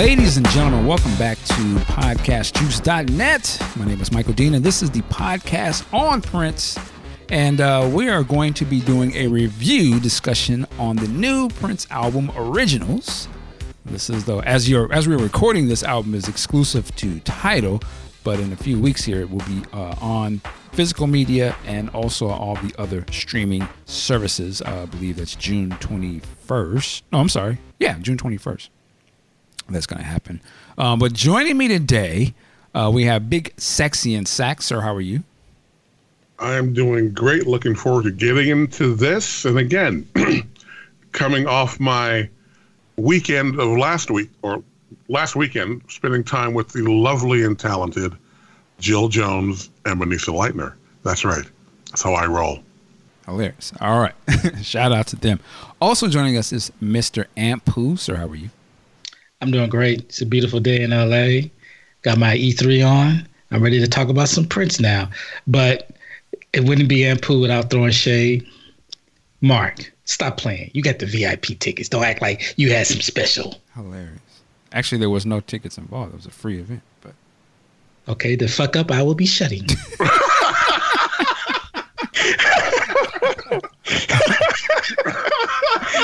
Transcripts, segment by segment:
Ladies and gentlemen, welcome back to podcastjuice.net. My name is Michael Dean, and this is the podcast on Prince. And uh, we are going to be doing a review discussion on the new Prince album, Originals. This is though, as you're as we're recording, this album is exclusive to Tidal, but in a few weeks here, it will be uh, on physical media and also all the other streaming services. Uh, I believe that's June 21st. No, I'm sorry. Yeah, June 21st. That's going to happen. Um, but joining me today, uh, we have Big Sexy and Sax. Sir, how are you? I'm doing great. Looking forward to getting into this. And again, coming off my weekend of last week, or last weekend, spending time with the lovely and talented Jill Jones and Manisa Leitner. That's right. That's how I roll. Hilarious. All right. Shout out to them. Also joining us is Mr. Ampu. Sir, how are you? I'm doing great. It's a beautiful day in LA. Got my E3 on. I'm ready to talk about some Prince now. But it wouldn't be Ampu without throwing shade. Mark, stop playing. You got the VIP tickets. Don't act like you had some special. Hilarious. Actually, there was no tickets involved. It was a free event. But okay, the fuck up. I will be shutting.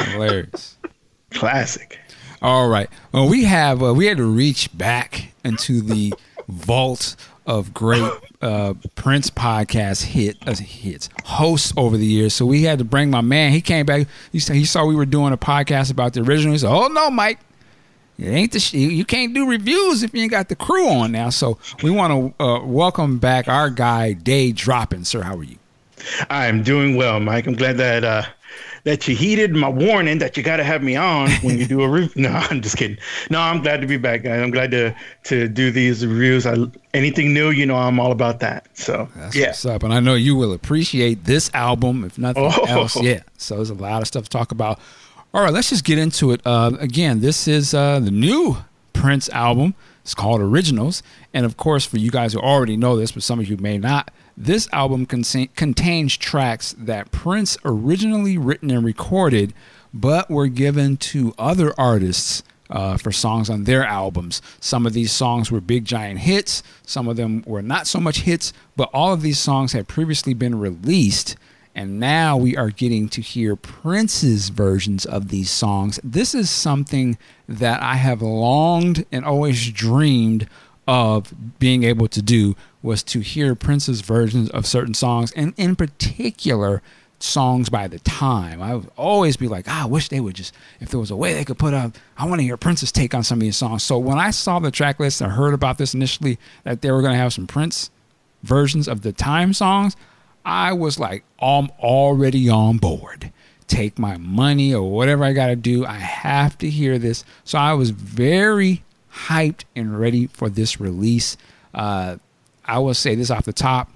Hilarious. Classic. All right. Well, we have uh, we had to reach back into the vault of great uh, Prince podcast hit uh, hits hosts over the years. So we had to bring my man. He came back. He said he saw we were doing a podcast about the original. He said, "Oh no, Mike." It ain't the sh- you can't do reviews if you ain't got the crew on now. So we want to uh, welcome back our guy Day Dropping. Sir, how are you? I'm doing well, Mike. I'm glad that uh, that you heeded my warning that you got to have me on when you do a review. No, I'm just kidding. No, I'm glad to be back, guys. I'm glad to to do these reviews. I, anything new, you know, I'm all about that. So That's yeah. what's up, and I know you will appreciate this album, if nothing Oh. else. Yeah. So there's a lot of stuff to talk about. All right, let's just get into it. Uh, again, this is uh, the new Prince album. It's called Originals, and of course, for you guys who already know this, but some of you may not. This album contain, contains tracks that Prince originally written and recorded, but were given to other artists uh, for songs on their albums. Some of these songs were big giant hits, some of them were not so much hits, but all of these songs had previously been released. And now we are getting to hear Prince's versions of these songs. This is something that I have longed and always dreamed of being able to do was to hear Prince's versions of certain songs, and in particular, songs by the time. I would always be like, ah, I wish they would just, if there was a way they could put up, I want to hear Prince's take on some of these songs. So when I saw the track list and heard about this initially, that they were going to have some Prince versions of the time songs, I was like, I'm already on board. Take my money or whatever I got to do. I have to hear this. So I was very hyped and ready for this release. Uh, I will say this off the top.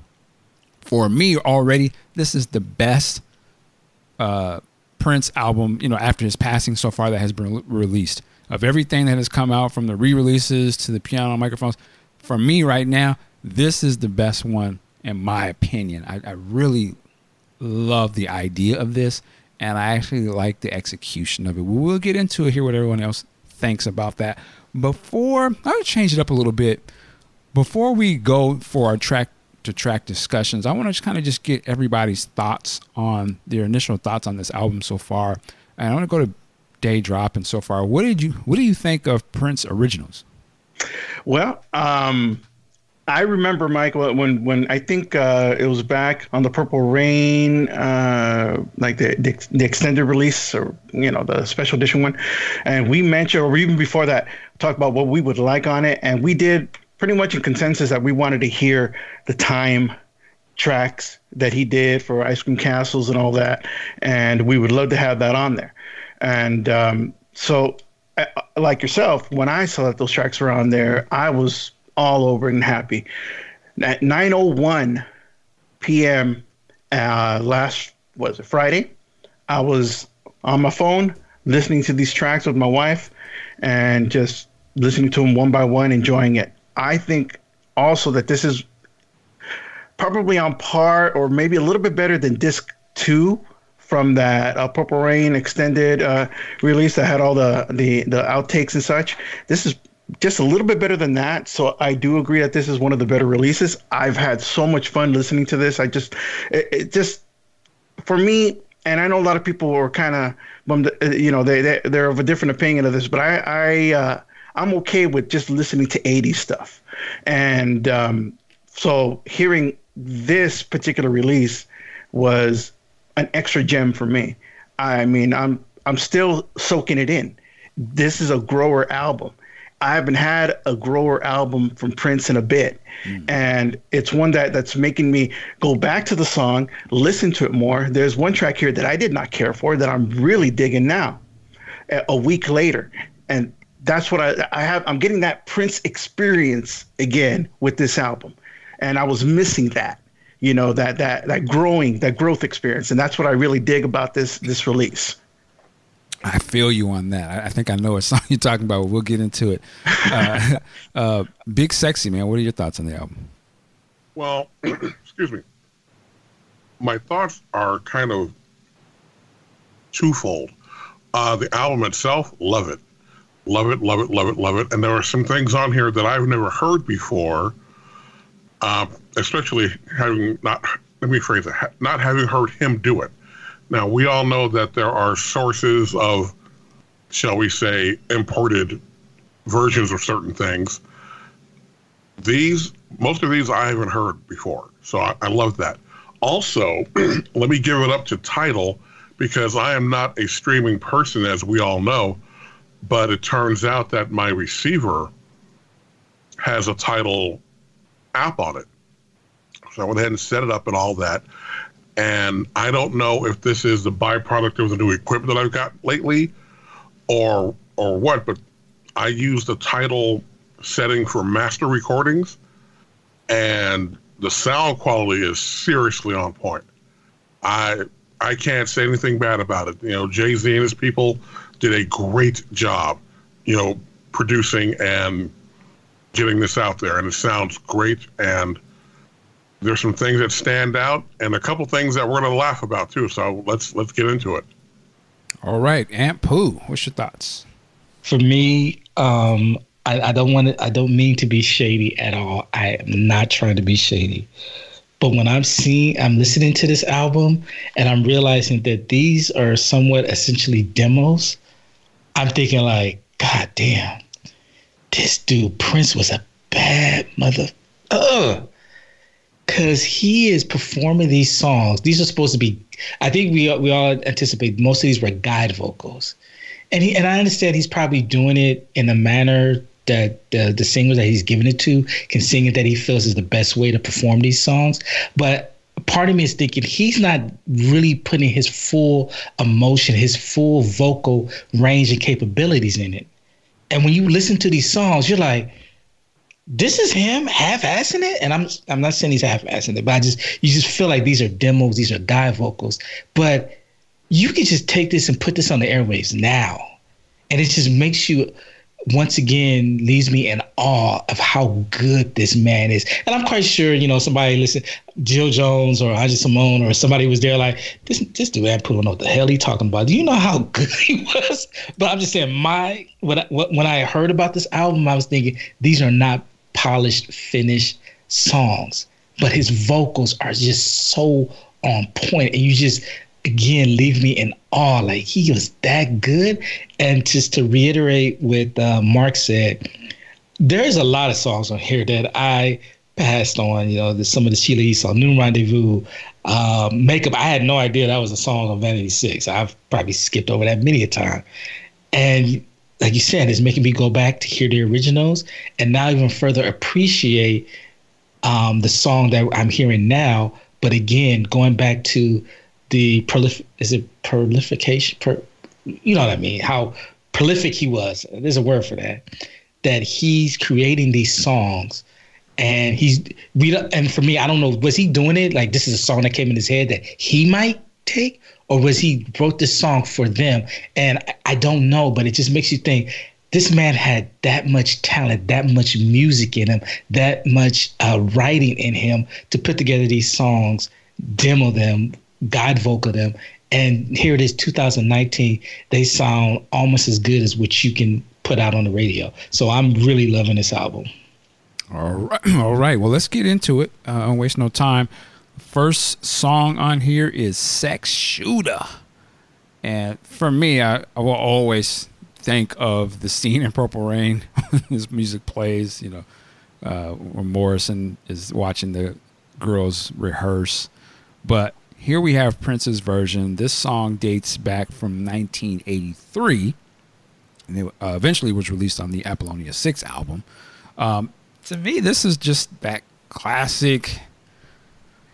For me, already, this is the best uh, Prince album, you know, after his passing so far that has been released. Of everything that has come out from the re releases to the piano microphones, for me right now, this is the best one in my opinion. I, I really love the idea of this, and I actually like the execution of it. We will get into it here, what everyone else thinks about that. Before, I'll change it up a little bit. Before we go for our track to track discussions, I want to just kind of just get everybody's thoughts on their initial thoughts on this album so far. And I want to go to Day Drop and so far. What did you what do you think of Prince originals? Well, um, I remember Mike when when I think uh, it was back on the Purple Rain, uh, like the, the, the extended release or you know the special edition one, and we mentioned or even before that talked about what we would like on it, and we did pretty much in consensus that we wanted to hear the time tracks that he did for Ice Cream Castles and all that, and we would love to have that on there, and um, so like yourself, when I saw that those tracks were on there, I was all over and happy. At 9:01 p.m. Uh, last was it Friday, I was on my phone listening to these tracks with my wife, and just listening to them one by one, enjoying it. I think also that this is probably on par or maybe a little bit better than disc two from that uh, Purple Rain extended uh, release that had all the, the the outtakes and such. This is just a little bit better than that. So I do agree that this is one of the better releases. I've had so much fun listening to this. I just, it, it just, for me, and I know a lot of people are kind of you know, they, they they're of a different opinion of this, but I I uh, I'm okay with just listening to 80s stuff, and um, so hearing this particular release was an extra gem for me. I mean, I'm I'm still soaking it in. This is a grower album. I haven't had a grower album from Prince in a bit. Mm. And it's one that that's making me go back to the song, listen to it more. There's one track here that I did not care for that I'm really digging now. A week later. And that's what I I have I'm getting that Prince experience again with this album. And I was missing that. You know, that that that growing, that growth experience. And that's what I really dig about this this release. I feel you on that. I think I know what song you're talking about. We'll get into it. Uh, uh, Big Sexy, man. What are your thoughts on the album? Well, excuse me. My thoughts are kind of twofold. Uh, the album itself, love it. Love it, love it, love it, love it. And there are some things on here that I've never heard before, uh, especially having not, let me phrase it, not having heard him do it. Now, we all know that there are sources of, shall we say, imported versions of certain things. These, most of these I haven't heard before. So I, I love that. Also, let me give it up to Tidal because I am not a streaming person, as we all know. But it turns out that my receiver has a Tidal app on it. So I went ahead and set it up and all that. And I don't know if this is the byproduct of the new equipment that I've got lately or or what, but I use the Tidal setting for master recordings and the sound quality is seriously on point. I I can't say anything bad about it. You know, Jay Z and his people did a great job, you know, producing and getting this out there, and it sounds great. And there's some things that stand out and a couple things that we're going to laugh about too. So let's let's get into it. All right, Aunt Pooh, what's your thoughts? For me, um, I, I don't want to. I don't mean to be shady at all. I am not trying to be shady. But when I'm seeing, I'm listening to this album, and I'm realizing that these are somewhat essentially demos. I'm thinking like, God damn, this dude Prince was a bad mother. Ugh because he is performing these songs. These are supposed to be. I think we we all anticipate most of these were guide vocals, and he and I understand he's probably doing it in a manner that the the singers that he's giving it to can sing it that he feels is the best way to perform these songs. But part of me is thinking he's not really putting his full emotion, his full vocal range and capabilities in it. And when you listen to these songs, you're like this is him half-assing it? And i'm i'm not saying he's half-assing it but i just you just feel like these are demos these are guy vocals. But you can just take this and put this on the airwaves now. And it just makes you once again leaves me in awe of how good this man is. And I'm quite sure, you know, somebody listen, Jill Jones or Aja Simone or somebody was there like, this this dude Pooh don't know what the hell he talking about. Do you know how good he was? But I'm just saying, my when I, when I heard about this album, I was thinking these are not polished, finished songs, but his vocals are just so on point, and you just again leave me in awe. Like he was that good. And just to reiterate what uh, Mark said, there's a lot of songs on here that I passed on. You know, the, some of the Sheila E. song, Noon Rendezvous, uh, Makeup. I had no idea that was a song on Vanity Six. I've probably skipped over that many a time. And like you said, it's making me go back to hear the originals and now even further appreciate um, the song that I'm hearing now. But again, going back to the prolific is it prolification? Per, you know what I mean? How prolific he was. There's a word for that. That he's creating these songs, and he's we and for me, I don't know. Was he doing it like this is a song that came in his head that he might take, or was he wrote this song for them? And I don't know, but it just makes you think this man had that much talent, that much music in him, that much uh, writing in him to put together these songs, demo them, guide vocal them. And here it is, 2019. They sound almost as good as what you can put out on the radio. So I'm really loving this album. All right, all right. Well, let's get into it. Uh, don't waste no time. First song on here is "Sex Shooter," and for me, I, I will always think of the scene in Purple Rain. His music plays, you know, uh, Morrison is watching the girls rehearse. But here we have Prince's version. This song dates back from 1983, and it uh, eventually was released on the Apollonia Six album. Um, to me, this is just that classic.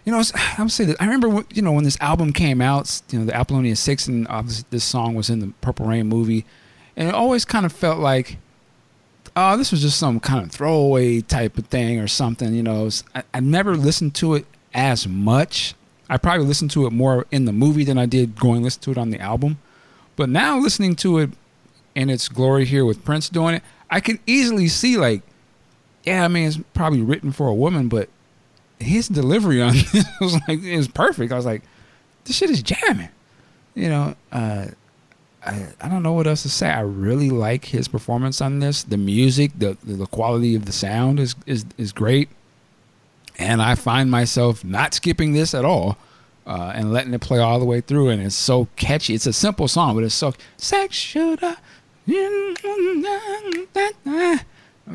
You know, I would say that I remember, you know, when this album came out, you know, the Apollonia Six, and obviously this song was in the Purple Rain movie, and it always kind of felt like, oh, this was just some kind of throwaway type of thing or something. You know, I, I never listened to it as much. I probably listened to it more in the movie than I did going listen to it on the album. But now listening to it in its glory here with Prince doing it, I can easily see like yeah, I mean, it's probably written for a woman, but his delivery on this was like it was perfect. I was like, this shit is jamming. You know, uh, I I don't know what else to say. I really like his performance on this. The music, the the quality of the sound is is is great, and I find myself not skipping this at all. Uh, and letting it play all the way through, and it's so catchy. It's a simple song, but it's so sex shooter. I'm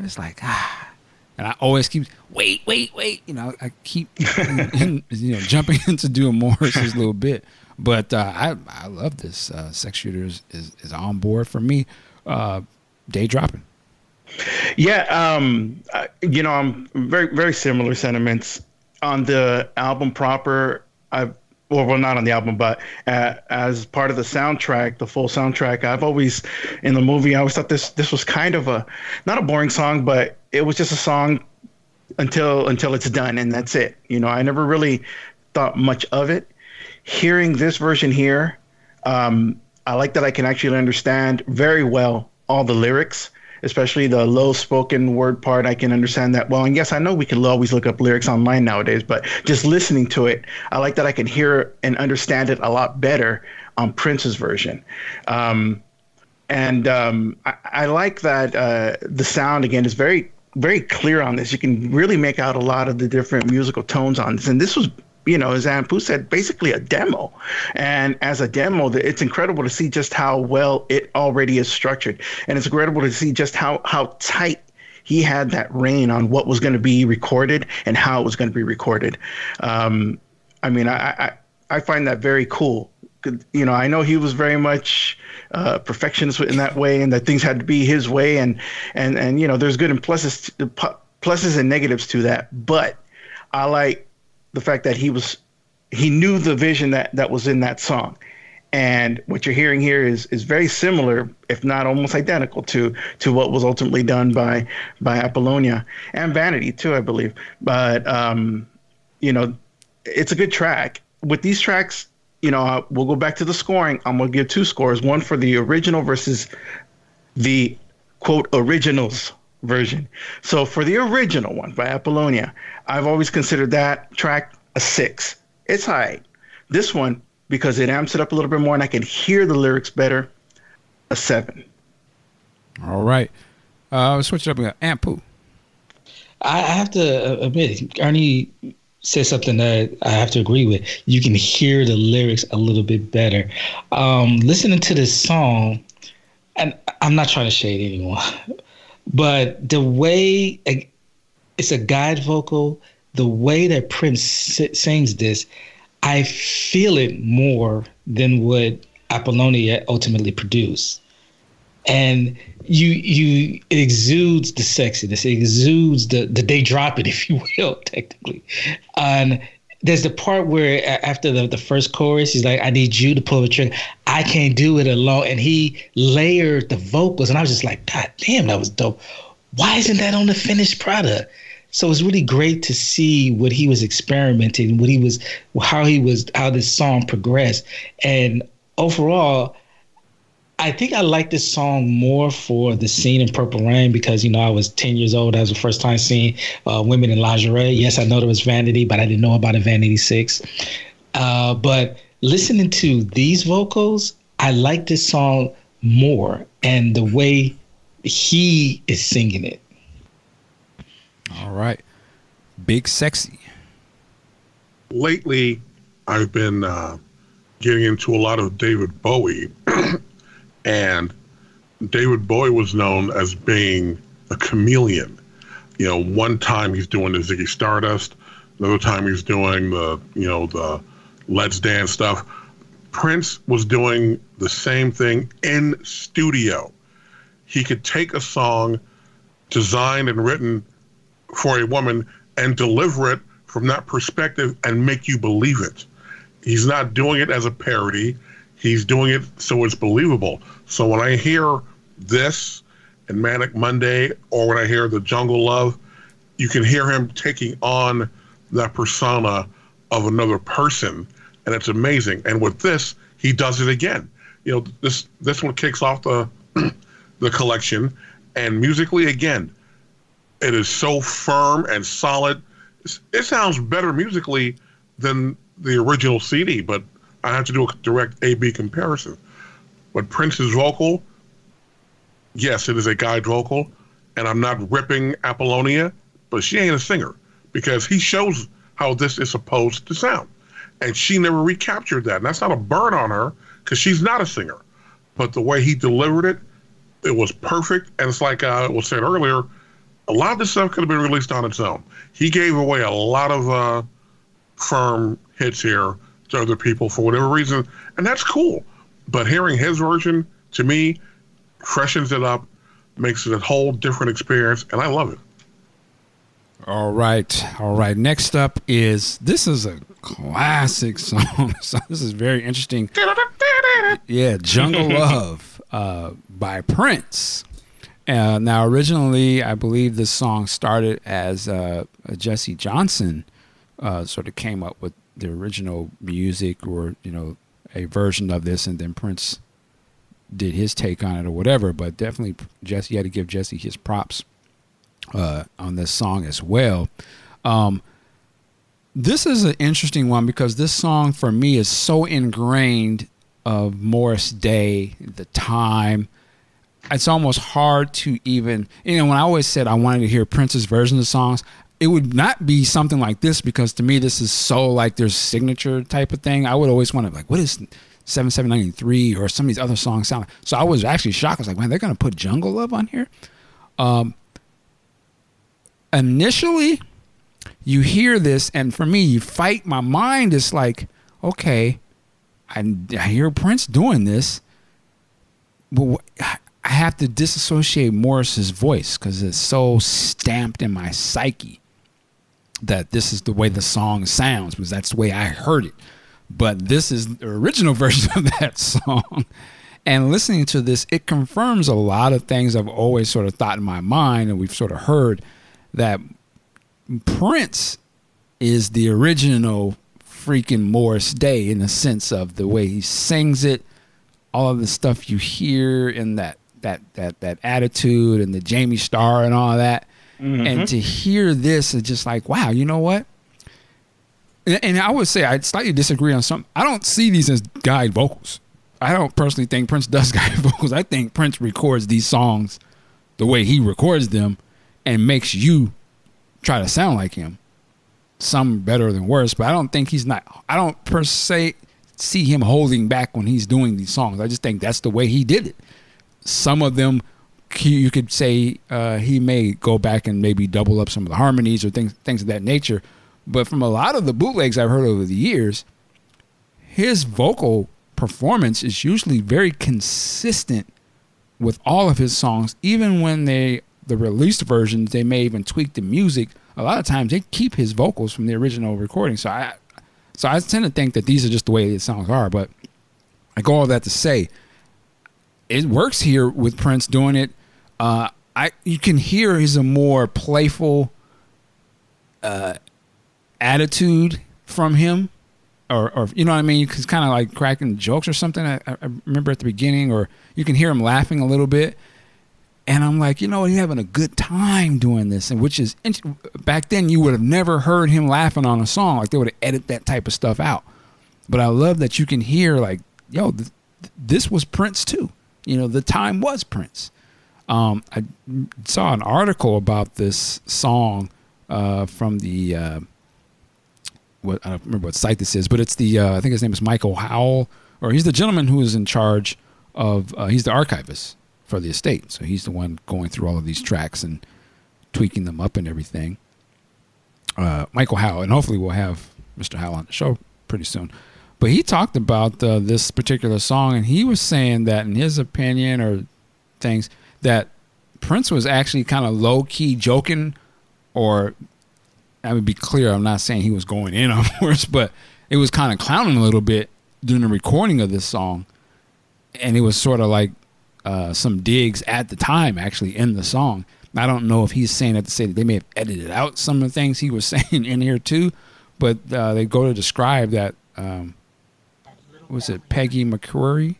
just like ah, and I always keep wait, wait, wait. You know, I keep you know jumping into doing Morris's little bit. But uh, I I love this. Uh, Sex Shooters is, is on board for me. Uh, day dropping. Yeah, um, you know, I'm very very similar sentiments on the album proper. I've well, well, not on the album, but uh, as part of the soundtrack, the full soundtrack. I've always, in the movie, I always thought this this was kind of a not a boring song, but it was just a song until until it's done, and that's it. You know, I never really thought much of it. Hearing this version here, um, I like that I can actually understand very well all the lyrics especially the low spoken word part. I can understand that well. And yes, I know we can always look up lyrics online nowadays, but just listening to it, I like that I can hear and understand it a lot better on Prince's version. Um, and um, I, I, like that uh, the sound again is very very clear on this. You can really make out a lot of the different musical tones on this. And this was you know, as Ampu said, basically a demo. And as a demo, it's incredible to see just how well it already is structured. And it's incredible to see just how, how tight he had that rein on what was going to be recorded and how it was going to be recorded. Um, I mean, I, I, I find that very cool. You know, I know he was very much uh, perfectionist in that way, and that things had to be his way, and and and you know, there's good and pluses pluses and negatives to that. But I like the fact that he was he knew the vision that that was in that song. And what you're hearing here is is very similar if not almost identical to to what was ultimately done by by apollonia and vanity too i believe. But um you know it's a good track. With these tracks you know we'll go back to the scoring. I'm to give two scores one for the original versus the quote originals version. So for the original one by Apollonia, I've always considered that track a six. It's high. This one, because it amps it up a little bit more and I can hear the lyrics better, a seven. All right. Uh, let's switch it up. We got Ampu. I have to admit, Ernie said something that I have to agree with. You can hear the lyrics a little bit better. Um, listening to this song, and I'm not trying to shade anyone, but the way it's a guide vocal, the way that Prince sings this, I feel it more than what Apollonia ultimately produced. And you you it exudes the sexiness, it exudes the the day drop it, if you will, technically. And there's the part where after the, the first chorus, he's like, I need you to pull the trigger. I can't do it alone. And he layered the vocals. And I was just like, God damn, that was dope. Why isn't that on the finished product? So it's really great to see what he was experimenting, what he was, how he was, how this song progressed. And overall, I think I like this song more for the scene in Purple Rain because you know I was 10 years old. That was the first time seeing uh, women in lingerie. Yes, I know there was Vanity, but I didn't know about a Vanity Six. Uh, but listening to these vocals, I like this song more, and the way he is singing it. All right. Big Sexy. Lately, I've been uh, getting into a lot of David Bowie, and David Bowie was known as being a chameleon. You know, one time he's doing the Ziggy Stardust, another time he's doing the, you know, the Let's Dance stuff. Prince was doing the same thing in studio. He could take a song designed and written for a woman and deliver it from that perspective and make you believe it. He's not doing it as a parody. He's doing it so it's believable. So when I hear this and Manic Monday or when I hear the Jungle Love, you can hear him taking on that persona of another person and it's amazing. And with this, he does it again. You know, this this one kicks off the the collection and musically again, it is so firm and solid. It sounds better musically than the original CD, but I have to do a direct A/B comparison. But Prince's vocal, yes, it is a guide vocal, and I'm not ripping Apollonia, but she ain't a singer because he shows how this is supposed to sound, and she never recaptured that. And that's not a burn on her because she's not a singer, but the way he delivered it, it was perfect. And it's like uh, was said earlier, a lot of this stuff could have been released on its own. He gave away a lot of uh, firm hits here to other people for whatever reason, and that's cool. But hearing his version to me freshens it up, makes it a whole different experience, and I love it. All right. All right. Next up is this is a classic song. so this is very interesting. Yeah, Jungle Love uh, by Prince. Uh, now, originally, I believe this song started as uh, Jesse Johnson uh, sort of came up with the original music or, you know, a version of this, and then Prince did his take on it or whatever. But definitely, Jesse had to give Jesse his props uh, on this song as well. Um, this is an interesting one because this song for me is so ingrained of Morris Day, the time. It's almost hard to even, you know, when I always said I wanted to hear Prince's version of songs, it would not be something like this because to me this is so like their signature type of thing. I would always want to like, what is 7793 or some of these other songs sound like? So I was actually shocked. I was like, man, they're to put Jungle Love on here? Um, initially, you hear this, and for me, you fight my mind. It's like, okay, I, I hear Prince doing this, but I have to disassociate Morris's voice because it's so stamped in my psyche that this is the way the song sounds because that's the way I heard it. But this is the original version of that song. And listening to this, it confirms a lot of things I've always sort of thought in my mind, and we've sort of heard that Prince is the original freaking Morris Day in the sense of the way he sings it, all of the stuff you hear in that that that that attitude and the Jamie Starr and all that. Mm-hmm. And to hear this is just like, wow, you know what? And, and I would say I slightly disagree on some. I don't see these as guide vocals. I don't personally think Prince does guide vocals. I think Prince records these songs the way he records them and makes you try to sound like him. Some better than worse, but I don't think he's not. I don't per se see him holding back when he's doing these songs. I just think that's the way he did it. Some of them, you could say uh, he may go back and maybe double up some of the harmonies or things things of that nature. But from a lot of the bootlegs I've heard over the years, his vocal performance is usually very consistent with all of his songs, even when they the released versions, they may even tweak the music. A lot of times they keep his vocals from the original recording. So I so I tend to think that these are just the way the songs are. But I go all that to say, it works here with Prince doing it. Uh, I you can hear he's a more playful uh, attitude from him, or or you know what I mean. He's kind of like cracking jokes or something. I, I remember at the beginning, or you can hear him laughing a little bit and I'm like, you know, he's having a good time doing this, and which is back then you would have never heard him laughing on a song. Like they would have edited that type of stuff out. But I love that you can hear like, yo, th- this was Prince too. You know, the time was Prince. Um, I saw an article about this song uh, from the uh, what I don't remember what site this is, but it's the uh, I think his name is Michael Howe, or he's the gentleman who is in charge of uh, he's the archivist for the estate, so he's the one going through all of these tracks and tweaking them up and everything. Uh, Michael Howe, and hopefully we'll have Mr. Howe on the show pretty soon. But he talked about uh, this particular song, and he was saying that, in his opinion, or things that Prince was actually kind of low key joking, or I would be clear, I'm not saying he was going in on Morris, but it was kind of clowning a little bit during the recording of this song, and it was sort of like uh, some digs at the time, actually in the song. I don't know if he's saying that to say that they may have edited out some of the things he was saying in here too, but uh, they go to describe that. Um, was it Peggy McCreary?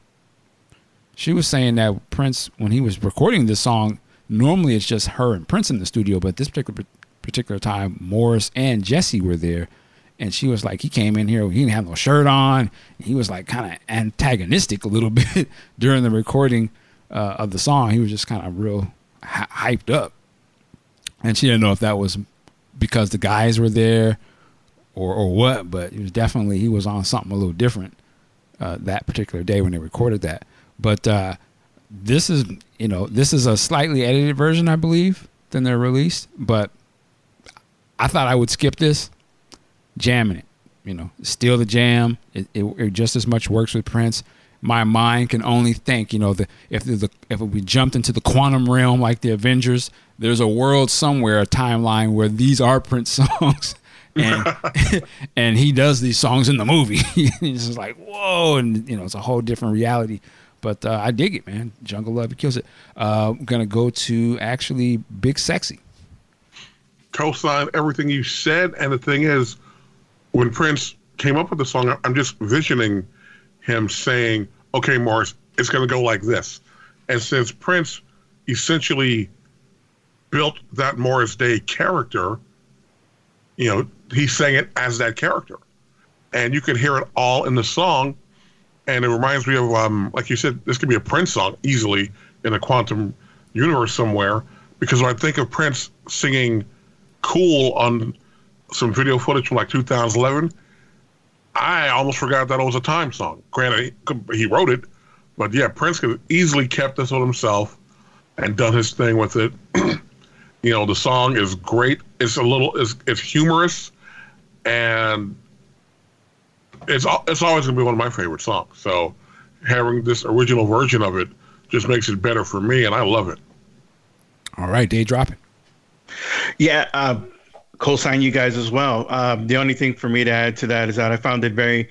She was saying that Prince, when he was recording this song, normally it's just her and Prince in the studio, but this particular particular time, Morris and Jesse were there, and she was like, he came in here, he didn't have no shirt on, he was like kind of antagonistic a little bit during the recording uh, of the song. He was just kind of real hyped up, and she didn't know if that was because the guys were there or or what, but it was definitely he was on something a little different uh, that particular day when they recorded that. But uh, this is you know this is a slightly edited version, I believe, than they're released. But I thought I would skip this, jamming it. You know, steal the jam. It, it, it just as much works with Prince. My mind can only think. You know, the, if the, if we jumped into the quantum realm like the Avengers, there's a world somewhere, a timeline where these are Prince songs and and he does these songs in the movie. He's just like whoa, and you know it's a whole different reality. But uh, I dig it, man. Jungle Love, it kills it. Uh, I'm gonna go to actually Big Sexy. Co-sign everything you said, and the thing is, when Prince came up with the song, I'm just visioning him saying, "Okay, Morris, it's gonna go like this." And since Prince essentially built that Morris Day character, you know, he sang it as that character, and you can hear it all in the song. And it reminds me of, um, like you said, this could be a Prince song easily in a quantum universe somewhere. Because when I think of Prince singing "Cool" on some video footage from like 2011, I almost forgot that it was a time song. Granted, he wrote it, but yeah, Prince could easily kept this on himself and done his thing with it. you know, the song is great. It's a little, it's, it's humorous and it's it's always gonna be one of my favorite songs. So having this original version of it just makes it better for me, and I love it. All right, day dropping. Yeah, uh, co-sign you guys as well. Um, the only thing for me to add to that is that I found it very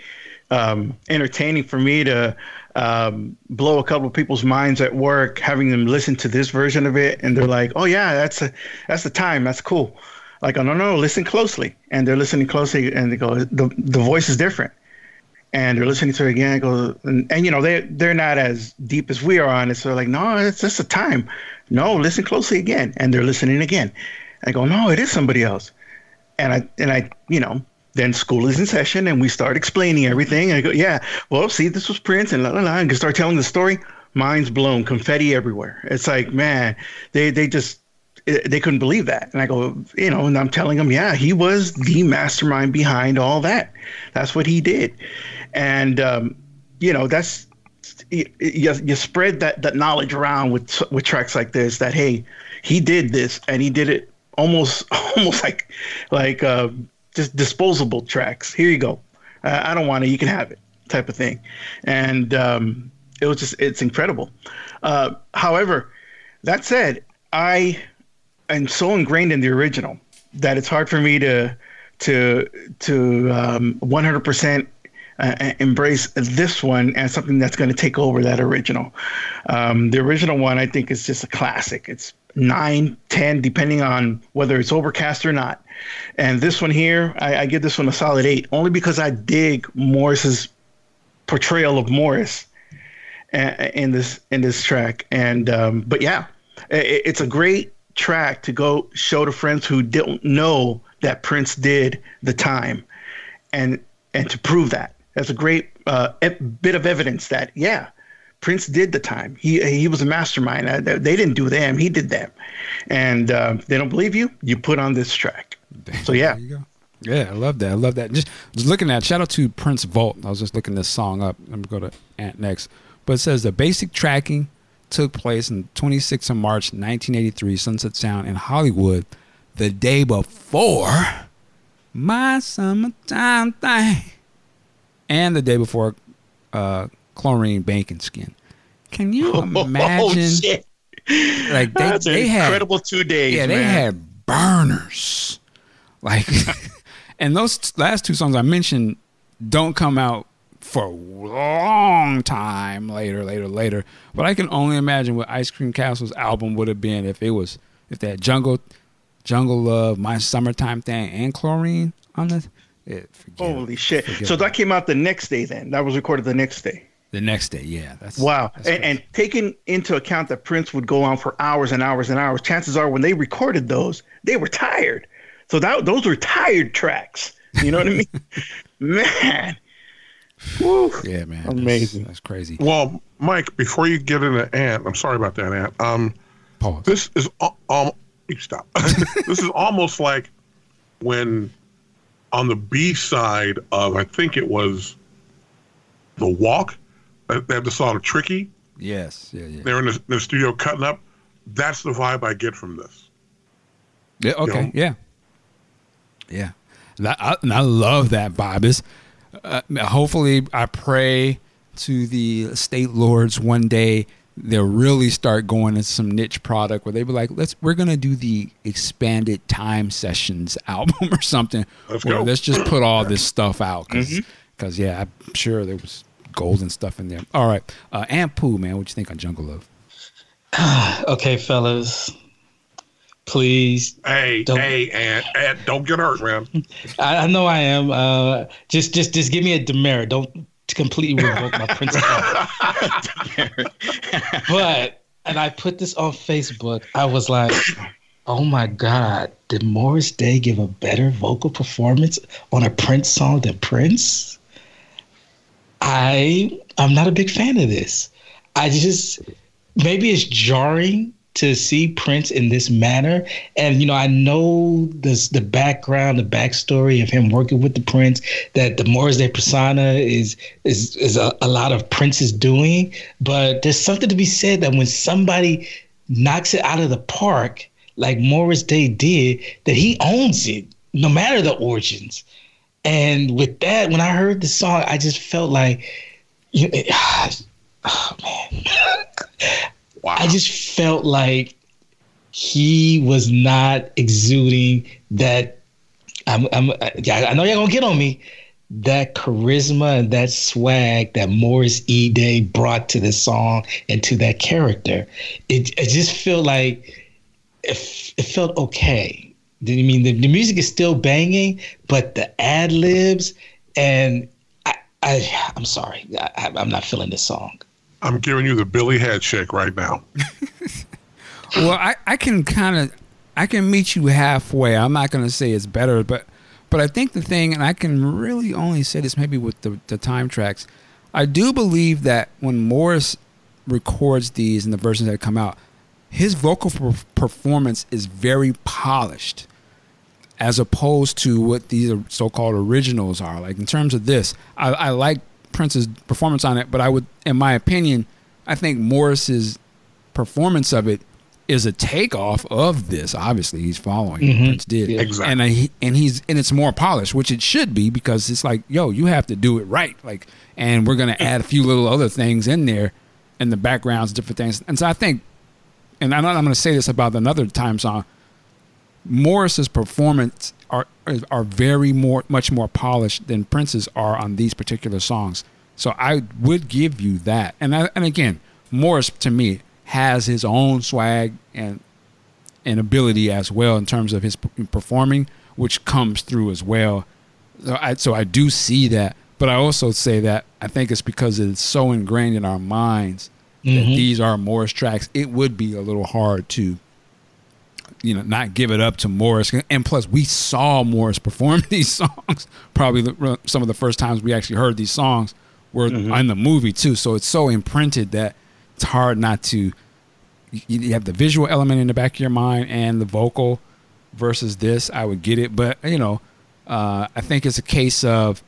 um, entertaining for me to um, blow a couple of people's minds at work, having them listen to this version of it, and they're like, "Oh yeah, that's a, that's the time. That's cool." like, oh no, no, listen closely, and they're listening closely, and they go, the the voice is different, and they're listening to it again. And go, and, you know they they're not as deep as we are on it, so they're like, no, it's just a time. No, listen closely again, and they're listening again. I go, no, it is somebody else, and I and I, you know, then school is in session, and we start explaining everything. And I go, yeah, well, see, this was Prince, and la la la, and start telling the story. Mind's blown, confetti everywhere. It's like, man, they they just eh, they couldn't believe that. And I go, you know, and I'm telling them, yeah, he was the mastermind behind all that. That's what he did. And, um, you know, that's, you, you spread that, that knowledge around with, with tracks like this that, hey, he did this and he did it almost, almost like, like, uh, just disposable tracks. Here you go. Uh, I don't want it. You can have it type of thing. And, um, it was just, it's incredible. Uh, however, that said, I I'm so ingrained in the original that it's hard for me to to to um, 100% uh, embrace this one as something that's going to take over that original. Um, the original one, I think, is just a classic. It's nine, ten, depending on whether it's overcast or not. And this one here, I, I give this one a solid eight, only because I dig Morris's portrayal of Morris uh, in this in this track. And um, but yeah, it, it's a great track to go show to friends who don't know that Prince did the time, and and to prove that. That's a great uh, bit of evidence that yeah, Prince did the time. He he was a mastermind. Uh, they didn't do them. He did them. And uh, they don't believe you. You put on this track. So yeah. Yeah, I love that. I love that. Just was looking at shout out to Prince Vault. I was just looking this song up. I'm gonna go to Ant next. But it says the basic tracking took place on 26th of March 1983, Sunset Sound in Hollywood, the day before my summertime thing, and the day before uh, chlorine banking skin. Can you oh, imagine? Oh, like they, That's they had incredible two days. Yeah, man. they had burners. Like, and those last two songs I mentioned don't come out for a long time later, later, later. But I can only imagine what Ice Cream Castle's album would have been if it was if that Jungle, Jungle Love, My Summertime Thing, and Chlorine on this. It, Holy shit! So that came out the next day. Then that was recorded the next day. The next day, yeah. That's wow. That's and, and taking into account that Prince would go on for hours and hours and hours, chances are when they recorded those, they were tired. So that those were tired tracks. You know what I mean? Man. Woo. Yeah, man. Amazing. That's, that's, crazy. Well, Mike, before you get into Ant, I'm sorry about that, Ant. Um, Pause. This is um, you stop. this is almost like when on the B side of I think it was the Walk. They have the song "Tricky." Yes, yeah, yeah. They're in the, in the studio cutting up. That's the vibe I get from this. Yeah. Okay. You know? Yeah. Yeah. That, I, and I love that vibe. It's, uh, hopefully, I pray to the state lords one day they'll really start going into some niche product where they be like, let's we're gonna do the expanded time sessions album or something. Let's go. Let's just put all this stuff out because mm-hmm. yeah, I'm sure there was golden stuff in there. All right, uh, Ant Pooh, man, what you think on Jungle Love? okay, fellas, please. Hey, don't, hey, and, and don't get hurt, man. I, I know I am. Uh, just, just, just give me a demerit. Don't completely revoke my principle. but, and I put this on Facebook. I was like, oh my God, did Morris Day give a better vocal performance on a Prince song than Prince? I, I'm not a big fan of this. I just, maybe it's jarring to see Prince in this manner. And you know, I know this the background, the backstory of him working with the Prince, that the Morris Day persona is is is a, a lot of Prince's doing. But there's something to be said that when somebody knocks it out of the park, like Morris Day did, that he owns it, no matter the origins. And with that, when I heard the song, I just felt like, you know, oh man. Wow. I just felt like he was not exuding that. I'm, I'm, uh, I know y'all gonna get on me. That charisma and that swag that Morris E. Day brought to the song and to that character, it, it just felt like it, it felt okay. I mean, the, the music is still banging, but the ad libs and I, I, I'm sorry, I, I'm not feeling this song. I'm giving you the Billy head shake right now. well, I, I can kind of I can meet you halfway. I'm not going to say it's better, but but I think the thing, and I can really only say this maybe with the, the time tracks, I do believe that when Morris records these and the versions that come out, his vocal performance is very polished as opposed to what these so-called originals are. Like in terms of this, I, I like Prince's performance on it, but I would, in my opinion, I think Morris's performance of it is a takeoff of this. Obviously, he's following mm-hmm. Prince did, yeah. exactly, and I, and he's and it's more polished, which it should be because it's like, yo, you have to do it right, like, and we're gonna add a few little other things in there, in the backgrounds, different things, and so I think, and I'm, not, I'm gonna say this about another time song. Morris's performance are are very more much more polished than Prince's are on these particular songs. So I would give you that. And I, and again, Morris to me has his own swag and and ability as well in terms of his performing, which comes through as well. So I, so I do see that, but I also say that I think it's because it's so ingrained in our minds mm-hmm. that these are Morris tracks. It would be a little hard to you know not give it up to Morris. And plus, we saw Morris perform these songs. Probably the, some of the first times we actually heard these songs were in the movie too. So it's so imprinted that it's hard not to. You, you have the visual element in the back of your mind and the vocal versus this. I would get it, but you know, uh, I think it's a case of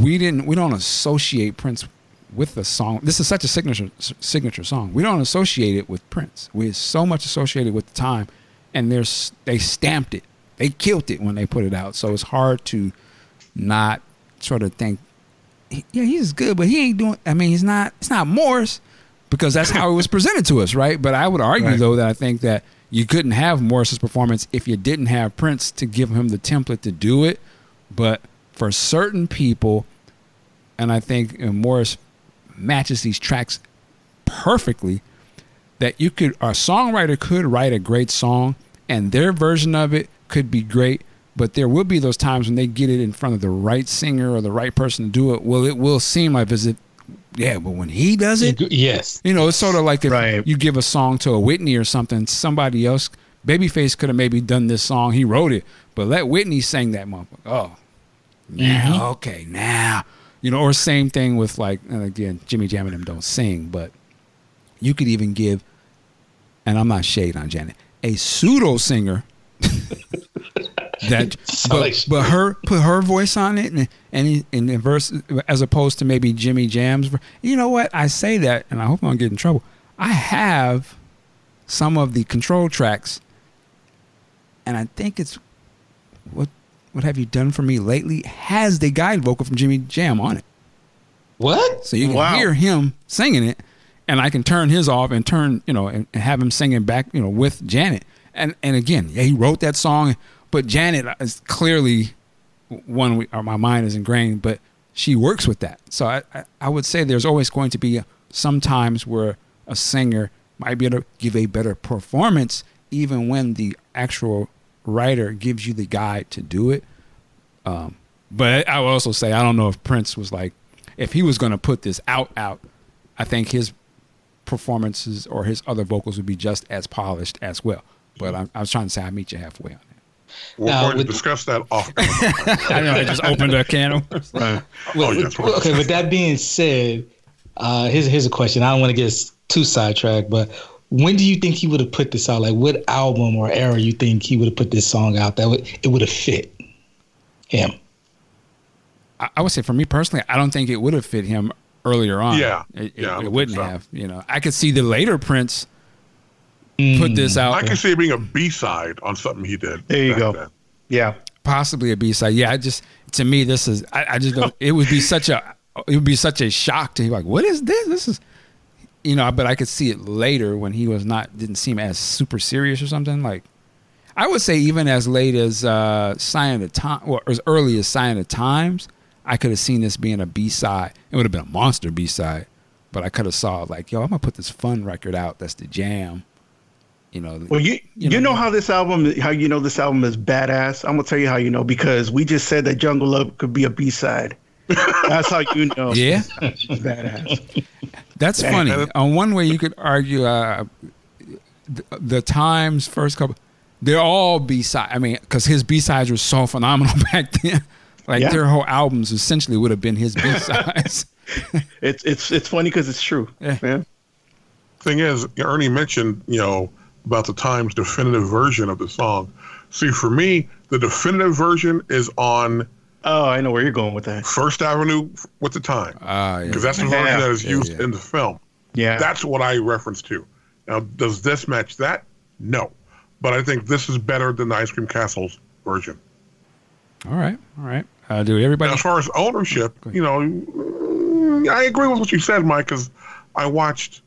we didn't we don't associate Prince with the song. This is such a signature signature song. We don't associate it with Prince. We're so much associated with the time, and there's they stamped it. They killed it when they put it out. So it's hard to not sort of think, yeah, he's good, but he ain't doing. I mean, he's not. It's not Morris because that's how it was presented to us, right? But I would argue Right. though that I think that you couldn't have Morris's performance if you didn't have Prince to give him the template to do it. But for certain people, and I think Morris matches these tracks perfectly. That you could, a songwriter could write a great song, and their version of it could be great. But there will be those times when they get it in front of the right singer or the right person to do it. Well, it will seem like as if, yeah, but when he does it, Yes. you know, it's sort of like if Right. you give a song to a Whitney or something, somebody else, Babyface could have maybe done this song. He wrote it, but let Whitney sing that motherfucker. Oh, mm-hmm. now, okay, now. You know, or same thing with like, and again, Jimmy Jam and them don't sing, but you could even give, and I'm not shade on Janet, a pseudo singer that, but, but her put her voice on it and and in the verse as opposed to maybe Jimmy Jam's. You know what? I say that, and I hope I don't get in trouble. I have some of the control tracks, and I think it's what what have you done for me lately has the guide vocal from Jimmy Jam on it. What? So you can Wow. hear him singing it, and I can turn his off and turn, you know, and, and have him singing back, you know, with Janet. And and again, yeah, he wrote that song, but Janet is clearly one we, or my mind is ingrained, but she works with that. So I, I, I would say there's always going to be some times where a singer might be able to give a better performance, even when the actual writer gives you the guide to do it. Um, but I would also say I don't know if Prince was like, if he was going to put this out, out, I think his performances or his other vocals would be just as polished as well. But I, I was trying to say I meet you halfway on that. We're Now, going to discuss that off. I know I just opened a can of worms. Right. Well, Oh, yes, well, okay, with that being said, uh, here's here's a question. I don't want to get too sidetracked, but when do you think he would have put this out? Like, what album or era you think he would have put this song out that would it would have fit him? I, I would say for me personally, I don't think it would have fit him earlier on. Yeah. it, it- Yeah, I don't it wouldn't so. have. You know, I could see the later Prince put mm. this out. I can see it being a B side on something he did. There you go. then. Yeah. possibly a B side. Yeah, I just to me this is I, I just don't. It would be such a it would be such a shock to him. Like, what is this? This is you know. But I could see it later when he was not didn't seem as super serious or something. Like I would say even as late as uh, Sign of the Time or as early as Sign of the Times, I could have seen this being a B side. It would have been a monster B side. But I could have saw like, yo, I'm gonna put this fun record out. That's the jam. You know, Well, you You you know- know, how this album how you know this album is badass. I'm gonna tell you how you know because we just said that Jungle Love could be a B side. That's how you know. Yeah. it's badass. That's Yeah. funny. On one way, you could argue uh, the, the Times first couple, they're all B side. I mean, because his B sides were so phenomenal back then. Like Yeah. their whole albums essentially would have been his B sides. It's it's it's funny because it's true. Yeah. Yeah. Thing is, Ernie mentioned, you know, about the Times definitive version of the song. See, for me, the definitive version is on Oh, I know where you're going with that. First Avenue with the Time. Ah, yeah. Because that's the version Yeah. that is used yeah. in the film. Yeah. That's what I reference to. Now, does this match that? No. But I think this is better than the Ice Cream Castle's version. all right, all right. Uh, dude, everybody. Now, as far as ownership, you know, I agree with what you said, Mike, because I watched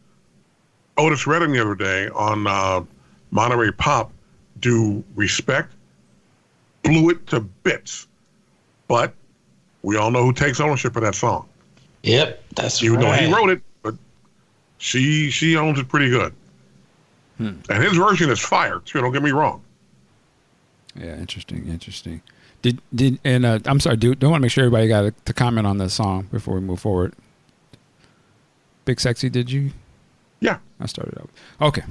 Otis Redding the other day on uh, Monterey Pop do Respect, blew it to bits. But we all know who takes ownership of that song. Yep, that's Even though he wrote it, but she she owns it pretty good. And his version is fire, too, don't get me wrong. Yeah, interesting, interesting. Did did and uh, I'm sorry, dude. Don't want to make sure everybody got to comment on the song before we move forward. Big sexy, did you? Yeah. I started out. Okay.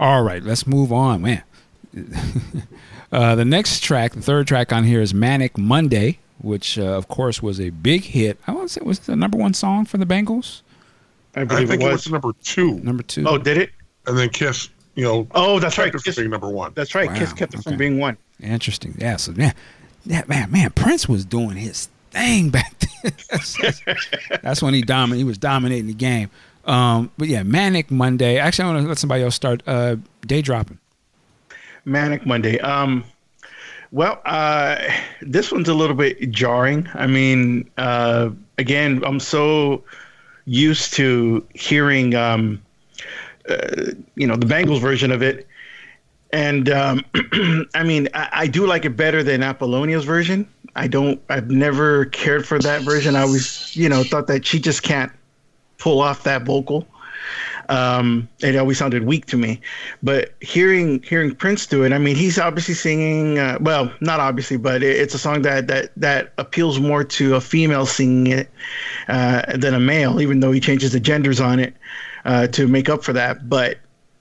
All right, let's move on, man. uh, the next track, the third track on here is Manic Monday which uh, of course was a big hit. I want to say was it the number one song for the Bangles. I I believe think it it was. was number two, Number two. Oh, did it? and then Kiss. You know, Oh, that's right. kept it Kiss, from being number one. that's right. Kiss kept it from being one. Interesting. Yeah. So man, that man, man, Prince was doing his thing back then. that's, that's when he dominated. He was dominating the game. Um, but yeah, Manic Monday. Actually, I want to let somebody else start. Uh, day dropping. Manic Monday. Um, well, uh, this one's a little bit jarring. I mean, uh, again, I'm so used to hearing, um, uh, you know, the Bangles version of it, and um, I mean, I, I do like it better than Apollonia's version. I don't. I've never cared for that version. I always, you know, thought that she just can't pull off that vocal. Um, it always sounded weak to me. But hearing hearing Prince do it, I mean, he's obviously singing. Uh, well, not obviously, but it, it's a song that that that appeals more to a female singing it uh, than a male, even though he changes the genders on it uh, to make up for that. But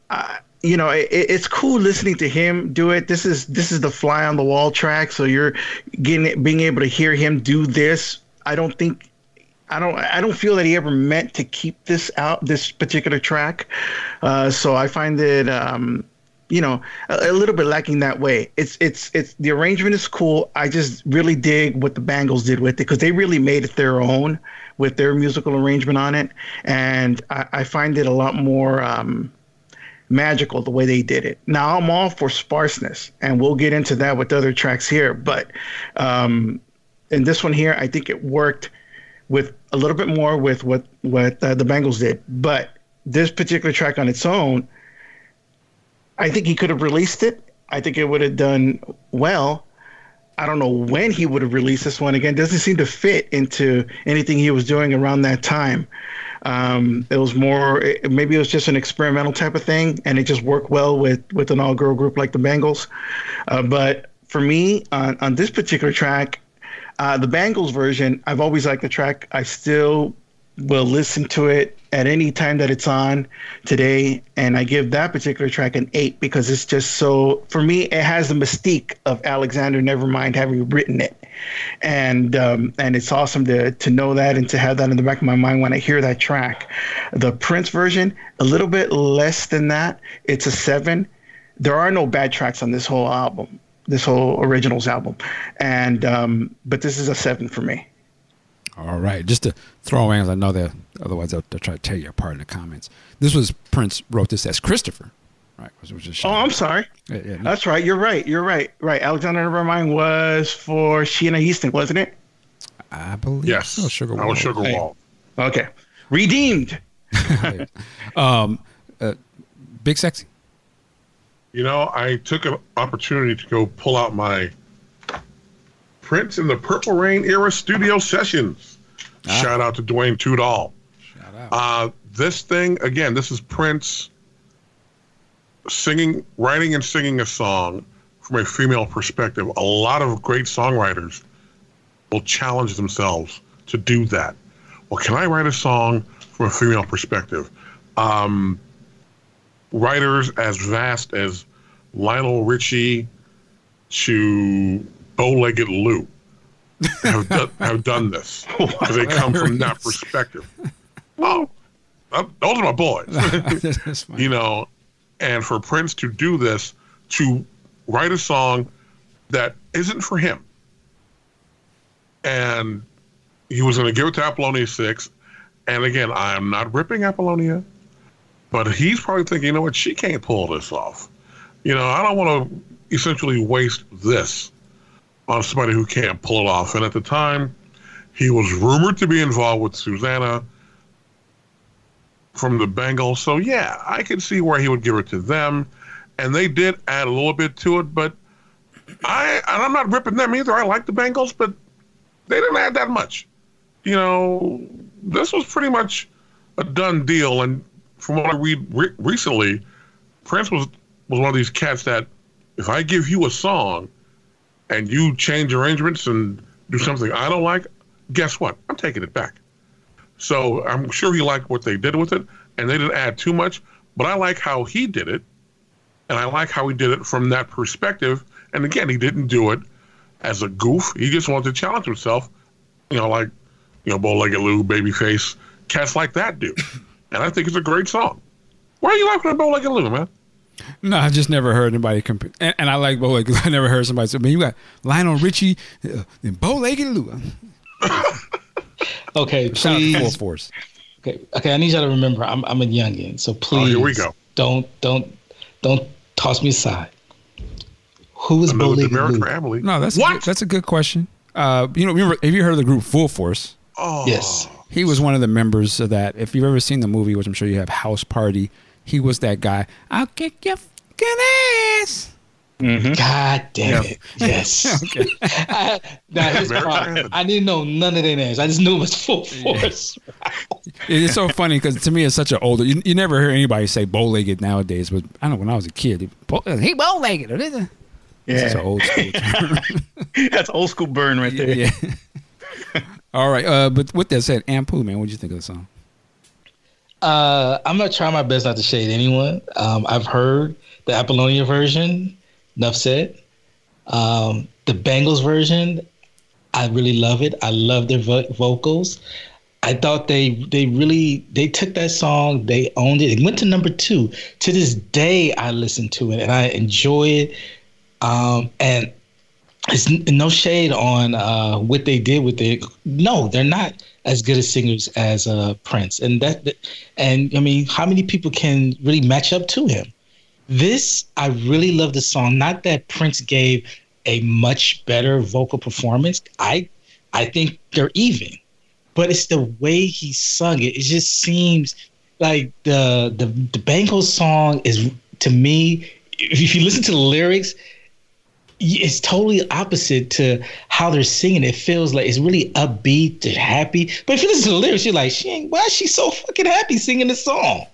uh, you know, it, it's cool listening to him do it. This is this is the fly on the wall track, so you're getting being able to hear him do this. I don't think I don't I don't feel that he ever meant to keep this out this particular track. Uh, so I find it um, you know a, a little bit lacking that way. It's it's it's the arrangement is cool. I just really dig what the Bangles did with it because they really made it their own with their musical arrangement on it, and I, I find it a lot more. Um, magical the way they did it. Now I'm all for sparseness, and we'll get into that with other tracks here. But um, in this one here, I think it worked with a little bit more with what what uh, the Bangles did. But this particular track on its own, I think he could have released it. I think it would have done well. I don't know when he would have released this one again. Doesn't seem to fit into anything he was doing around that time. Um, it was more it- maybe it was just an experimental type of thing, and it just worked well with with an all girl group like the Bangles. Uh, but for me, on on this particular track, uh, the Bangles version, I've always liked the track. I still will listen to it at any time that it's on today, and I give that particular track an eight because it's just so. For me, it has the mystique of Alexander Nevermind having written it, and um, and it's awesome to to know that and to have that in the back of my mind when I hear that track. The Prince version, a little bit less than that. It's a seven. There are no bad tracks on this whole album this whole originals album. And um but this is a seven for me. All right. Just to throw in, as I know that otherwise they'll, they'll try to tear you apart in the comments. This was Prince wrote this as Christopher, right? Which was just oh i'm sorry. Yeah, yeah, no, that's right. You're right. You're right. Right. Alexander nevermind was for sheena easton wasn't it? I believe Yes, so. Sugar I was Wall. Sugar Wall. okay. Redeemed. Um, uh, Big Sexy. You know, I took an opportunity to go pull out my Prince in the Purple Rain era studio sessions. Ah. Shout out to Duane Tudahl. Shout out. Uh, this thing again. This is Prince singing, writing, and singing a song from a female perspective. A lot of great songwriters will challenge themselves to do that. Well, can I write a song from a female perspective? Um, writers as vast as Lionel Richie to Bow-legged Lou have, done, have done this. Because they come from that perspective. Oh, uh, those are my boys. You know, and for Prince to do this, to write a song that isn't for him, and he was going to give it to Apollonia Six, and again, I am not ripping Apollonia, but he's probably thinking, you know what, she can't pull this off. You know, I don't want to essentially waste this on somebody who can't pull it off. And at the time, he was rumored to be involved with Susanna from the Bangles. So yeah, I could see where he would give it to them, and they did add a little bit to it. But I, and I'm not ripping them either. I like the Bangles, but they didn't add that much. You know, this was pretty much a done deal. And from what I read re- recently, Prince was was one of these cats that if I give you a song and you change arrangements and do something I don't like, guess what? I'm taking it back. So I'm sure he liked what they did with it, and they didn't add too much. But I like how he did it, and I like how he did it from that perspective. And again, he didn't do it as a goof. He just wanted to challenge himself, you know, like you know, Bow Legged Lou, Babyface, cats like that do. and I think it's a great song. Why are you laughing at Bow Legged Lou, man? No, I just never heard anybody compare. And, and I like Bow Legged. I never heard somebody say, "Man, you got Lionel Richie uh, and Bow Legged Lou." Okay, Shout out to Full please. Force. Okay, okay. I need y'all to remember, I'm I'm a youngin, so please. Oh, here we go. Don't don't don't toss me aside. Who is Bo Another Legged demerit Lou? No, that's A what? good, that's a good question. Uh, you know, remember, have you heard of the group Full Force? oh, Yes. He was one of the members of that. If you've ever seen the movie, which I'm sure you have, House Party, he was that guy. I'll kick your fucking ass. Mm-hmm. God damn Yeah. it! Yes. Okay. I, now, here's the problem. I didn't know none of their names. I just knew it was Full Force. It's so funny because to me, it's such an older. You, you never hear anybody say bow legged nowadays, but I don't know when I was a kid. He bow legged. It's Yeah, an old school term. that's old school burn right there. yeah. All right. Uh, but with that said, Ampu, man, what'd you think of the song? Uh, I'm gonna try my best not to shade anyone. Um, I've heard the Apollonia version. Enough said. Um, the Bangles version, I really love it. I love their vo- vocals. I thought they they really they took that song, they owned it. It went to number two. To this day, I listen to it and I enjoy it. Um, and it's no shade on uh, what they did with it. No, they're not as good as singers as uh, Prince, and that, and I mean, how many people can really match up to him? This I really love the song. Not that Prince gave a much better vocal performance. I I think they're even, but it's the way he sung it. It just seems like the the the Bangles song is to me. If you listen to the lyrics, it's totally opposite to how they're singing. It feels like it's really upbeat and happy. But if you listen to the lyrics, you're like, she ain't, why is she so fucking happy singing this song?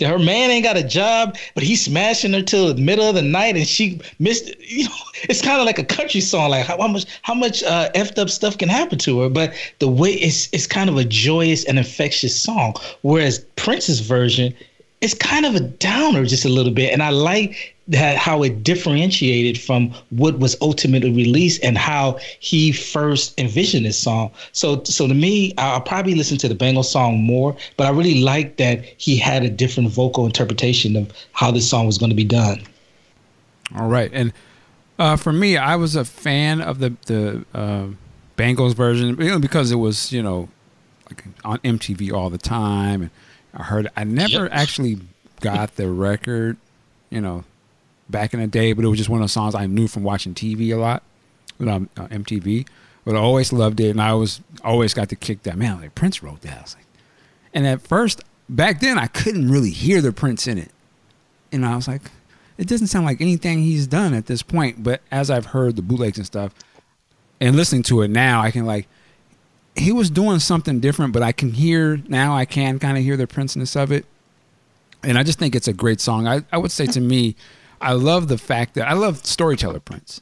Her man ain't got a job, but he's smashing her till the middle of the night, and she missed. You know, it's kind of like a country song. Like how, how much, how much uh, effed up stuff can happen to her, but the way it's, it's kind of a joyous and infectious song. Whereas Prince's version, it's kind of a downer just a little bit. And i like that how it differentiated from what was ultimately released and how he first envisioned this song. So so to me i'll probably listen to the bengal song more but i really like that he had a different vocal interpretation of how this song was going to be done. All right, and uh, for me, I was a fan of the the uh, version because it was you know like on MTV all the time, and I heard. I never Yep. actually got the record, you know, back in the day, but it was just one of those songs I knew from watching TV a lot, you know, uh, MTV. But I always loved it, and I was always got to kick that man. Like Prince wrote that, I was like, and at first back then I couldn't really hear the Prince in it, and I was like, it doesn't sound like anything he's done at this point. But as I've heard the bootlegs and stuff, and listening to it now, I can like, he was doing something different. But I can hear now, I can kind of hear the Princeness of it, and I just think it's a great song. I, I would say to me, I love the fact that I love storyteller Prince,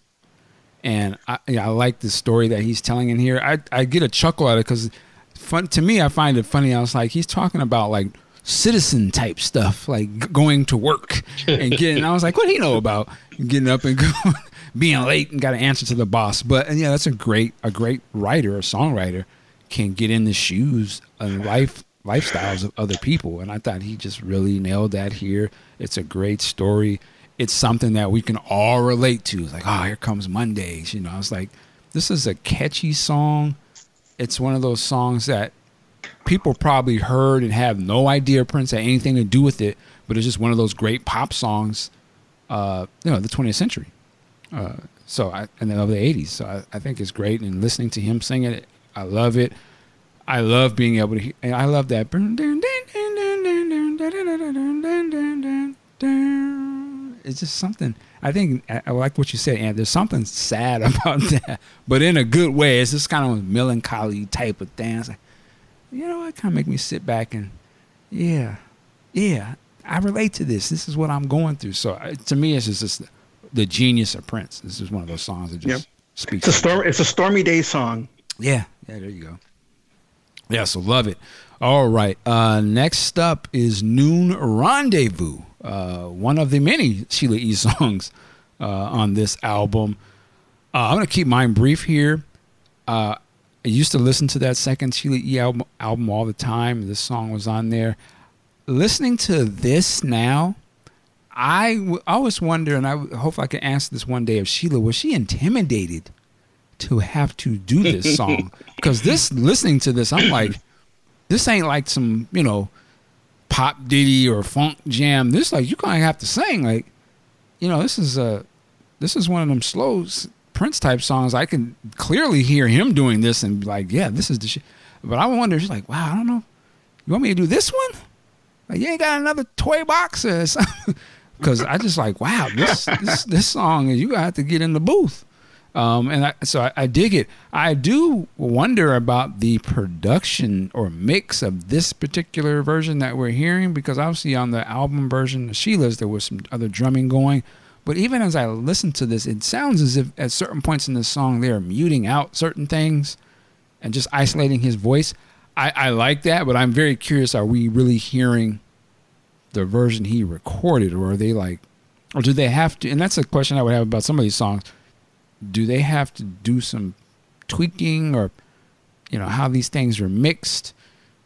and I, yeah, I like the story that he's telling in here. I I get a chuckle out of it because fun to me. I find it funny. I was like, he's talking about like citizen type stuff, like going to work and getting. I was like, what do he know about getting up and going, being late and got to answer to the boss? But and yeah, that's a great a great writer, a songwriter can get in the shoes and life lifestyles of other people. And I thought he just really nailed that here. It's a great story. It's something that we can all relate to. It's like, oh, here comes Mondays. You know, I was like, this is a catchy song. It's one of those songs that people probably heard and have no idea Prince had anything to do with it, but it's just one of those great pop songs, uh, you know, the 20th century. Uh, so I and then of the 80s. So I, I think it's great. And listening to him sing it, I love it. I love being able to. Hear, and I love that. It's just something. I think I like what you said, and there's something sad about that, but in a good way. It's just kind of a melancholy type of thing. It's like, you know, it kind of make me sit back and, yeah, yeah, I relate to this. This is what I'm going through. So uh, to me, it's just, just the genius of Prince. This is one of those songs that just Yep. speaks. It's a storm. It's a stormy day song. Yeah, yeah, there you go. Yeah, so love it. All right. Uh, next up is Noon Rendezvous, uh, one of the many Sheila E. songs uh, on this album. Uh, I'm gonna keep mine brief here. Uh, I used to listen to that second Sheila E album, album all the time. This song was on there. Listening to this now, I w- I always wonder, and I w- hope I can answer this one day of Sheila. Was she intimidated to have to do this song? Because this, listening to this, I'm like, this ain't like some you know pop ditty or funk jam. This like you gonna have to sing like, you know, this is a this is one of them slow Prince type songs. I can clearly hear him doing this and be like, yeah, this is the shit. But I wonder, she's like, wow, I don't know. You want me to do this one? Like, you ain't got another toy box or something? Because I just like, wow, this this this song, you gotta have to get in the booth. Um, and I, so I, I dig it. I do wonder about the production or mix of this particular version that we're hearing because obviously on the album version, the Sheila's, there was some other drumming going. But even as I listen to this, it sounds as if at certain points in the song they are muting out certain things and just isolating his voice. I, I like that, but I'm very curious: Are we really hearing the version he recorded, or are they like, or do they have to? And that's a question I would have about some of these songs. Do they have to do some tweaking, or you know how these things are mixed,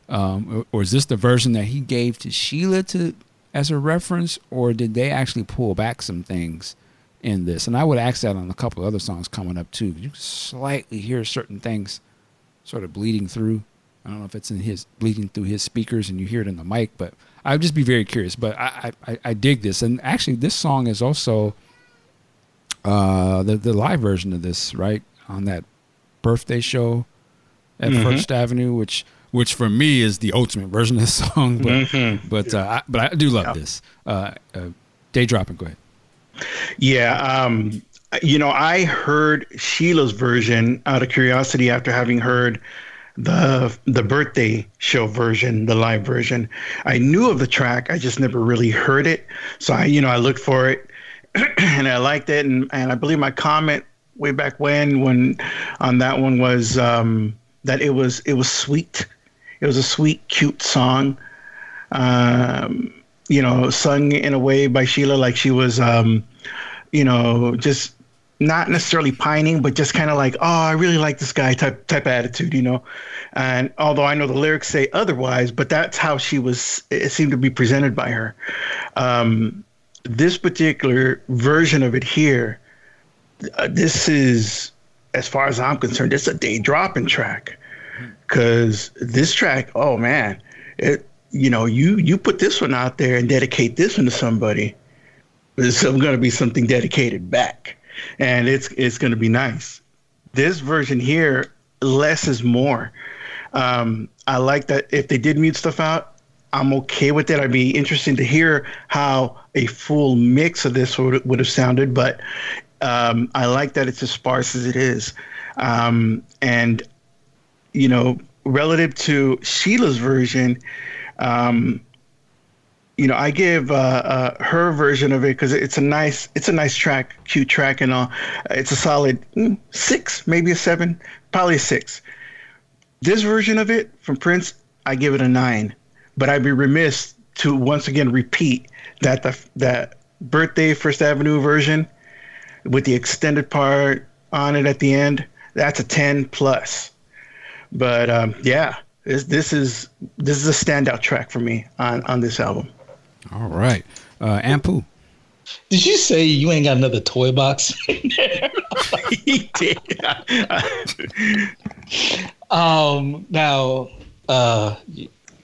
um, or, or is this the version that he gave to Sheila to as a reference, or did they actually pull back some things in this? And I would ask that on a couple other songs coming up too. You slightly hear certain things sort of bleeding through. I don't know if it's in his bleeding through his speakers and you hear it in the mic, but I would just be very curious. But I, I, I dig this, and actually, this song is also uh, the the live version of this, right on that birthday show at Mhm. First Avenue, which which for me is the ultimate version of the song. But Mhm. but uh, I, but I do love Yeah. this. Uh, uh, day dropping, go ahead. Yeah, um, you know, I heard Sheila's version out of curiosity after having heard the the birthday show version, the live version. I knew of the track, I just never really heard it. So I, you know, I looked for it and I liked it, and and I believe my comment way back when when on that one was um, that it was it was sweet. It was a sweet, cute song. Um, you know, sung in a way by Sheila like she was, um, you know, just not necessarily pining, but just kind of like, oh, I really like this guy type type attitude, you know. And although I know the lyrics say otherwise, but that's how she was. It seemed to be presented by her. Um, this particular version of it here, uh, this is, as far as I'm concerned, it's a day dropping track. Cause this track, oh man, it you know, you you put this one out there and dedicate this one to somebody, there's going to be something dedicated back, and it's it's going to be nice. This version here, less is more. Um, I like that if they did mute stuff out, I'm okay with it. I'd be interesting to hear how a full mix of this would would have sounded, but um, I like that it's as sparse as it is, um, and you know, relative to Sheila's version, um, you know, I give uh, uh, her version of it because it's a nice, it's a nice track, cute track, and all. It's a solid mm, six, maybe a seven, probably a six. This version of it from Prince, I give it a nine, but I'd be remiss to once again repeat that the that birthday First Avenue version with the extended part on it at the end, that's a ten plus. But um, yeah, this this is this is a standout track for me on on this album. All right, uh, Ampu. Did you say you ain't got another toy box? he did. um, now, uh,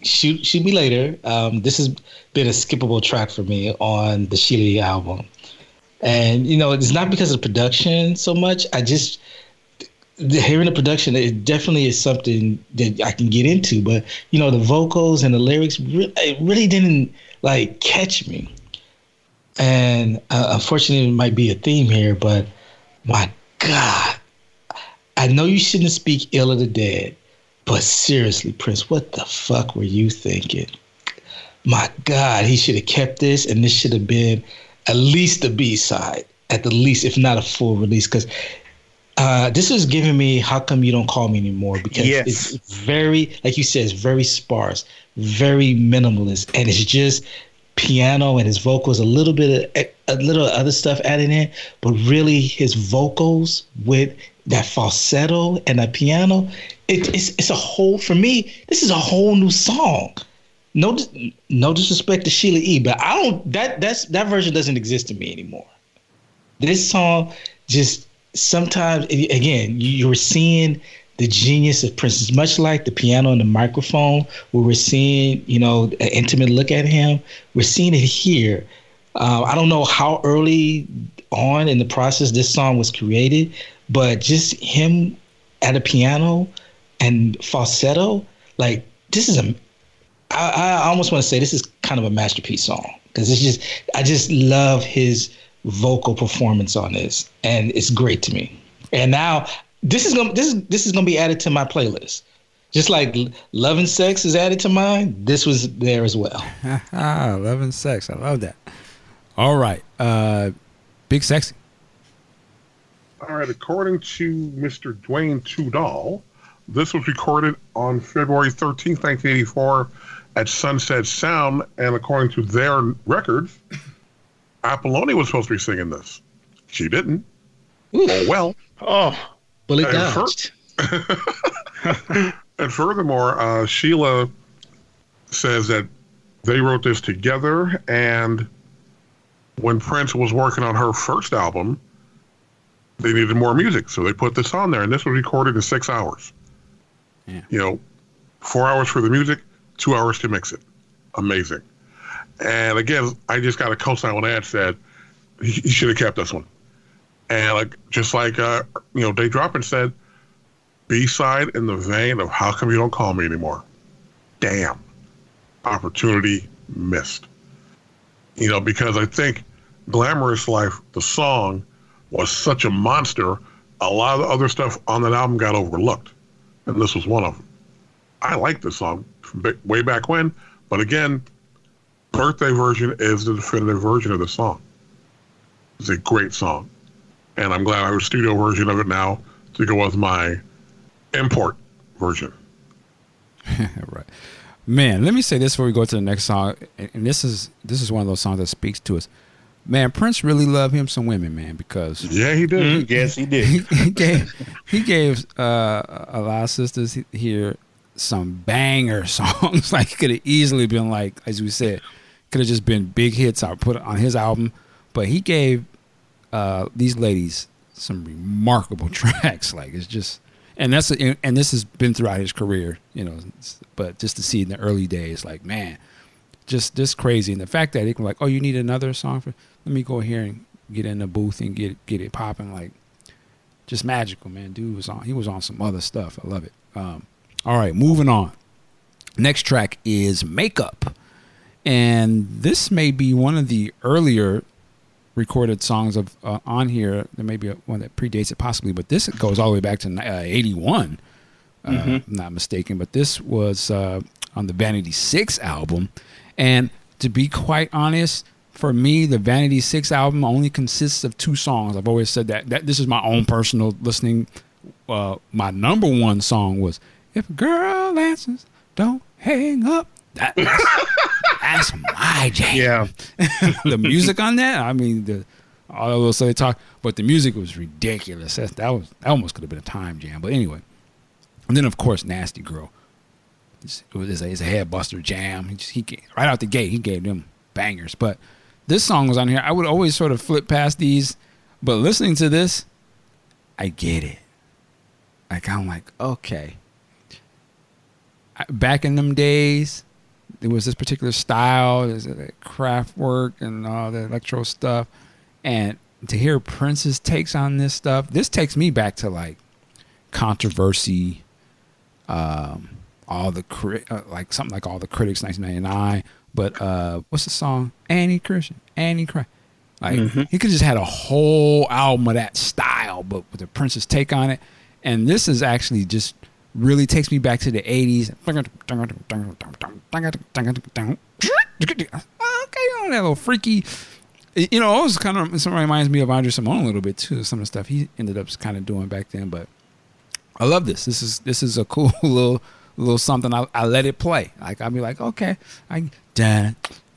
shoot, shoot me later. Um, this has been a skippable track for me on the Sheila album, and you know it's not because of production so much. I just the, hearing the production, it definitely is something that I can get into. But you know, the vocals and the lyrics, really, it really didn't like catch me. And uh, unfortunately, it might be a theme here, but my God, I know you shouldn't speak ill of the dead, but seriously, Prince, what the fuck were you thinking? My God, he should have kept this, and this should have been at least the B side, at the least, if not a full release, because uh, this is giving me how come you don't call me anymore because Yes. it's very like you said it's very sparse very minimalist and it's just piano and his vocals, a little bit of a little other stuff added in, but really his vocals with that falsetto and that piano, it, it's it's a whole for me. This is a whole new song. No, no disrespect to Sheila E, but I don't that that's that version doesn't exist to me anymore. This song just sometimes again you're seeing the genius of Prince. Much like the piano and the microphone, where we're seeing, you know, an intimate look at him. We're seeing it here. Uh, I don't know how early on in the process this song was created, but just him at a piano and falsetto, like this is a. I, I almost want to say this is kind of a masterpiece song because it's just I just love his vocal performance on this, and it's great to me. And now this is gonna this is this is gonna be added to my playlist. Just like Love and Sex is added to mine, this was there as well. ah, Love and Sex. I love that. All right. Uh Big Sexy. All right, according to Mr. Duane Tudahl, this was recorded on February 13th, 1984 at Sunset Sound, and according to their records, Apollonia was supposed to be singing this. She didn't. Ooh. Oh well. Oh. Bullet and dodged. For- and furthermore, uh, Sheila says that they wrote this together, and when Prince was working on her first album, they needed more music, so they put this on there, and this was recorded in six hours. Yeah. You know, four hours for the music, two hours to mix it. Amazing. And again, I just got a co-sign when Ad said he, he should have kept this one. And like just like uh, you know, Dropping said, B side in the vein of how come you don't call me anymore? Damn. Opportunity missed. You know, because I think Glamorous Life, the song, was such a monster, a lot of the other stuff on that album got overlooked. And this was one of them. I like this song way back when, but again, birthday version is the definitive version of the song. It's a great song and I'm glad I have a studio version of it now to go with my import version. right, man. Let me say this before we go to the next song, and this is this is one of those songs that speaks to us. Man, Prince really loved him some women, man, because yeah, he did. Mm-hmm. Yes, he did. he, he gave he gave uh, a lot of sisters here some banger songs. like could have easily been like, as we said, could have just been big hits. I put on his album, but he gave uh, these ladies some remarkable tracks. Like it's just, and that's and this has been throughout his career, you know. But just to see in the early days, like man, just just crazy. And the fact that he can like, oh, you need another song for? Let me go here and get in the booth and get get it popping. Like just magical, man. Dude was on. He was on some other stuff. I love it. Um, all right, moving on. Next track is Makeup. And this may be one of the earlier recorded songs of uh, on here. There may be a, one that predates it possibly, but this goes all the way back to uh, '81. Uh, mm-hmm. not mistaken, but this was uh, on the Vanity Six album. And to be quite honest, for me, the Vanity Six album only consists of two songs. I've always said that. That this is my own personal listening. Uh, my number one song was "If a Girl Answers, Don't Hang Up." That, that's my jam. Yeah. the music on that, I mean, the all those they talk, but the music was ridiculous. That, that was that almost could have been a time jam. But anyway, and then of course, Nasty Girl. It's, it was a, it's a head buster jam. He, just, he right out the gate, he gave them bangers. But this song was on here. I would always sort of flip past these, but listening to this, I get it. Like I'm like, okay. Back in them days, there was this particular style, there's work and all the electro stuff, and to hear Prince's takes on this stuff, this takes me back to like controversy, um, all the cri- uh, like something like all the critics, 1999. But uh, what's the song? Annie Christian, Annie Cry. Like mm-hmm. he could just had a whole album of that style, but with the Prince's take on it. And this is actually just really takes me back to the 80s. Okay, that little freaky. You know, it was kind of, it reminds me of Andre Cymone a little bit too, some of the stuff he ended up kind of doing back then. But I love this. This is this is a cool little little something, I, I let it play. Like I'll be like, okay, I dun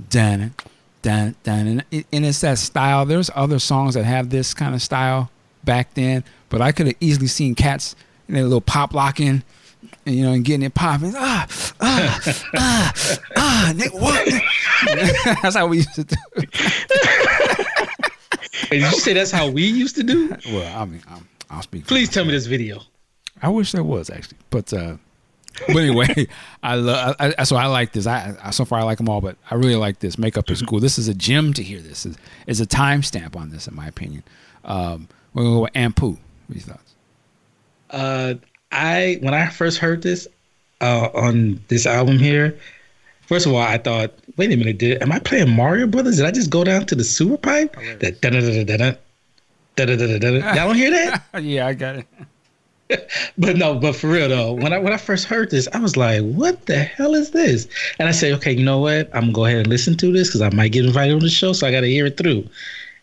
dun dun dun, and, it, and it's that style. There's other songs that have this kind of style back then, but I could have easily seen cats in a little pop locking. And, you know, and getting it popping. Ah, ah, ah, ah, nigga, what? That's how we used to do. it. Wait, did you say that's how we used to do? Well, I mean, I'm, I'll speak. Please tell me this video. I wish there was actually, but uh, but anyway, I love. I, I, so I like this. I, I so far I like them all, but I really like this. Makeup is cool. This is a gem to hear. This is is a timestamp on this, in my opinion. Um, we're gonna go with Ampu. What are your thoughts? Uh, I when I first heard this uh, on this album here, first of all, I thought, wait a minute, did am I playing Mario Brothers? Did I just go down to the sewer pipe? That da da da da da da da da da da. Y'all don't hear that? yeah, I got it. but no, but for real though, when I when I first heard this, I was like, "What the hell is this?" And I said, "Okay, you know what? I'm gonna go ahead and listen to this because I might get invited on the show, so I got to hear it through."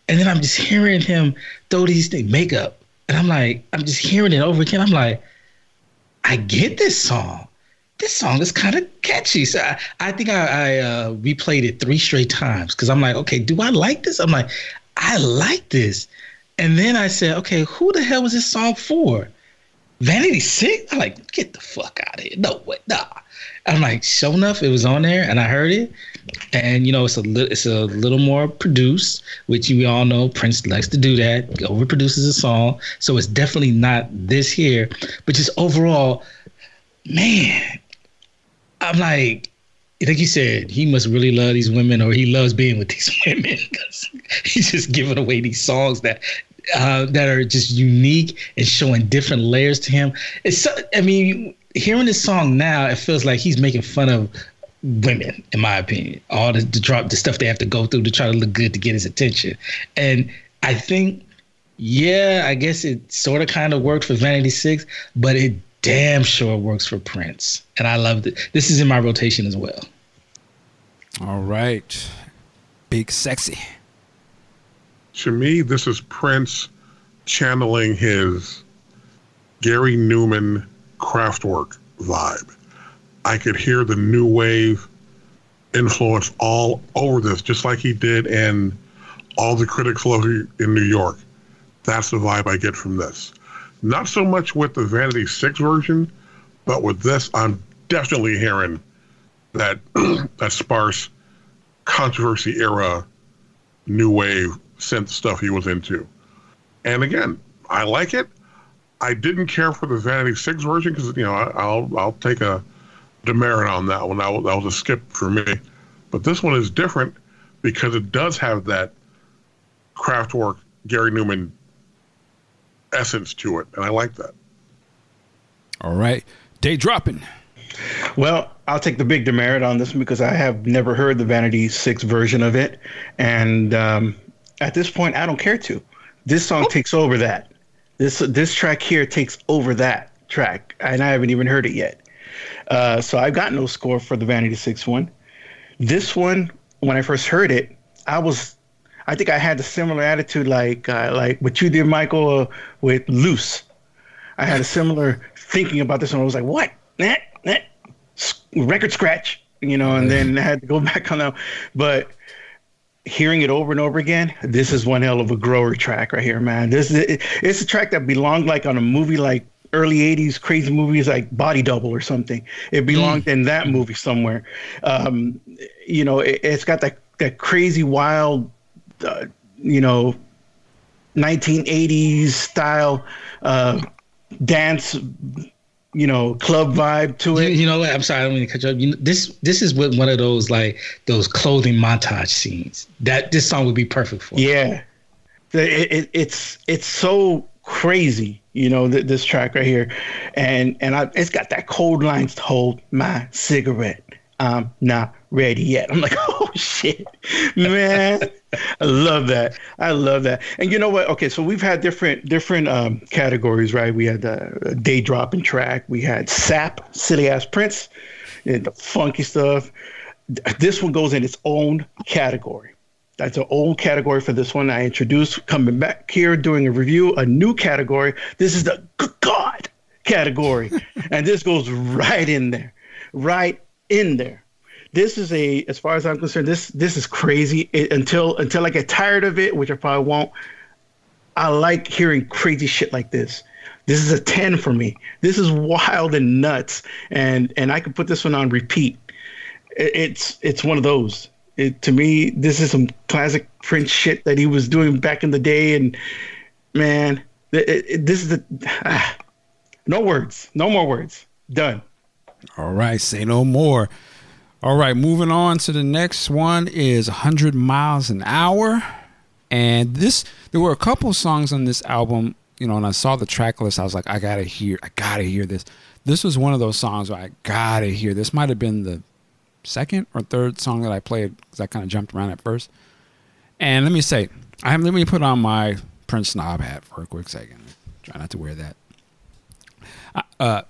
And then I'm just hearing him throw these things, makeup, and I'm like, I'm just hearing it over again. I'm like, I get this song. This song is kind of catchy. So I, I think I, I uh, replayed it three straight times because I'm like, okay, do I like this? I'm like, I like this. And then I said, okay, who the hell was this song for? Vanity Six? I'm like, get the fuck out of here. No way, nah. I'm like, sure enough, it was on there and I heard it. And you know, it's a little it's a little more produced, which we all know Prince likes to do that, overproduces a song. So it's definitely not this here, but just overall, man, I'm like, like you said, he must really love these women, or he loves being with these women because he's just giving away these songs that uh, that are just unique and showing different layers to him. It's, I mean, hearing this song now, it feels like he's making fun of women, in my opinion. All the, the drop, the stuff they have to go through to try to look good to get his attention, and I think, yeah, I guess it sort of kind of worked for Vanity Six, but it damn sure works for Prince, and I loved it. This is in my rotation as well. All right, big sexy. To me, this is Prince channeling his Gary Numan Kraftwerk vibe. I could hear the new wave influence all over this, just like he did in All the Critics Love in New York. That's the vibe I get from this. Not so much with the Vanity Six version, but with this, I'm definitely hearing that that sparse controversy era new wave synth stuff he was into. And again, I like it. I didn't care for the Vanity Six version because you know I, will I'll take a demerit on that one. That was, that was a skip for me. But this one is different because it does have that Kraftwerk Gary Numan essence to it, and I like that. All right, day dropping. Well, I'll take the big demerit on this one because I have never heard the Vanity Six version of it, and um, at this point, I don't care to. This song takes over that. This this track here takes over that track, and I haven't even heard it yet. Uh, so I've got no score for the Vanity Six one. This one, when I first heard it, I was, I think I had a similar attitude like uh, like what you did, Michael, uh, with Loose. I had a similar thinking about this one. I was like, what? Nah, nah. Record scratch, you know, and then I had to go back on that. But hearing it over and over again, this is one hell of a grower track right here, man. This is, it's a track that belonged like on a movie like early 80s crazy movies like Body Double or something. It belonged mm. in that movie somewhere. Um, you know, it, has got that, that crazy wild, uh, you know, 1980s style uh, dance you know club vibe to it. You, you know what? I'm sorry, I don't mean to cut you up. You know, this this is what one of those like those clothing montage scenes that this song would be perfect for. Yeah, it, it, it's it's so crazy, you know, th- this track right here, and and I, it's got that cold lines to hold my cigarette. I'm not ready yet. I'm like, oh shit, man. I love that. I love that. And you know what? Okay, so we've had different different um, categories, right? We had the day dropping track. We had sap, silly ass Prince, and the funky stuff. This one goes in its own category. That's an old category for this one. I introduced coming back here doing a review, a new category. This is the good God category, and this goes right in there, right in there. This is a, as far as I'm concerned, this this is crazy. It, until until I get tired of it, which I probably won't. I like hearing crazy shit like this. This is a 10 for me. This is wild and nuts. And and I could put this one on repeat. It, it's it's one of those. It, to me, this is some classic Prince shit that he was doing back in the day. And man, it, this is the ah, no words, no more words. Done. All right, say no more. All right, moving on to the next one is 100 miles an hour. And this, there were a couple songs on this album, you know, and I saw the track list. I was like, I gotta hear, I gotta hear this. This was one of those songs where I gotta hear. This might have been the second or third song that I played because I kind of jumped around at first. And let me say, I have, let me put on my Prince snob hat for a quick second. Try not to wear that. Uh, uh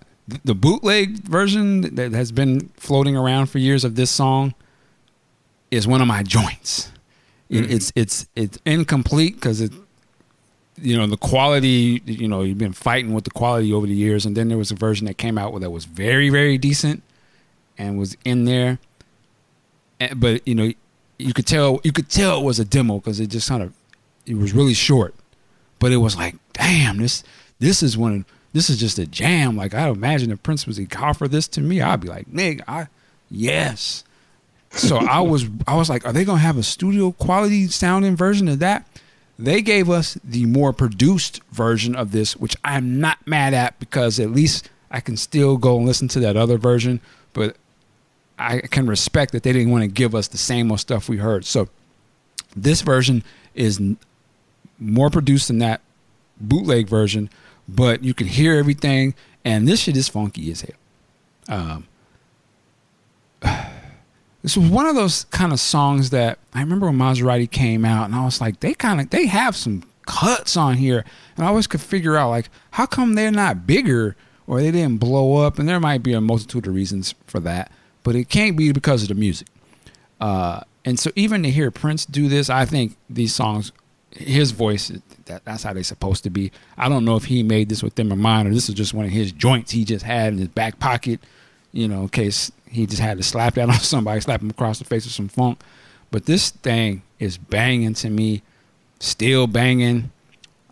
the bootleg version that has been floating around for years of this song is one of my joints. Mm-hmm. It's it's it's incomplete because it, you know, the quality. You know, you've been fighting with the quality over the years, and then there was a version that came out that was very very decent and was in there. And, but you know, you could tell you could tell it was a demo because it just kind of it was really short, but it was like, damn, this this is one. This is just a jam. Like I imagine if Prince was to offer this to me, I'd be like, nigga, I yes. So I was I was like, are they gonna have a studio quality sounding version of that? They gave us the more produced version of this, which I'm not mad at because at least I can still go and listen to that other version. But I can respect that they didn't want to give us the same old stuff we heard. So this version is more produced than that bootleg version, but you can hear everything, and this shit is funky as hell. Um, this was one of those kind of songs that I remember when Mazarati came out, and I was like, they kind of they have some cuts on here, and I always could figure out like how come they're not bigger or they didn't blow up, and there might be a multitude of reasons for that, but it can't be because of the music. Uh, and so even to hear Prince do this, I think these songs, his voice, that, that's how they're supposed to be. I don't know if he made this with them in mind or this is just one of his joints he just had in his back pocket, you know, in case he just had to slap that on somebody, slap him across the face with some funk. But this thing is banging to me, still banging.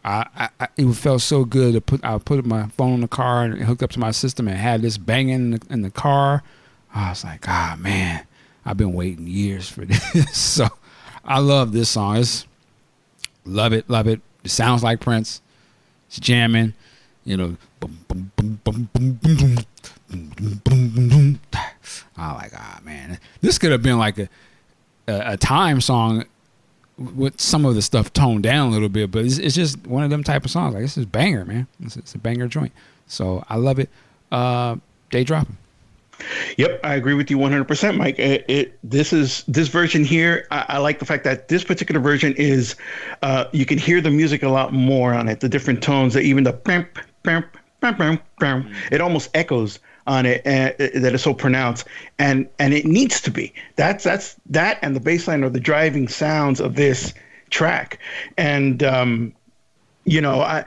I, I, it felt so good to put I put my phone in the car and hooked up to my system and had this banging in the, in the car. I was like, ah, man, I've been waiting years for this. so I love this song. It's love it, love it. It sounds like Prince. It's jamming, you know. I like, ah, man, this could have been like a a, a time song with some of the stuff toned down a little bit, but it's, it's, just one of them type of songs. Like this is banger, man. It's, it's a banger joint. So I love it. Uh, day dropping. Yep, I agree with you 100%, Mike. It, it, this is this version here. I, I, like the fact that this particular version is uh, you can hear the music a lot more on it. The different tones, that even the bam, bam, bam, bam, bam, it almost echoes on it and, uh, that is so pronounced and and it needs to be that's that's that and the bass line are the driving sounds of this track and um you know i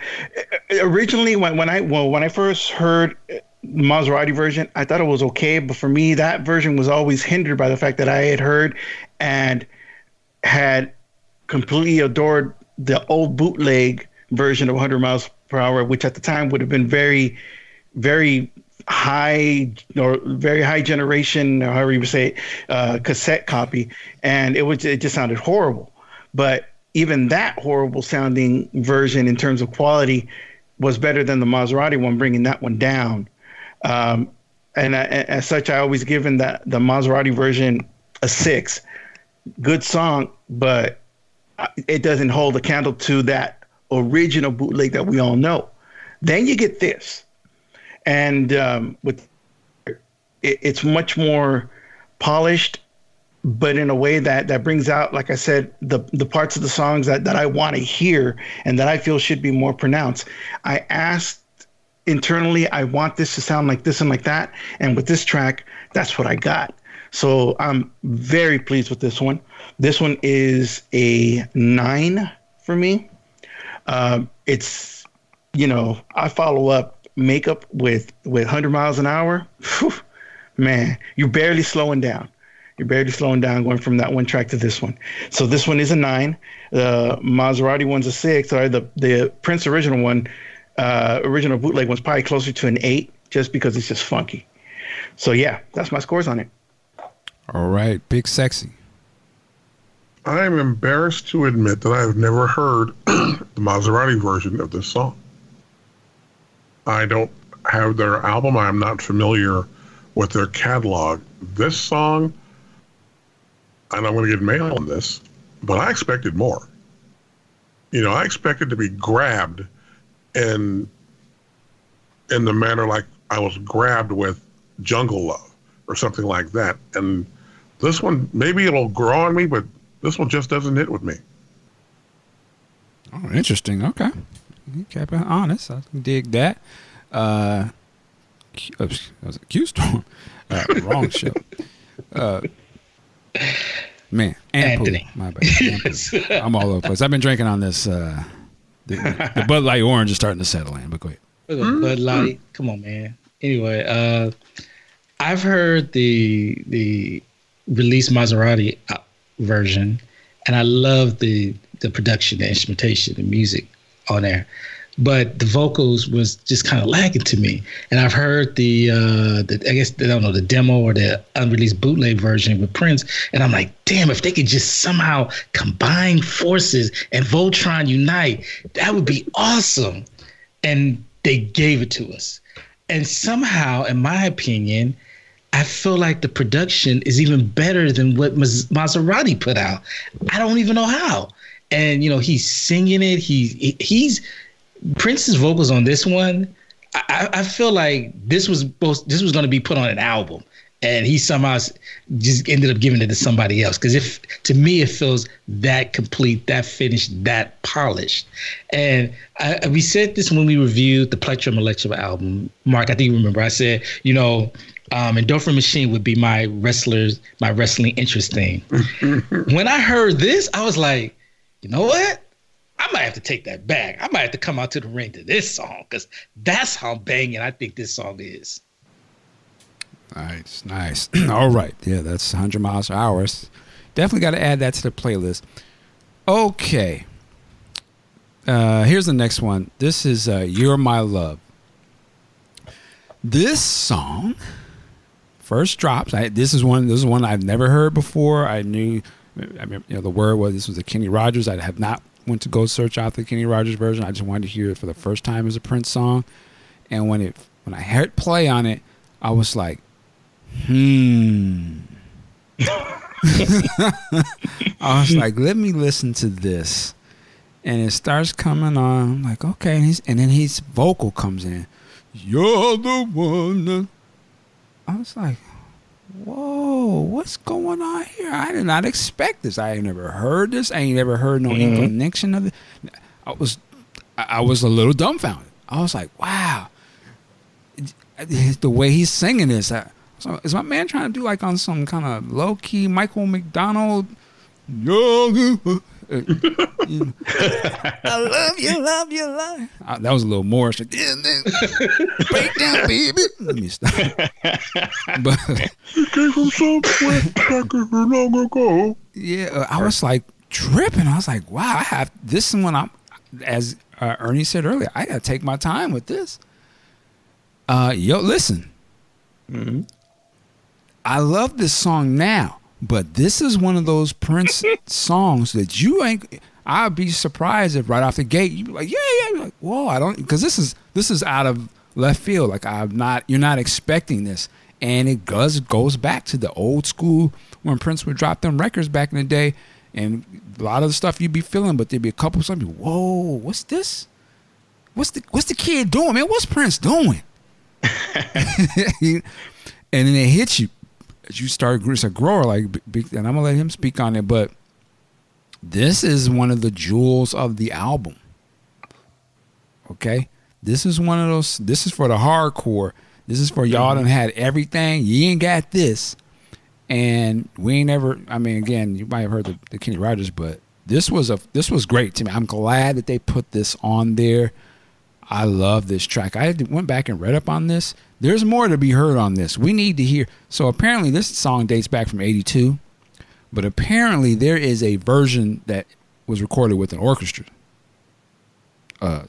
originally when, when i well when i first heard Mazarati version i thought it was okay but for me that version was always hindered by the fact that i had heard and had completely adored the old bootleg version of 100 miles per hour which at the time would have been very very high or very high generation, or however you would say, it, uh, cassette copy, and it was it just sounded horrible. But even that horrible sounding version, in terms of quality, was better than the Mazarati one, bringing that one down. Um, and I, as such, I always given that the Mazarati version a six. Good song, but it doesn't hold a candle to that original bootleg that we all know. Then you get this and um, with it, it's much more polished but in a way that that brings out like i said the the parts of the songs that, that i want to hear and that i feel should be more pronounced i asked internally i want this to sound like this and like that and with this track that's what i got so i'm very pleased with this one this one is a nine for me uh, it's you know i follow up makeup with with 100 miles an hour, whew, man, you're barely slowing down. You're barely slowing down going from that one track to this one. So this one is a nine. The Mazarati one's a six. Or the the Prince original one, uh, original bootleg one's probably closer to an eight, just because it's just funky. So yeah, that's my scores on it. All right, big sexy. I am embarrassed to admit that I have never heard the Mazarati version of this song. I don't have their album. I'm not familiar with their catalog. This song, and I'm going to get mail on this, but I expected more. You know, I expected to be grabbed in in the manner like I was grabbed with Jungle Love or something like that. And this one, maybe it'll grow on me, but this one just doesn't hit with me. Oh, interesting. Okay. You kept it honest. I can dig that. Uh, Q- uh, was it Q Storm? Uh, wrong show. Uh, man, Anthony. My bad. I'm all over the place. I've been drinking on this. Uh, the, the Bud Light Orange is starting to settle in, but go ahead. Look at Bud Light. Come on, man. Anyway, uh, I've heard the the release Mazarati uh, version, and I love the the production, the instrumentation, the music on there. But the vocals was just kind of lagging to me, and I've heard the, uh, the I guess I don't know the demo or the unreleased bootleg version with Prince, and I'm like, damn, if they could just somehow combine forces and Voltron unite, that would be awesome. And they gave it to us, and somehow, in my opinion, I feel like the production is even better than what Mas- Mazarati put out. I don't even know how. And you know, he's singing it. He's he, he's Prince's vocals on this one. I, I feel like this was supposed this was going to be put on an album, and he somehow just ended up giving it to somebody else. Because if to me it feels that complete, that finished, that polished. And I, we said this when we reviewed the Plectrum Electrum album. Mark, I think you remember. I said, you know, um, Endorphin Machine would be my wrestlers, my wrestling interest thing. when I heard this, I was like, you know what? I might have to take that back. I might have to come out to the ring to this song because that's how banging I think this song is. Nice, nice. All right. Yeah, that's 100 miles per hour. Definitely got to add that to the playlist. Okay. Uh, here's the next one. This is uh, You're My Love. This song first drops. I, this is one. This is one I've never heard before. I knew, I mean, you know, the word was this was a Kenny Rogers. I have not went to go search out the Kenny Rogers version. I just wanted to hear it for the first time as a Prince song. And when it when I heard play on it, I was like, hmm. I was like, let me listen to this. And it starts coming on. I'm like, okay. And, and then his vocal comes in. You're the one. I was like, whoa, what's going on here? I did not expect this. I ain't never heard this. I ain't never heard no mm-hmm. inclination of it. I was, I was a little dumbfounded. I was like, wow, the way he's singing this. I, so is my man trying to do like on some kind of low key Michael McDonald? You I love you, love you, love. You. Uh, that was a little more. Break down, baby. Let me stop. But Came from somewhere back here long ago. yeah, uh, I was like tripping. I was like, wow, I have this one. I'm as uh, Ernie said earlier. I gotta take my time with this. Uh, yo, listen. I love this song now, but this is one of those Prince songs that you ain't. I'd be surprised if right off the gate you'd be like, yeah, yeah. Like, whoa, I don't, because this is this is out of left field. Like I'm not, you're not expecting this, and it goes goes back to the old school when Prince would drop them records back in the day, and a lot of the stuff you'd be feeling, but there'd be a couple of something. Whoa, what's this? What's the what's the kid doing, man? What's Prince doing? and then it hits you as you start it's a grower like and i'm gonna let him speak on it but this is one of the jewels of the album. Okay? This is one of those this is for the hardcore. This is for y'all done had everything. You ain't got this. And we ain't ever i mean again you might have heard the, the kenny rogers but this was a this was great to me. I'm glad that they put this on there. I love this track. I went back and read up on this. There's more to be heard on this. We need to hear. So apparently, this song dates back from '82, but apparently there is a version that was recorded with an orchestra. Uh,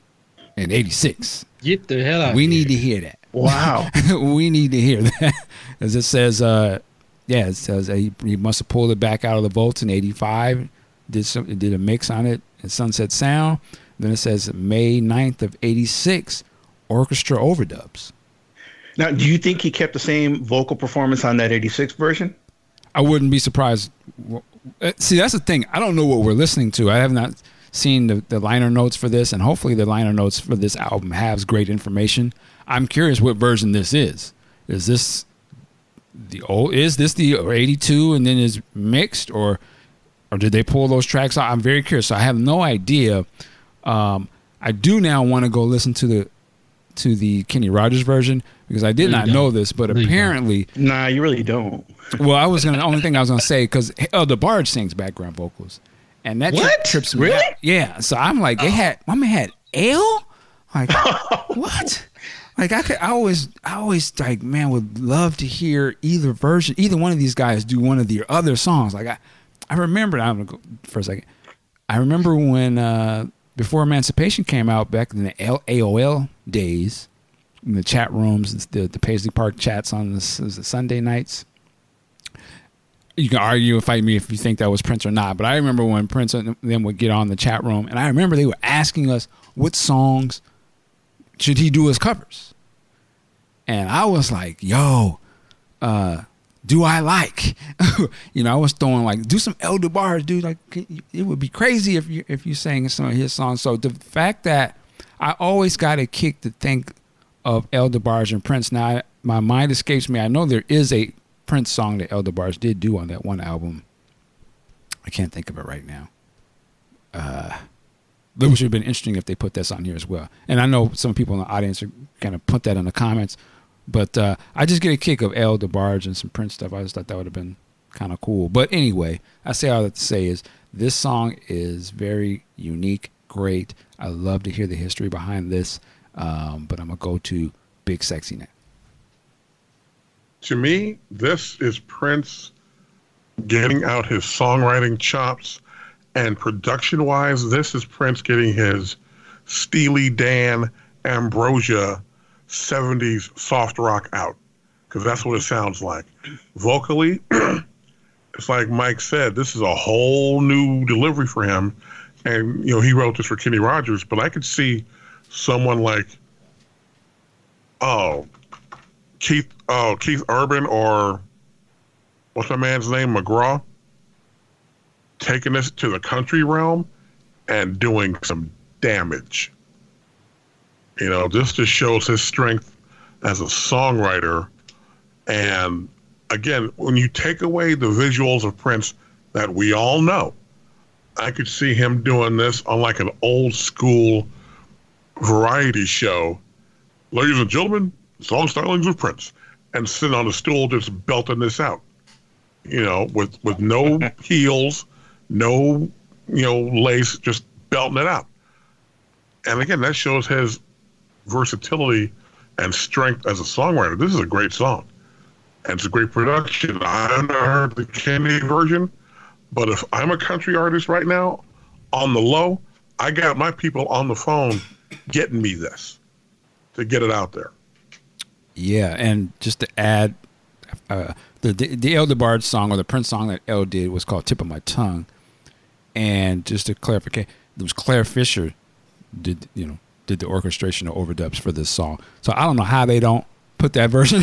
in '86. Get the hell out! We need to hear that. Wow. we need to hear that, as it says. Uh, yeah, it says uh, he, he must have pulled it back out of the vaults in '85. Did some did a mix on it at Sunset Sound. Then it says May 9th of '86, orchestra overdubs. Now, do you think he kept the same vocal performance on that '86 version? I wouldn't be surprised. Uh, see, that's the thing. I don't know what we're listening to. I have not seen the, the liner notes for this, and hopefully the liner notes for this album has great information. I'm curious what version this is. Is this the old? Is this the '82 and then is mixed, or or did they pull those tracks out? I'm very curious. So I have no idea. Um, I do now want to go listen to the to the Kenny Rogers version because I did No, not know don't. this, but No, you don't. apparently, Nah, you really don't. well, I was gonna. The only thing I was gonna say because oh, DeBarge sings background vocals, and that tri- What? trips me. Really? out. Yeah. So I'm like, they had my man had El. Like what? Like I could. I always. I always like man would love to hear either version, either one of these guys do one of the other songs. Like I, I remember. I'm gonna go for a second. I remember when uh, before Emancipation came out back in the L- AOL days, in the chat rooms, the the Paisley Park chats on the, Sunday nights you can argue and fight me if you think that was Prince or not, but I remember when Prince and them would get on the chat room, and I remember they were asking us what songs should he do as covers, and I was like, "Yo, uh, do I like?" you know, I was throwing like, "Do some El DeBarge, dude." Like, it would be crazy if you if you sang some of his songs. So the fact that I always got a kick to think of El DeBarge and Prince. Now, I, my mind escapes me. I know there is a Prince song that El DeBarge did do on that one album. I can't think of it right now. Uh, but would have been interesting if they put this on here as well. And I know some people in the audience are going to put that in the comments, but uh, I just get a kick of El DeBarge and some Prince stuff. I just thought that would have been kind of cool. But anyway, I say all that to say is this song is very unique, great. I love to hear the history behind this. Um, but I'm gonna go to Big Sexy now. To me, this is Prince getting out his songwriting chops, and production wise, this is Prince getting his Steely Dan, Ambrosia 70s soft rock out. Because that's what it sounds like. Vocally, it's like Mike said, this is a whole new delivery for him. And, you know, he wrote this for Kenny Rogers, but I could see someone like, oh, Keith, oh, Keith Urban or what's that man's name, McGraw, taking this to the country realm and doing some damage. You know, this just shows his strength as a songwriter. And again, when you take away the visuals of Prince that we all know, I could see him doing this on like an old school variety show. Ladies and gentlemen, song stylings of Prince, and sitting on a stool just belting this out. You know, with with no heels, no you know lace, just belting it out. And again, that shows his versatility and strength as a songwriter. This is a great song, and it's a great production. I've never heard the Kenny version, but if I'm a country artist right now, on the low, I got my people on the phone getting me this to get it out there. Yeah, and just to add, uh, the, the DeBarge song or the Prince song that El did was called "Tip of My Tongue," and just to clarify, it was Clare Fischer did you know did the orchestration or overdubs for this song. So I don't know how they don't put that version,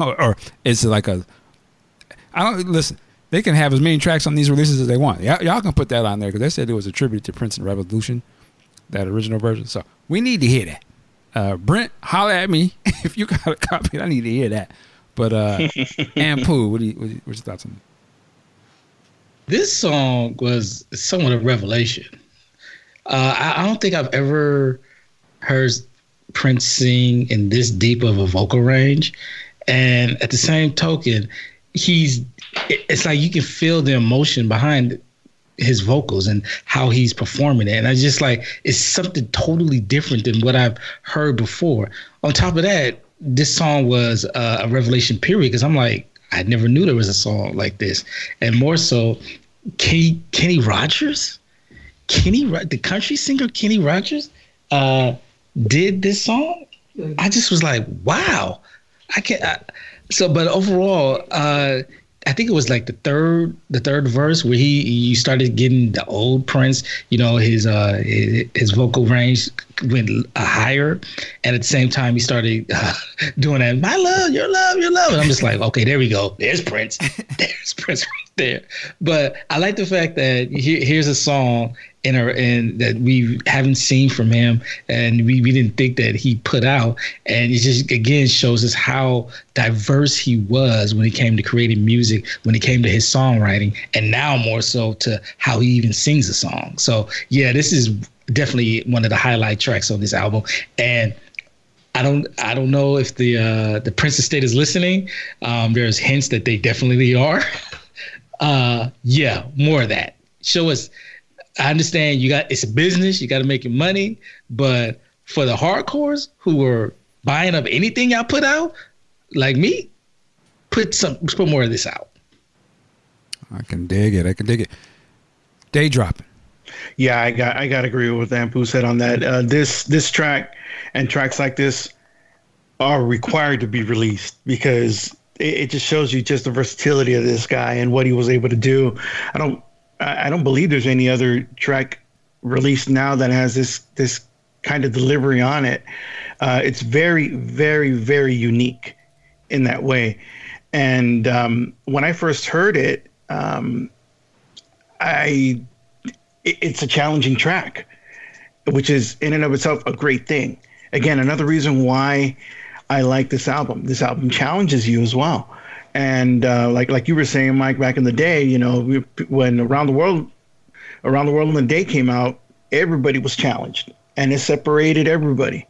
or, or it's like a. I don't listen. They can have as many tracks on these releases as they want. Y'all, y'all can put that on there because they said it was a tribute to Prince and Revolution, that original version. So we need to hear that. Uh, Brent, holler at me if you got a copy. I need to hear that. But uh, and Pooh, what do you, what you, what's your thoughts on This song was somewhat a revelation. Uh, I, I don't think I've ever heard Prince sing in this deep of a vocal range, and at the same token, he's it's like you can feel the emotion behind his vocals and how he's performing it. And I just like it's something totally different than what I've heard before. On top of that, this song was uh, a revelation period because I'm like, I never knew there was a song like this, and more so, Kenny Kenny Rogers, Kenny the country singer Kenny Rogers, uh, did this song. I just was like, wow, I can't. I, so, but overall, uh, I think it was like the third the third verse where he you started getting the old Prince, you know, his uh his, his vocal range went higher, and at the same time he started uh, doing that my love, your love, your love, and I'm just like, okay, there we go, there's Prince, there's Prince there. But I like the fact that here's a song in our and that we haven't seen from him and we, we didn't think that he put out and it just again shows us how diverse he was when it came to creating music when it came to his songwriting and now more so to how he even sings a song so yeah this is definitely one of the highlight tracks on this album and I don't I don't know if the uh, the Prince Estate is listening. Um, there's hints that they definitely are. uh, yeah, more of that. Show us I understand you got it's a business, you got to make your money, but for the hardcores who are buying up anything y'all put out, like me, put some put more of this out. I can dig it. I can dig it. Day dropping. Yeah, I got I got to agree with Ampu said on that. Uh, this this track and tracks like this are required to be released because it, it just shows you just the versatility of this guy and what he was able to do. I don't I don't believe there's any other track released now that has this this kind of delivery on it. Uh, it's very, very, very unique in that way. And um, when I first heard it, um, I it, it's a challenging track, which is in and of itself a great thing. Again, another reason why I like this album. This album challenges you as well and uh, like like you were saying, Mike, back in the day, you know, when around the world, around the world in the day came out, everybody was challenged, and it separated everybody.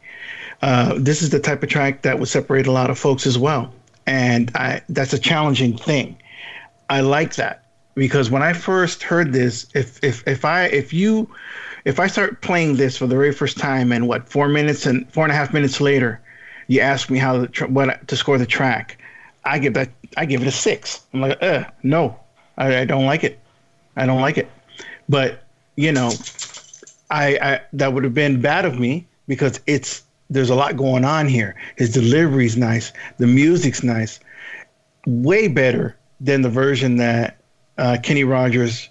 Uh, this is the type of track that would separate a lot of folks as well, and I, that's a challenging thing. I like that because when I first heard this, if if if I if you if I start playing this for the very first time and what four minutes and four and a half minutes later, you ask me how the, what to score the track, I give that I give it a six. I'm like, uh, no, I, I don't like it. I don't like it. But you know, I, I that would have been bad of me because it's there's a lot going on here. His delivery's nice, the music's nice, way better than the version that uh, Kenny Rogers,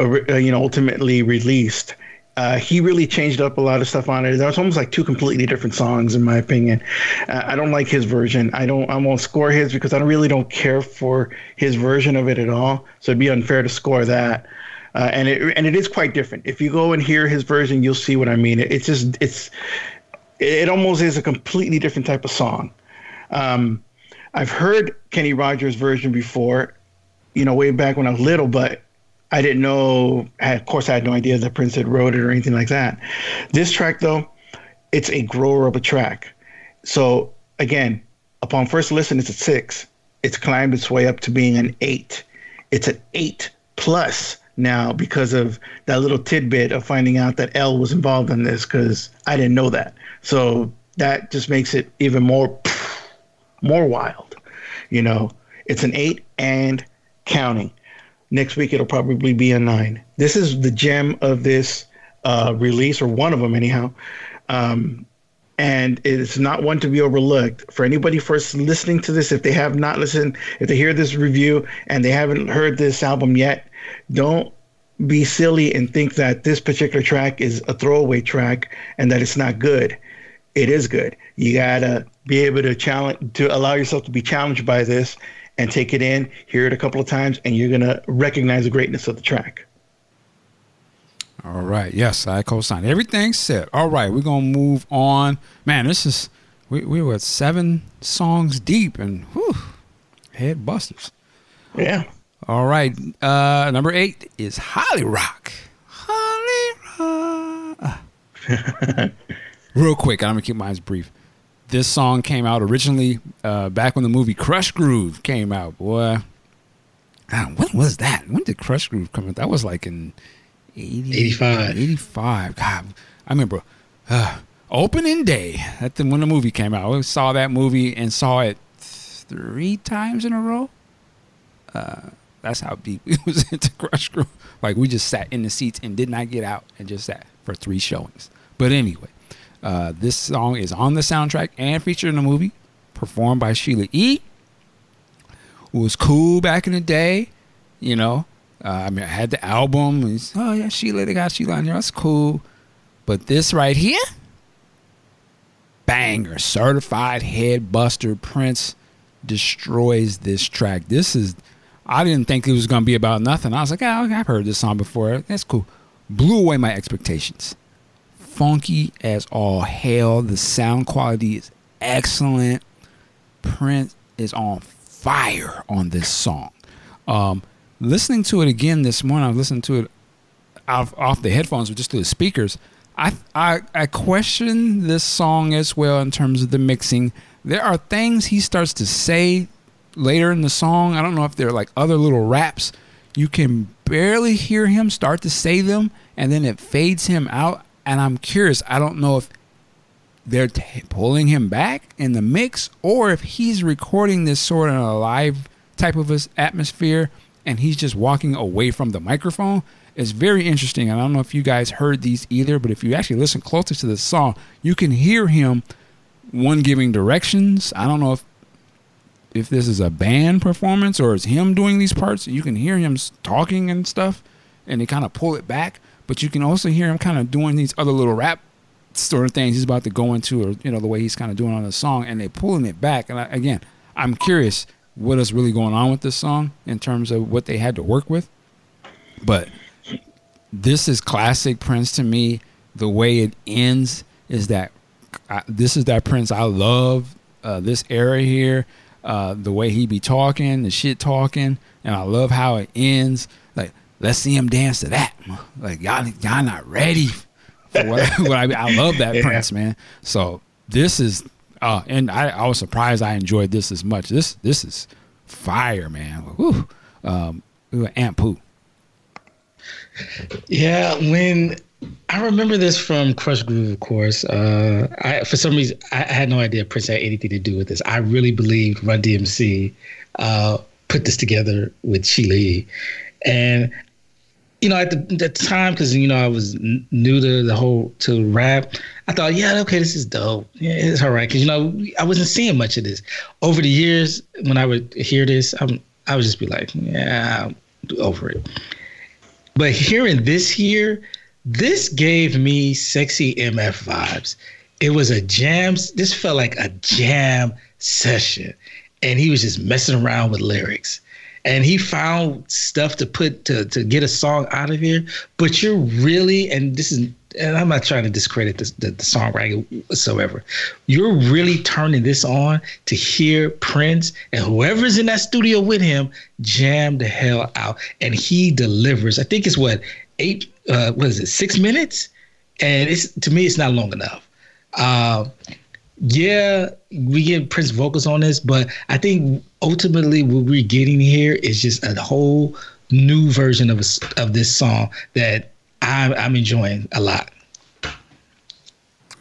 uh, you know, ultimately released. Uh, he really changed up a lot of stuff on it. That was almost like two completely different songs, in my opinion. Uh, I don't like his version. I don't. I won't score his because I really don't care for his version of it at all. So it'd be unfair to score that. Uh, and it and it is quite different. If you go and hear his version, you'll see what I mean. It, it's just it's it almost is a completely different type of song. Um, I've heard Kenny Rogers' version before, you know, way back when I was little, but I didn't know. Of course, I had no idea that Prince had wrote it or anything like that. This track, though, it's a grower of a track. So again, upon first listen, it's a six. It's climbed its way up to being an eight. It's an eight plus now because of that little tidbit of finding out that El was involved in this because I didn't know that. So that just makes it even more more wild. You know, it's an eight and counting. Next week, it'll probably be a nine. This is the gem of this uh, release, or one of them, anyhow. Um, and it's not one to be overlooked. For anybody first listening to this, if they have not listened, if they hear this review and they haven't heard this album yet, don't be silly and think that this particular track is a throwaway track and that it's not good. It is good. You gotta be able to challenge to allow yourself to be challenged by this and take it in, hear it a couple of times, and you're going to recognize the greatness of the track. All right. Yes, I co-sign. Everything's set. All right, we're gonna move on. Man, this is we we were seven songs deep and whew, head busters. Yeah. All right. Uh number eight is Holly Rock. Holly Rock. Real quick, I'm gonna keep mine brief this song came out originally uh, back when the movie Krush Groove came out. Boy, God, when was that? When did Krush Groove come out? That was like in 80, 85. 85. God, I remember uh, opening day. That's when the movie came out. We saw that movie and saw it three times in a row. Uh, that's how deep we was into Krush Groove. Like we just sat in the seats and did not get out and just sat for three showings. But anyway, uh, this song is on the soundtrack and featured in the movie, performed by Sheila E. Who was cool back in the day, you know. Uh, I mean, I had the album. And oh yeah, Sheila, they got Sheila on here. That's cool. But this right here, banger, certified head buster. Prince destroys this track. This is, I didn't think it was gonna be about nothing. I was like, oh, I've heard this song before. That's cool. Blew away my expectations. Funky as all hell. The sound quality is excellent. Prince is on fire on this song. Um, listening to it again this morning, I was listening to it off, off the headphones or just through the speakers. I, I I question this song as well in terms of the mixing. There are things he starts to say later in the song. I don't know if they're like other little raps. You can barely hear him start to say them, and then it fades him out. And I'm curious. I don't know if they're t- pulling him back in the mix, or if he's recording this sort of a live type of atmosphere, and he's just walking away from the microphone. It's very interesting. And I don't know if you guys heard these either, but if you actually listen closer to the song, you can hear him one giving directions. I don't know if if this is a band performance or it's him doing these parts. You can hear him talking and stuff, and they kind of pull it back. But you can also hear him kind of doing these other little rap sort of things he's about to go into, or you know the way he's kind of doing on the song, and they're pulling it back. And I, again, I'm curious what is really going on with this song in terms of what they had to work with. But this is classic Prince to me. The way it ends is that I, this is that Prince I love. Uh, this era here, uh, the way he be talking, the shit talking, and I love how it ends. Let's see him dance to that. Like, y'all, y'all not ready for what, what I, I love that Yeah. Prince, man. So this is, uh, and I, I was surprised I enjoyed this as much. This, this is fire, man. Whew. Um, Aunt Pooh. Yeah, when I remember this from Krush Groove, of course. Uh, I, for some reason, I had no idea Prince had anything to do with this. I really believed Run DMC uh, put this together with Sheila E. And you know, at the, the time, because you know I was new to the whole to rap, I thought, yeah, okay, this is dope. Yeah, it's all right. Because you know, I wasn't seeing much of this over the years. When I would hear this, I'm, I would just be like, yeah, I'm over it. But hearing this here, this gave me sexy MF vibes. It was a jam. This felt like a jam session, and he was just messing around with lyrics. And he found stuff to put to to get a song out of here. But you're really, and this is, and I'm not trying to discredit the, the, songwriting whatsoever. You're really turning this on to hear Prince and whoever's in that studio with him jam the hell out, and he delivers. I think it's what eight, uh, what is it, six minutes? And it's to me, it's not long enough. Uh, yeah, we get Prince vocals on this, but I think ultimately what we're getting here is just a whole new version of a, of this song that I'm, I'm enjoying a lot.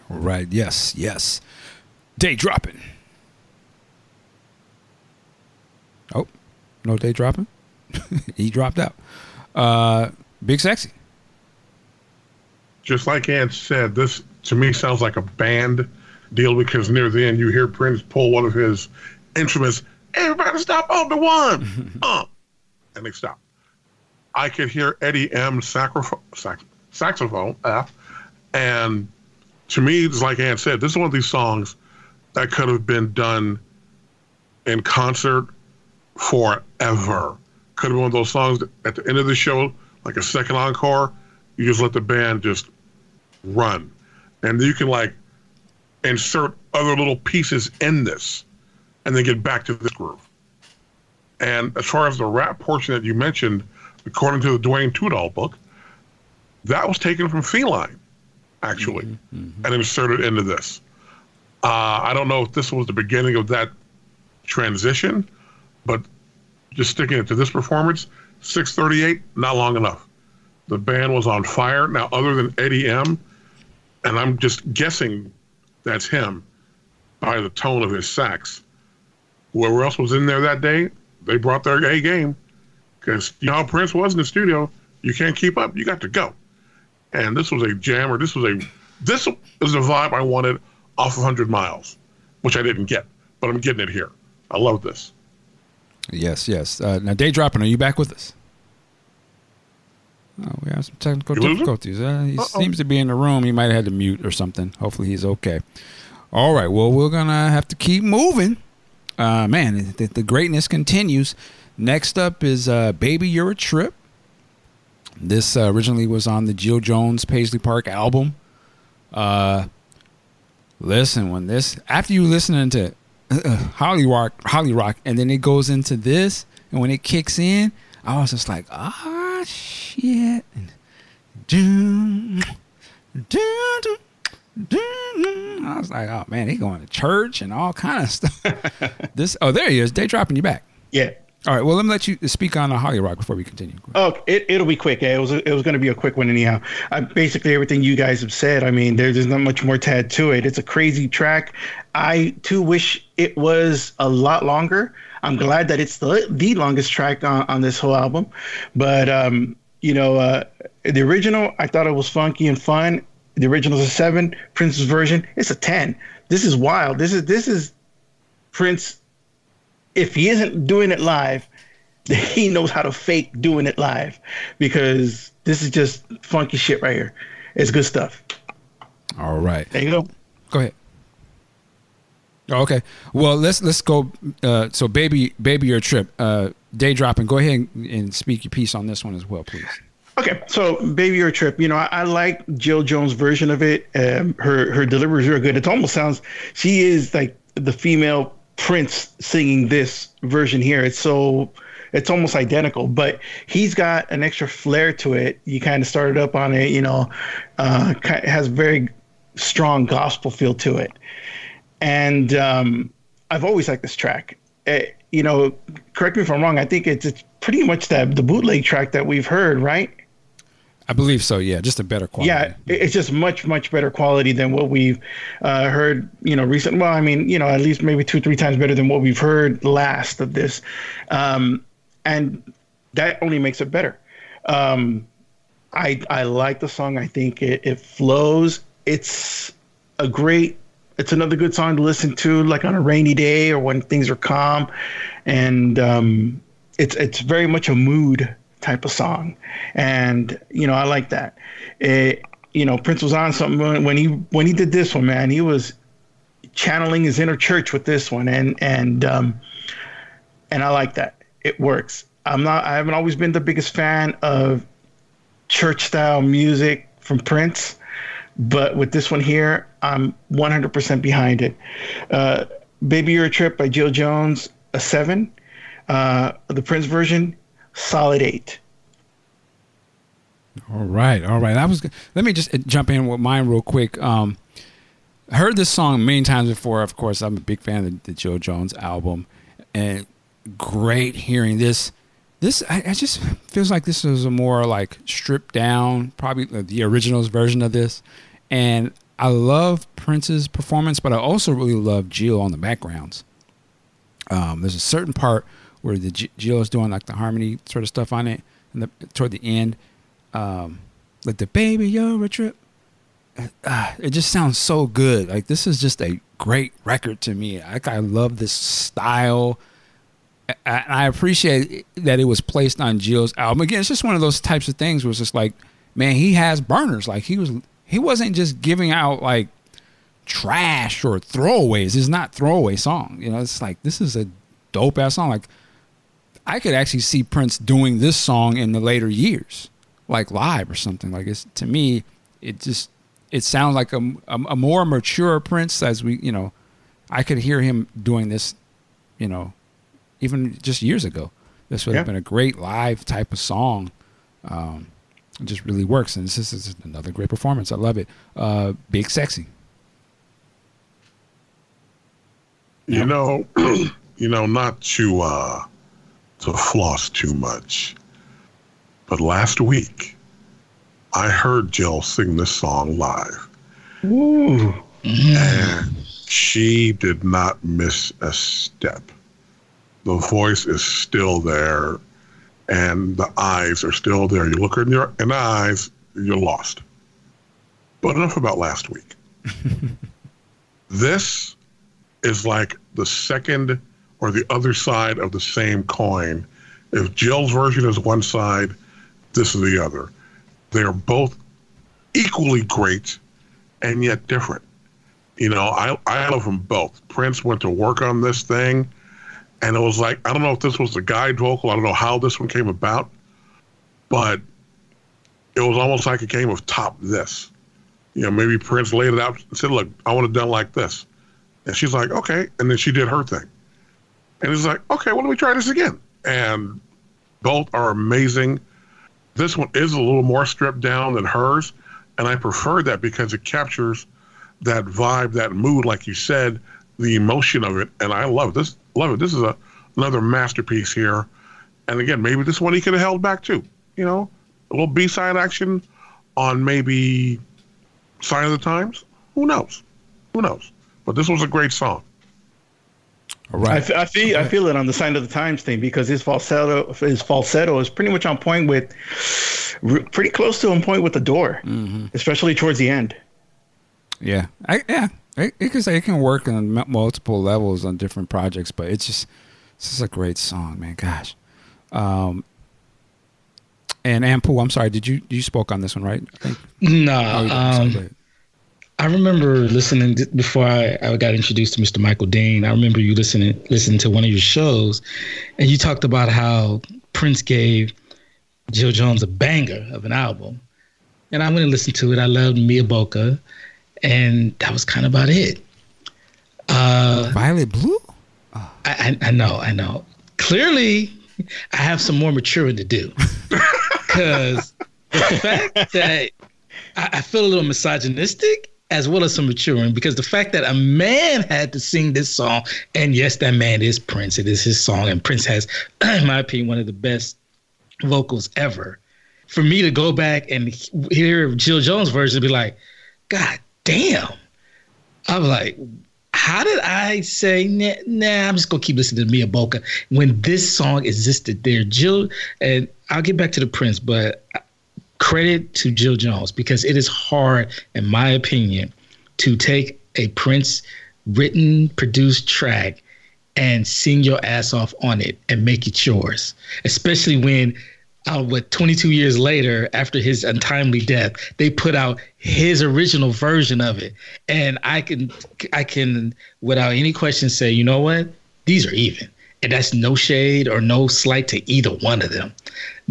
Right. Yes. Yes. Day dropping. Oh, no day dropping. he dropped out. Uh, Big sexy. Just like Ant said, this to me sounds like a band deal because near the end you hear Prince pull one of his instruments. Everybody stop on the one, uh, and they stop. I could hear Eddie M. Saxophone, sax, saxophone, uh, and to me, it's like Ant said, this is one of these songs that could have been done in concert forever. Could have been one of those songs that at the end of the show, like a second encore, you just let the band just run. And you can like insert other little pieces in this and then get back to this groove. And as far as the rap portion that you mentioned, according to the Duane Tudahl book, that was taken from Feline, actually, and inserted into this. Uh, I don't know if this was the beginning of that transition, but just sticking it to this performance, 638, not long enough. The band was on fire. Now, other than Eddie M, and I'm just guessing that's him by the tone of his sax. Whoever else was in there that day, they brought their A game because you know how Prince was in the studio. You can't keep up. You got to go. And this was a jammer. This was a this is the vibe I wanted off of 100 Miles, which I didn't get, but I'm getting it here. I love this. Yes, yes. Uh, now, Day Dropping, are you back with us? Oh, we have some technical You difficulties. Uh, he Uh-oh. seems to be in the room. He might have had to mute or something. Hopefully, he's okay. All right. Well, we're gonna have to keep moving. Uh, man, the, the greatness continues. Next up is uh, "Baby You're a Trip." This uh, originally was on the Jill Jones Paisley Park album. Uh, listen, when this after you listening to uh, Holly Rock, Holly Rock, and then it goes into this, and when it kicks in, I was just like, ah, shit. And dun, dun, dun. I was like, oh man, they going to church and all kind of stuff. this, oh, there he is. Day dropping you back. Yeah. All right, well, let me let you speak on uh, Holly Rock before we continue. Oh, it, it'll be quick. It was it was going to be a quick one anyhow. I, basically, everything you guys have said. I mean, there, there's not much more to add to it. It's a crazy track. I too wish it was a lot longer. I'm glad that it's the the longest track on, on this whole album. But um, you know, uh, the original, I thought it was funky and fun. The original's a seven. Prince's version, it's a ten. This is wild. This is this is Prince if he isn't doing it live, he knows how to fake doing it live because this is just funky shit right here. It's good stuff. All right, There you go. go ahead. Oh, okay. Well, let's let's go. Uh, so, baby, baby, your trip. Uh, day dropping. Go ahead and, and speak your piece on this one as well, please. Okay, so "Baby Your Trip," you know, I, I like Jill Jones' version of it. Um, her her delivery is real good. It almost sounds she is like the female Prince singing this version here. It's so it's almost identical, but he's got an extra flair to it. You kind of started up on it, you know, uh, has very strong gospel feel to it, and um, I've always liked this track. Eh, you know, correct me if I'm wrong. I think it's, it's pretty much that the bootleg track that we've heard, right? I believe so. Yeah, just a better quality. Yeah, it's just much much better quality than what we've uh, heard. You know, recent. Well, I mean, you know, at least maybe two three times better than what we've heard last of this, um, and that only makes it better. Um, I I like the song. I think it, it flows. It's a great. It's another good song to listen to, like on a rainy day or when things are calm, and um, it's it's very much a mood type of song, and you know I like that. It, you know, Prince was on something when, he when he did this one, man. He was channeling his inner church with this one, and and um, and I like that. It works. I'm not. I haven't always been the biggest fan of church style music from Prince, but with this one here, I'm 100% behind it. Uh, Baby You're a Trip by Jill Jones, a seven. Uh, the Prince version, solid eight. All right, all right. I was. Let me just uh, jump in with mine real quick. Um, I heard this song many times before. Of course, I'm a big fan of the Jill Jones album, and great hearing this. This I, I just feels like this is a more like stripped down, probably the originals version of this. And I love Prince's performance, but I also really love Jill on the backgrounds. Um, there's a certain part where the G- is doing like the harmony sort of stuff on it, and the, toward the end, um, like the baby you're a trip. Uh, it just sounds so good. Like this is just a great record to me. Like I love this style. I, I appreciate that it was placed on Jill's album. Again, it's just one of those types of things where it's just like, man, he has burners. Like he was, he wasn't just giving out like trash or throwaways. It's not throwaway song. You know, it's like this is a dope ass song. Like I could actually see Prince doing this song in the later years, like live or something. Like it's to me, it just it sounds like a, a, a more mature Prince as we, you know, I could hear him doing this, you know, even just years ago. This would have been a great live type of song. Um, it just really works, and this is, this is another great performance. I love it. Uh, Big sexy. You know, you know, not to uh, to floss too much. But last week, I heard Jill sing this song live. Ooh. And she did not miss a step. The voice is still there, and the eyes are still there. You look her in, your, in the eyes, you're lost. But enough about last week. this is like the second or the other side of the same coin. If Jill's version is one side, this is the other. They're both equally great and yet different. You know, I, I love them both. Prince went to work on this thing, and it was like, I don't know if this was the guide vocal, I don't know how this one came about, but it was almost like a game of top this. You know, maybe Prince laid it out and said, Look, I want it done like this. And she's like, Okay. And then she did her thing. And he's like, Okay, well, let me try this again. And both are amazing. This one is a little more stripped down than hers. And I prefer that because it captures that vibe, that mood, like you said, the emotion of it. And I love this. Love it. This is a, another masterpiece here. And again, maybe this one he could have held back too. You know, a little B side action on maybe Sign of the Times. Who knows? Who knows? But this was a great song. All right. I, f- I feel I feel it on the sign of the times thing because his falsetto his falsetto is pretty much on point with r- pretty close to on point with the door, Mm-hmm. especially towards the end. Yeah, I, yeah. It, it can it can work on multiple levels on different projects, but it's just it's just a great song, man. Gosh. Um, and Ampu, I'm sorry. Did you you spoke on this one, right? I think. No, Oh, you didn't, so um, go ahead. I remember listening to, before I, I got introduced to Mr. Michael Dean. I remember you listening listening to one of your shows, and you talked about how Prince gave Jill Jones a banger of an album, and I went and listened to it. I loved Mia Bocca, and that was kind of about it. Uh, Violet Blue. I, I, I know, I know. Clearly, I have some more maturing to do because the fact that I, I feel a little misogynistic as well as some maturing because the fact that a man had to sing this song, and yes, that man is Prince. It is his song, and Prince has, in my opinion, one of the best vocals ever. For me to go back and hear Jill Jones' version and be like, God damn. I'm like, how did I say, nah, nah, I'm just to keep listening to Mia Bocca when this song existed there? Jill, and I'll get back to the Prince, but credit to Jill Jones because it is hard, in my opinion, to take a Prince written, produced track and sing your ass off on it and make it yours, especially when uh, what 22 years later after his untimely death they put out his original version of it. And i can i can without any question say you know what? These are even. And that's no shade or no slight to either one of them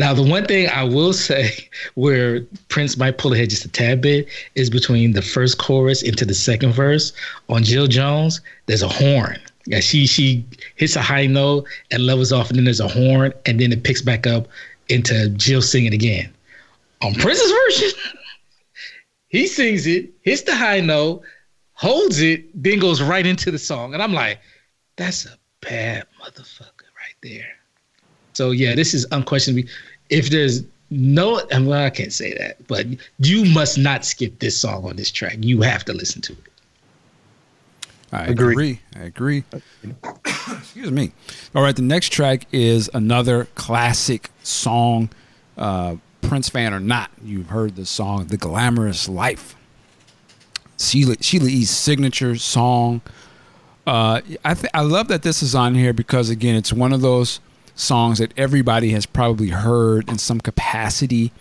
now the one thing i will say where prince might pull ahead just a tad bit is between the first chorus into the second verse on jill jones there's a horn yeah, she she hits a high note and levels off, and then there's a horn, and then it picks back up into Jill singing again. On Prince's version, he sings it, hits the high note, holds it, then goes right into the song. And I'm like, that's a bad motherfucker right there. So yeah, this is unquestionably if there's no and well, I can't say that, but you must not skip this song on this track. You have to listen to it. I Agree. agree. I agree. Excuse me. All right, the next track is another classic song. Uh, Prince fan or not, you've heard the song "The Glamorous Life." Sheila Sheila E's signature song. Uh, I th- I love that this is on here because again, it's one of those songs that everybody has probably heard in some capacity,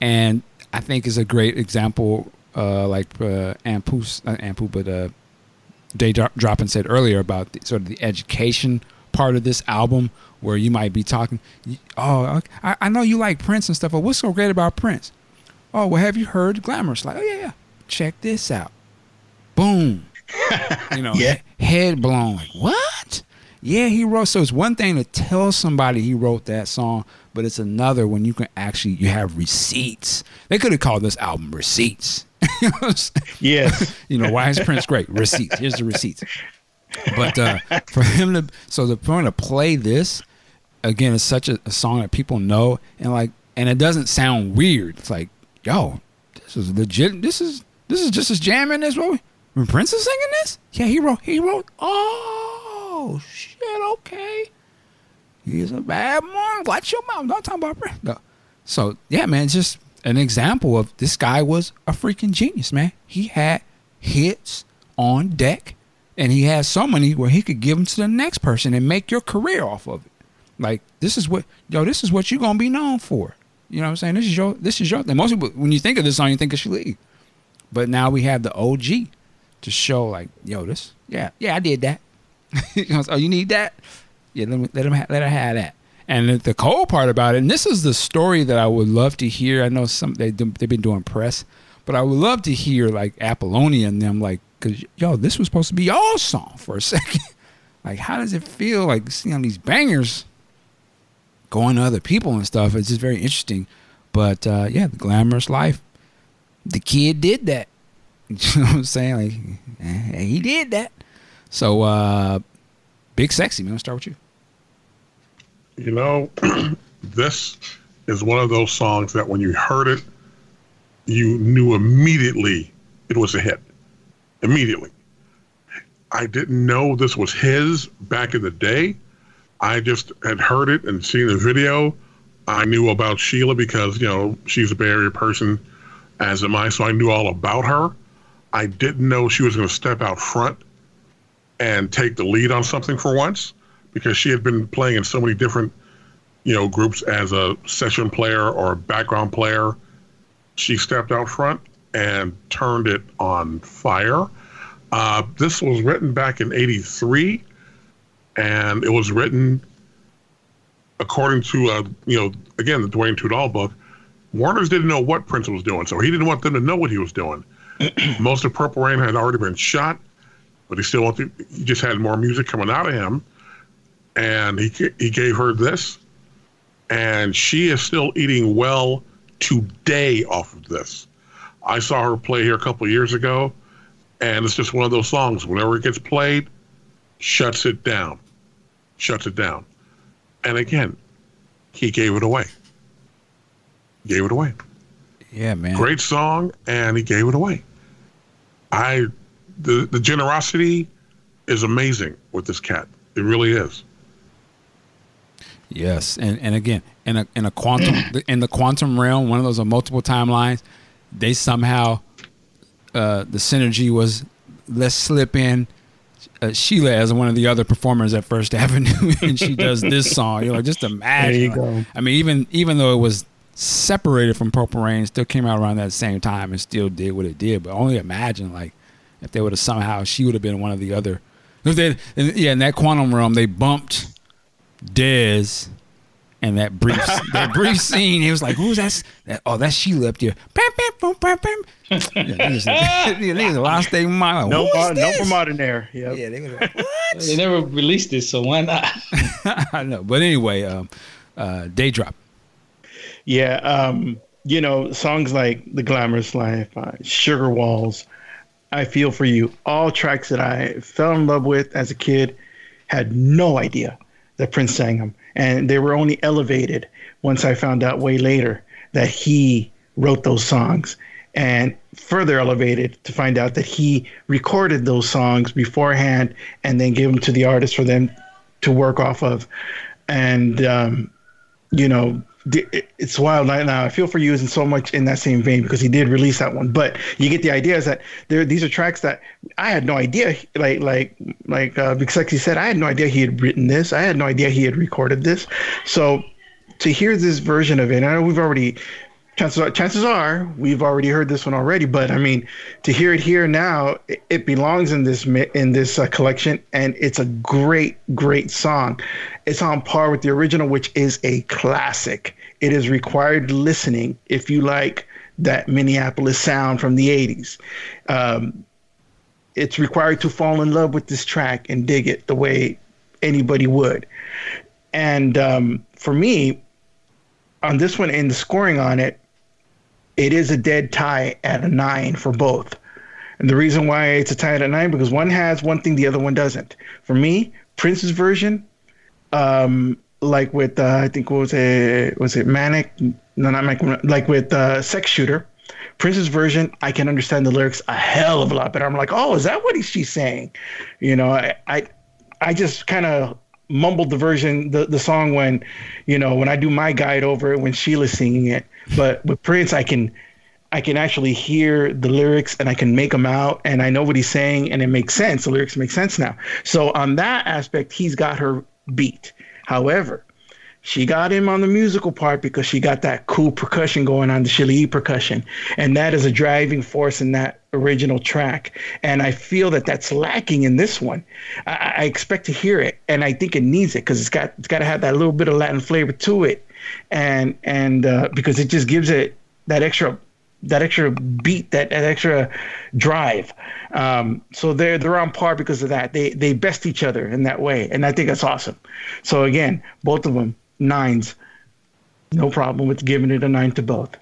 and I think is a great example. Uh, like uh, Ampu, not Ampu, but uh, Day Dro- Droppin said earlier about the, sort of the education part of this album, where you might be talking, oh, I, I know you like Prince and stuff, but what's so great about Prince? Oh, well, have you heard Glamorous? Like, oh yeah, yeah, check this out. Boom, you know, Yeah. head blown. Like, what? Yeah, he wrote. So it's one thing to tell somebody he wrote that song, but it's another when you can actually you have receipts. They could have called this album Receipts. you know what I'm saying? Yes. you know why is Prince great? Receipts. Here's the receipts. But uh, for him to so the point to play this, again, it's such a, a song that people know, and like, and it doesn't sound weird. It's like, yo, this is legit. This is this is just as jamming as what we, when Prince is singing this. Yeah, he wrote. He wrote. Oh Oh, shit. Okay. He's a bad man. Watch your mouth. Don't talk about Prince. No. So yeah, man, just an example of this guy was a freaking genius, man. He had hits on deck, and he had so many where he could give them to the next person and make your career off of it. Like this is what yo, this is what you're gonna be known for. You know what I'm saying? This is your this is your thing. Most people when you think of this song, you think of Shalit. But now we have the OG to show like, yo, this yeah, yeah, I did that. you know, oh, you need that? Yeah, let, me, let him ha- let her have that. And the, the cool part about it, and this is the story that I would love to hear. I know some they they've been doing press, but I would love to hear like Apollonia and them like, cause yo, this was supposed to be y'all song for a second. like, how does it feel like seeing these bangers going to other people and stuff? It's just very interesting. But uh, yeah, the glamorous life. The kid did that. You know what I'm saying? Like, eh, he did that. So, uh, Big Sexy, man, let's start with you. You know, this is one of those songs that when you heard it, you knew immediately it was a hit. Immediately. I didn't know this was his back in the day. I just had heard it and seen the video. I knew about Sheila because, you know, she's a Bay Area person, as am I, so I knew all about her. I didn't know she was going to step out front and take the lead on something for once because she had been playing in so many different, you know, groups as a session player or a background player. She stepped out front and turned it on fire. Uh, this was written back in '83, and it was written according to, uh, you know, again the Duane Tudahl book. Warner's didn't know what Prince was doing, so he didn't want them to know what he was doing. Most of Purple Rain had already been shot but he still wanted. He just had more music coming out of him, and he he gave her this, and she is still eating well today off of this. I saw her play here a couple years ago, and it's just one of those songs. Whenever it gets played, shuts it down, shuts it down, and again, he gave it away. Gave it away. Yeah, man. Great song, and he gave it away. I the the generosity is amazing with this cat. It really is. Yes, and and again, in a in a quantum in the quantum realm, one of those are multiple timelines. They somehow uh, the synergy was let's slip in uh, Sheila as one of the other performers at First Avenue, and she does this song. You know, just imagine. There you like, go. I mean, even even though it was separated from Purple Rain, still came out around that same time and still did what it did. But only imagine like if they would have somehow she would have been one of the other. If they, yeah, in that quantum realm, they bumped Dez. And that brief, that brief scene, he was like, "Who's that? that oh, that's Sheila up there." Bam, bam, boom, bam, bam. Yeah, niggas, yeah, niggas lost their mind. No, Who is bar, no this? Vermont in there. Yep. Yeah, they like, They never released it, so why not? I know, but anyway, um, uh, day drop. Yeah, um, you know, songs like The Glamorous Life, uh, Sugar Walls, I Feel For You, all tracks that I fell in love with as a kid, had no idea that Prince sang them. And they were only elevated once I found out way later that he wrote those songs. And further elevated to find out that he recorded those songs beforehand and then gave them to the artist for them to work off of. And, um, you know, it's wild right now. I feel for you isn't so much in that same vein because he did release that one, but you get the idea is that there these are tracks that I had no idea. Like like like uh, Big Sexy said, I had no idea he had written this. I had no idea he had recorded this. So to hear this version of it, I know we've already chances are, chances are we've already heard this one already, but I mean to hear it here now, it, it belongs in this in this uh, collection, and it's a great great song. It's on par with the original, which is a classic. It is required listening if you like that Minneapolis sound from the '80s. Um, it's required to fall in love with this track and dig it the way anybody would. And um, for me, on this one, in the scoring on it, it is a dead tie at a nine for both. And the reason why it's a tie at a nine because one has one thing the other one doesn't. For me, Prince's version, um, like with uh, I think was it was it Manic? No, not Manic. Like with uh, Sex Shooter. Prince's version, I can understand the lyrics a hell of a lot better. I'm like, oh, is that what she's saying? You know, I I, I just kind of mumbled the version, the, the song when, you know, when I do my guide over it when Sheila's singing it. But with Prince, I can I can actually hear the lyrics and I can make them out and I know what he's saying and it makes sense. The lyrics make sense now. So on that aspect, he's got her beat. However, she got him on the musical part because she got that cool percussion going on, the Sheila E percussion. And that is a driving force in that original track. And I feel that that's lacking in this one. I, I expect to hear it, and I think it needs it because it's got it's got to have that little bit of Latin flavor to it, and and uh, because it just gives it that extra that extra beat, that, that extra drive. Um, so they're they're on par because of that. They they best each other in that way, and I think that's awesome. So again, both of them nines. No problem with giving it a nine to both.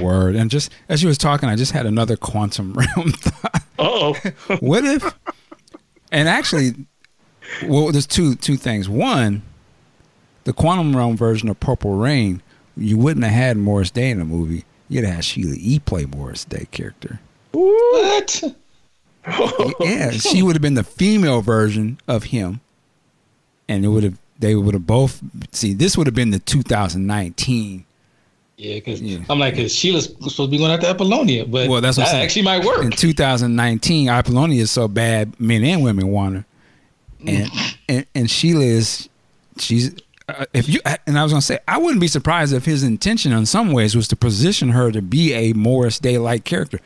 Word. And just as you was talking, I just had another quantum realm thought. oh. what if? And actually, well, there's two two things. One, the quantum realm version of Purple Rain, you wouldn't have had Morris Day in the movie. You'd have Sheila E. play Morris Day character. What? yeah, she would have been the female version of him, and it would have they would have both see. This would have been the 2019 yeah, because yeah. I'm like, cause Sheila's supposed to be going out to Apollonia, but well, that's what that actually might work. In 2019, Apollonia is so bad, men and women want her, and and, and Sheila is, she's. Uh, if you and I was gonna say, I wouldn't be surprised if his intention, in some ways, was to position her to be a Morris Day like character.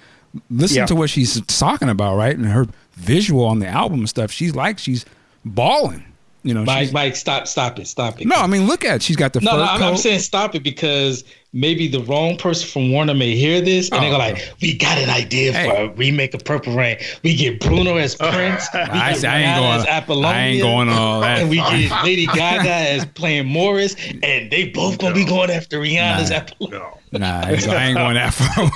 Listen yeah. to what she's talking about, right? And her visual on the album and stuff. She's like she's bawling. You know, Mike, Mike, stop, stop it, stop it. No, I mean, look at it. She's got the no, no. I'm, I'm, saying stop it because maybe the wrong person from Warner may hear this and oh, they're like, "We got an idea hey. for a remake of Purple Rain. We get Bruno as Prince. We I, get I ain't going. As Apollonia, I ain't going all that. And we get Lady Gaga as playing Morris, and they both gonna no. be going after Rihanna's nah. Apollonia." Nah, I ain't going that far.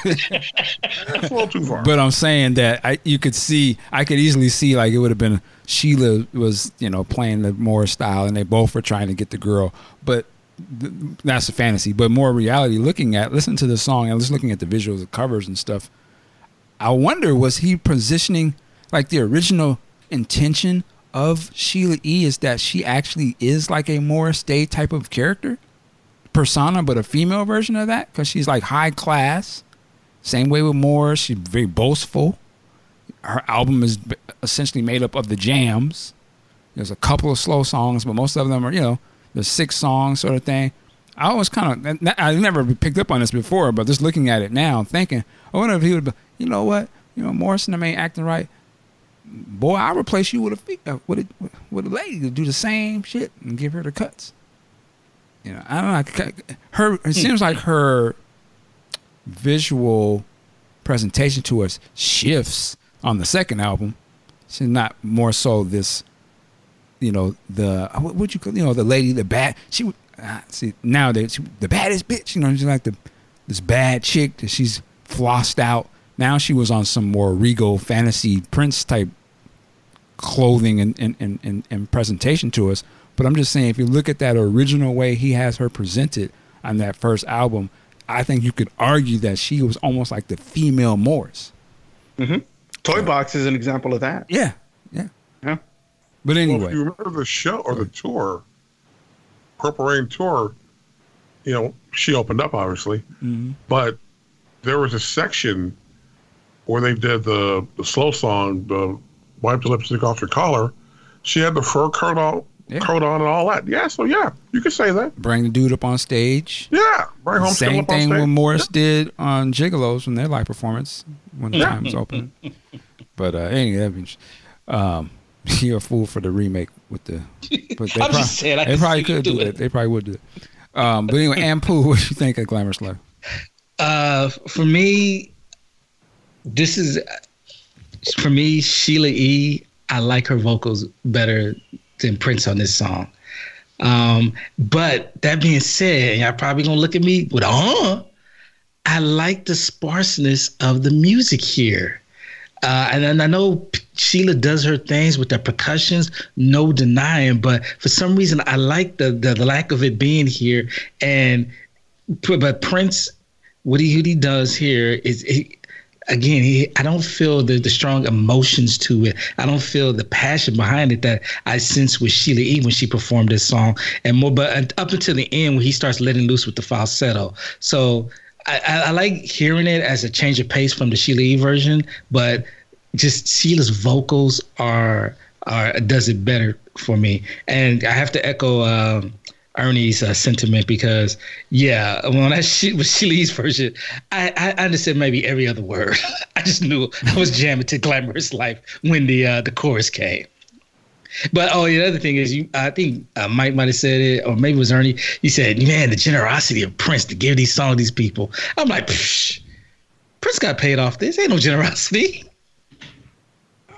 That's a little too far. But I'm saying that I, you could see, I could easily see like it would have been Sheila was, you know, playing the Morris style, and they both were trying to get the girl. But that's a fantasy, but more reality. Looking at, listen to the song and just looking at the visuals, the covers and stuff. I wonder was he positioning like the original intention of Sheila E is that she actually is like a Morris Day type of character persona, but a female version of that because she's like high class. Same way with Morris, she's very boastful. Her album is essentially made up of the jams. There's a couple of slow songs, but most of them are you know the six songs sort of thing. I always kind of, I never picked up on this before, but just looking at it now, thinking, I wonder if he would, be, you know what, you know, Morrison, the main acting right. Boy, I'll replace you with a uh, with a with a lady to do the same shit and give her the cuts. You know, I don't know. Her it hmm. seems like her visual presentation to us shifts on the second album. She's not more so this you know the what would you call you know the lady the bad she would uh, see nowadays she, the baddest bitch you know she's like the this bad chick that she's flossed out. Now she was on some more regal fantasy prince type clothing and and, and, and, and presentation to us. But i'm just saying if you look at that original way he has her presented on that first album i think you could argue that she was almost like the female morris. Mm-hmm. toy box is an example of that. Yeah but anyway, well, if you remember the show or the tour, Purple Rain tour, you know, she opened up obviously, mm-hmm. but there was a section where they did the the slow song, the "Wipe the Lipstick Off Your Collar." She had the fur coat on, yeah. coat on, and all that. Yeah, so yeah, you could say that. Bring the dude up on stage. Yeah, bring home. Same thing what Morris yeah. did on Gigolos from their live performance when the yeah. time was open. But uh, anyway, um, you're a fool for the remake with the. But they I'm prob- just saying, I they probably could do it. it. They probably would do it. Um, but anyway, Ampu, what do you think of Glamorous Life? Uh, for me, this is for me Sheila E. I like her vocals better than Prince on this song. Um, but that being said, y'all probably gonna look at me with uh I like the sparseness of the music here. Uh, and, and I know Sheila does her things with the percussions, no denying. But for some reason, I like the the, the lack of it being here. And but Prince, what he what he does here is he, again, he, I don't feel the, the strong emotions to it. I don't feel the passion behind it that I sense with Sheila E. when she performed this song, and more. But up until the end, when he starts letting loose with the falsetto, so I, I, like hearing it as a change of pace from the Sheila E. version, but just Sheila's vocals are are does it better for me. And I have to echo. Um, Ernie's uh, sentiment because yeah, when I she was Sheila's version, I, I understood maybe every other word. I just knew I was jamming to "Glamorous Life" when the uh, the chorus came. But oh, the other thing is, you I think uh, Mike might have said it, or maybe it was Ernie. He said, "Man, the generosity of Prince to give these songs to these people." I'm like, Psh, Prince got paid off. This ain't no generosity.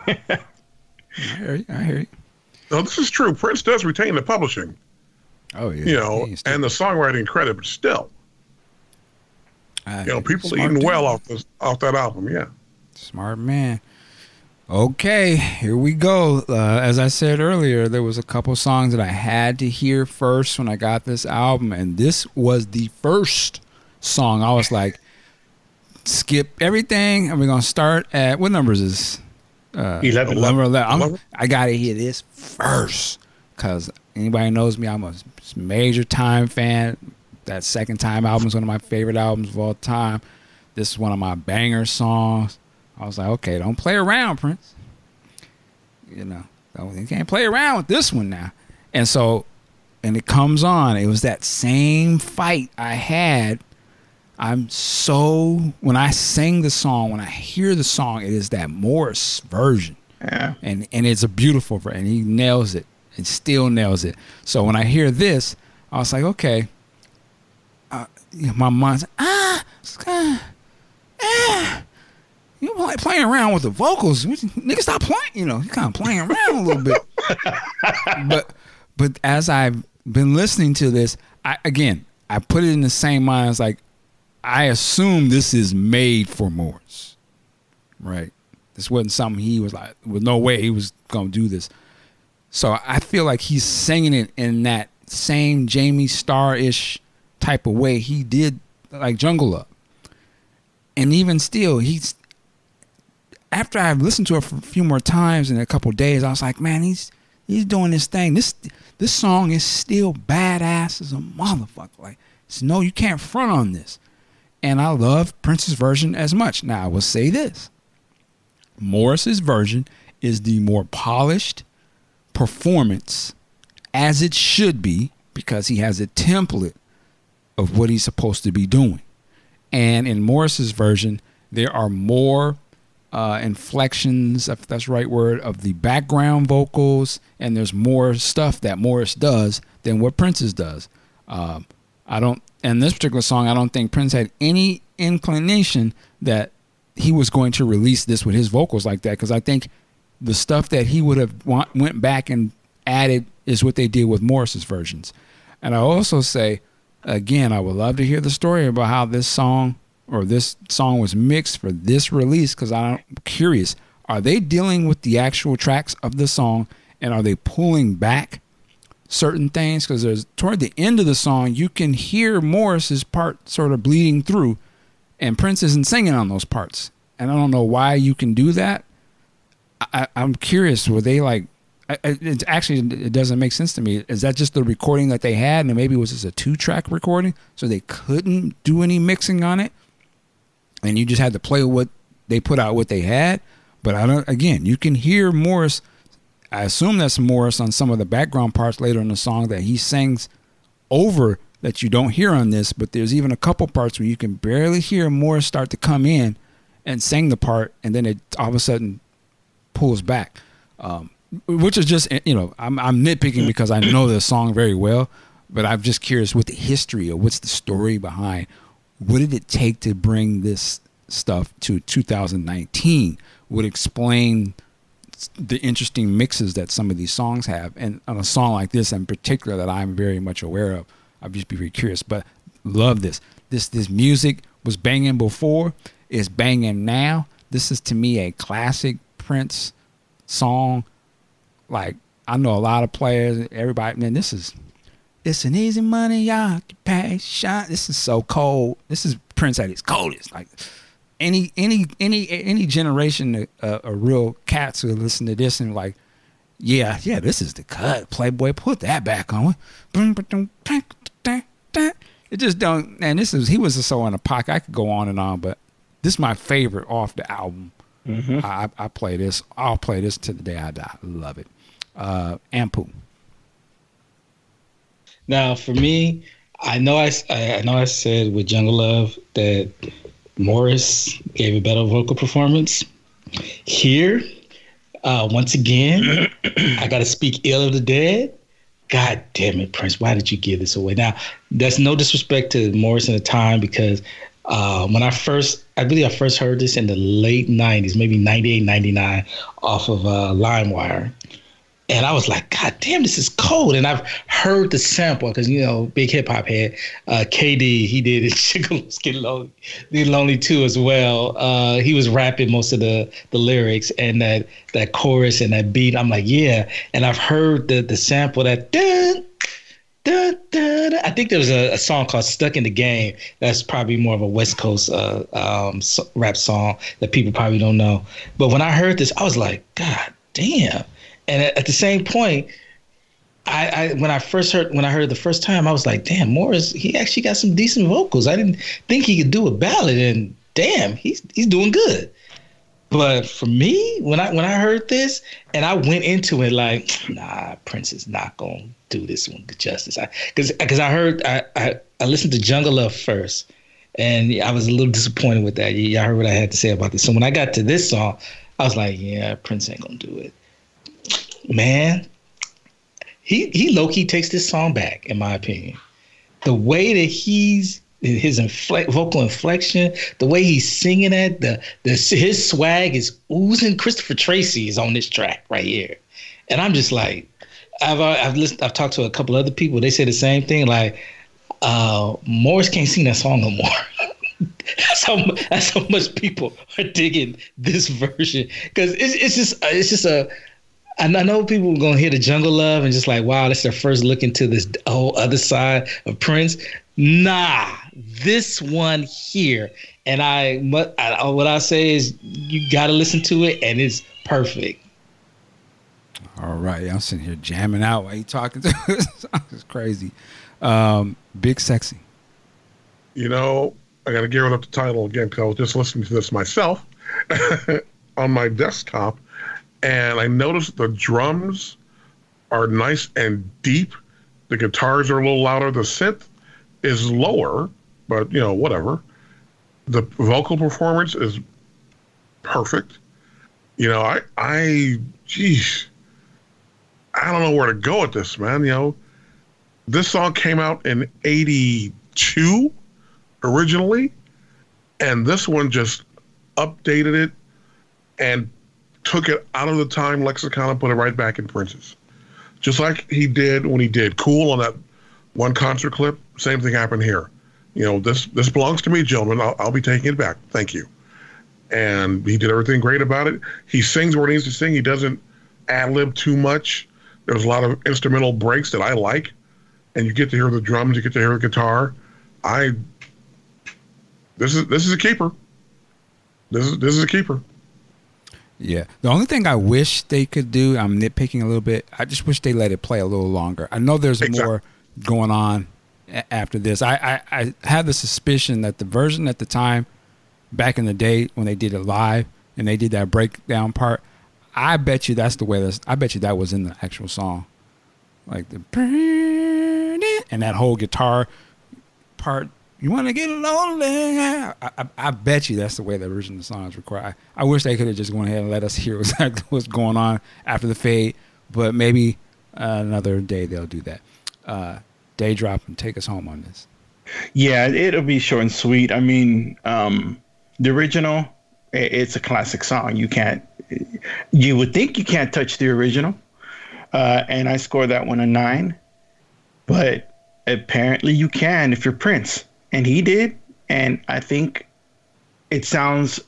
I hear you. I hear you. No, this is true. Prince does retain the publishing. Oh yeah. You know, and the songwriting credit, but still, you know, people are eating well off this off that album. Yeah. Smart man. Okay, here we go. Uh, as I said earlier, there was a couple songs that I had to hear first when I got this album, and this was the first song. I was like, skip everything, and we're gonna start at what numbers is uh, 11, 11, 11. 11. I gotta hear this first because anybody knows me, I'm a major time fan. That second time album is one of my favorite albums of all time. This is one of my banger songs. I was like, okay, don't play around, Prince. You know, you can't play around with this one now. And so, and it comes on. It was that same fight I had. I'm so when I sing the song, when I hear the song, it is that Morris version. Yeah. And and it's a beautiful version. And he nails it and still nails it. So when I hear this, I was like, okay. Uh, my mind's like, ah, ah, you know, like playing around with the vocals. Nigga, stop playing. You know, you kind of playing around a little bit. but but as I've been listening to this, I again I put it in the same mind as like I assume this is made for Morris, right? This wasn't something he was like, with no way he was gonna do this. So I feel like he's singing it in that same Jamie Starr ish type of way he did like Jungle Love. And even still, he's after I've listened to it for a few more times in a couple days, I was like, man, he's he's doing this thing. This this song is still badass as a motherfucker. Like, no, you can't front on this. And I love Prince's version as much. Now I will say this. Morris's version is the more polished, performance as it should be because he has a template of what he's supposed to be doing. And in Morris's version, there are more uh, inflections, if that's the right word, of the background vocals, and there's more stuff that Morris does than what Prince's does. Um, I don't, in this particular song, I don't think Prince had any inclination that he was going to release this with his vocals like that because I think the stuff that he would have want, went back and added is what they did with Morris's versions. And I also say, again, I would love to hear the story about how this song or this song was mixed for this release because I'm curious. Are they dealing with the actual tracks of the song and are they pulling back certain things? Because there's toward the end of the song, you can hear Morris's part sort of bleeding through, and Prince isn't singing on those parts. And I don't know why you can do that I, am curious. Were they like? It actually it doesn't make sense to me. Is that just the recording that they had, and maybe it was just a two track recording, so they couldn't do any mixing on it, and you just had to play what they put out, what they had. But I don't. Again, you can hear Morris. I assume that's Morris on some of the background parts later in the song that he sings over that you don't hear on this. But there's even a couple parts where you can barely hear Morris start to come in and sing the part, and then it all of a sudden pulls back, um, which is just you know I'm, I'm nitpicking because I know the song very well, but I'm just curious what the history or what's the story behind what did it take to bring this stuff to 2019 would explain the interesting mixes that some of these songs have and on a song like this in particular that i'm very much aware of i'd just be very curious but love this this this music was banging before is banging now this is to me a classic Prince song. Like I know a lot of players, everybody. Man, this is it's an easy money occupation. This is so cold. This is Prince at his coldest. Like any any any any generation of, uh, real cats who listen to this and like, yeah, yeah, this is the cut. Playboy, put that back on. It just don't. And this is he was so in a pocket. I could go on and on, but this is my favorite off the album. Mm-hmm. I, I play this. I'll play this to the day I die. Love it. Uh, Ampu. Now, for me, I know I, I know I said with Jungle Love that Morris gave a better vocal performance. Here, uh, once again, I got to speak ill of the dead. God damn it, Prince! Why did you give this away? Now, that's no disrespect to Morris in the time because uh, when I first, I believe I first heard this in the late '90s, maybe '98, '99, off of uh, LimeWire. And I was like, God damn, this is cold. And I've heard the sample because, you know, big hip hop head. Uh, KD, he did it. Get Lonely, did Lonely too as well. Uh, he was rapping most of the, the lyrics and that, that chorus and that beat. I'm like, yeah. And I've heard the, the sample that, dun, dun, dun, I think there was a, a, song called Stuck in the Game. That's probably more of a West Coast uh, um, rap song that people probably don't know. But when I heard this, I was like, God damn and at, at the same point, I, I, when I first heard when I heard the first time, I was like, damn, Morris, he actually got some decent vocals. I didn't think he could do a ballad, and damn, he's he's doing good. But for me, when I when I heard this and I went into it like, nah, Prince is not gonna do this one justice. Because because I heard I, I I listened to Jungle Love first, and I was a little disappointed with that. Y'all heard what I had to say about this. So when I got to this song, I was like, yeah, Prince ain't gonna do it man, he he low key takes this song back, in my opinion. The way that he's his vocal inflection, the way he's singing it, the the his swag is oozing. Christopher Tracy is on this track right here, and I'm just like, I've uh, I've listened, I've talked to a couple other people. They say the same thing. Like, uh, Morris can't sing that song no more. that's how that's how much people are digging this version because it's it's just it's just a I know people are gonna hear the Jungle Love and just like, wow, that's their first look into this whole other side of Prince. Nah, this one here, and I, I what I say is, you got to listen to it, and it's perfect. All right, I'm sitting here jamming out while you talking to us. It's crazy. Um, Big sexy. You know, I got to gear up the title again because I was just listening to this myself on my desktop and I noticed the drums are nice and deep. The guitars are a little louder. The synth is lower, but you know, whatever. The vocal performance is perfect. You know, I, I, geez, I don't know where to go with this, man. You know, this song came out in '82 originally, and this one just updated it and took it out of the time lexicon and put it right back in Prince's. Just like he did when he did Cool on that one concert clip. Same thing happened here. You know, this this belongs to me, gentlemen. I'll, I'll be taking it back. Thank you. And he did everything great about it. He sings where he needs to sing. He doesn't ad lib too much. There's a lot of instrumental breaks that I like, and you get to hear the drums. You get to hear the guitar. I this is this is a keeper. This is this is a keeper. Yeah. The only thing I wish they could do, I'm nitpicking a little bit. I just wish they let it play a little longer. I know there's exactly. more going on a- after this. I, I, I had the suspicion that the version at the time, back in the day when they did it live and they did that breakdown part, I bet you that's the way that's, I bet you that was in the actual song. Like the, and that whole guitar part you want to get lonely? I, I, I, bet you that's the way the original song is recorded. I, I wish they could have just gone ahead and let us hear exactly what's going on after the fade, but maybe uh, another day they'll do that. Uh, day drop and take us home on this. Yeah, it'll be short and sweet. I mean, um, the original, it's a classic song. You can't, you would think you can't touch the original, uh, and I scored that one a nine, but apparently you can if you're Prince and he did, and I think it sounds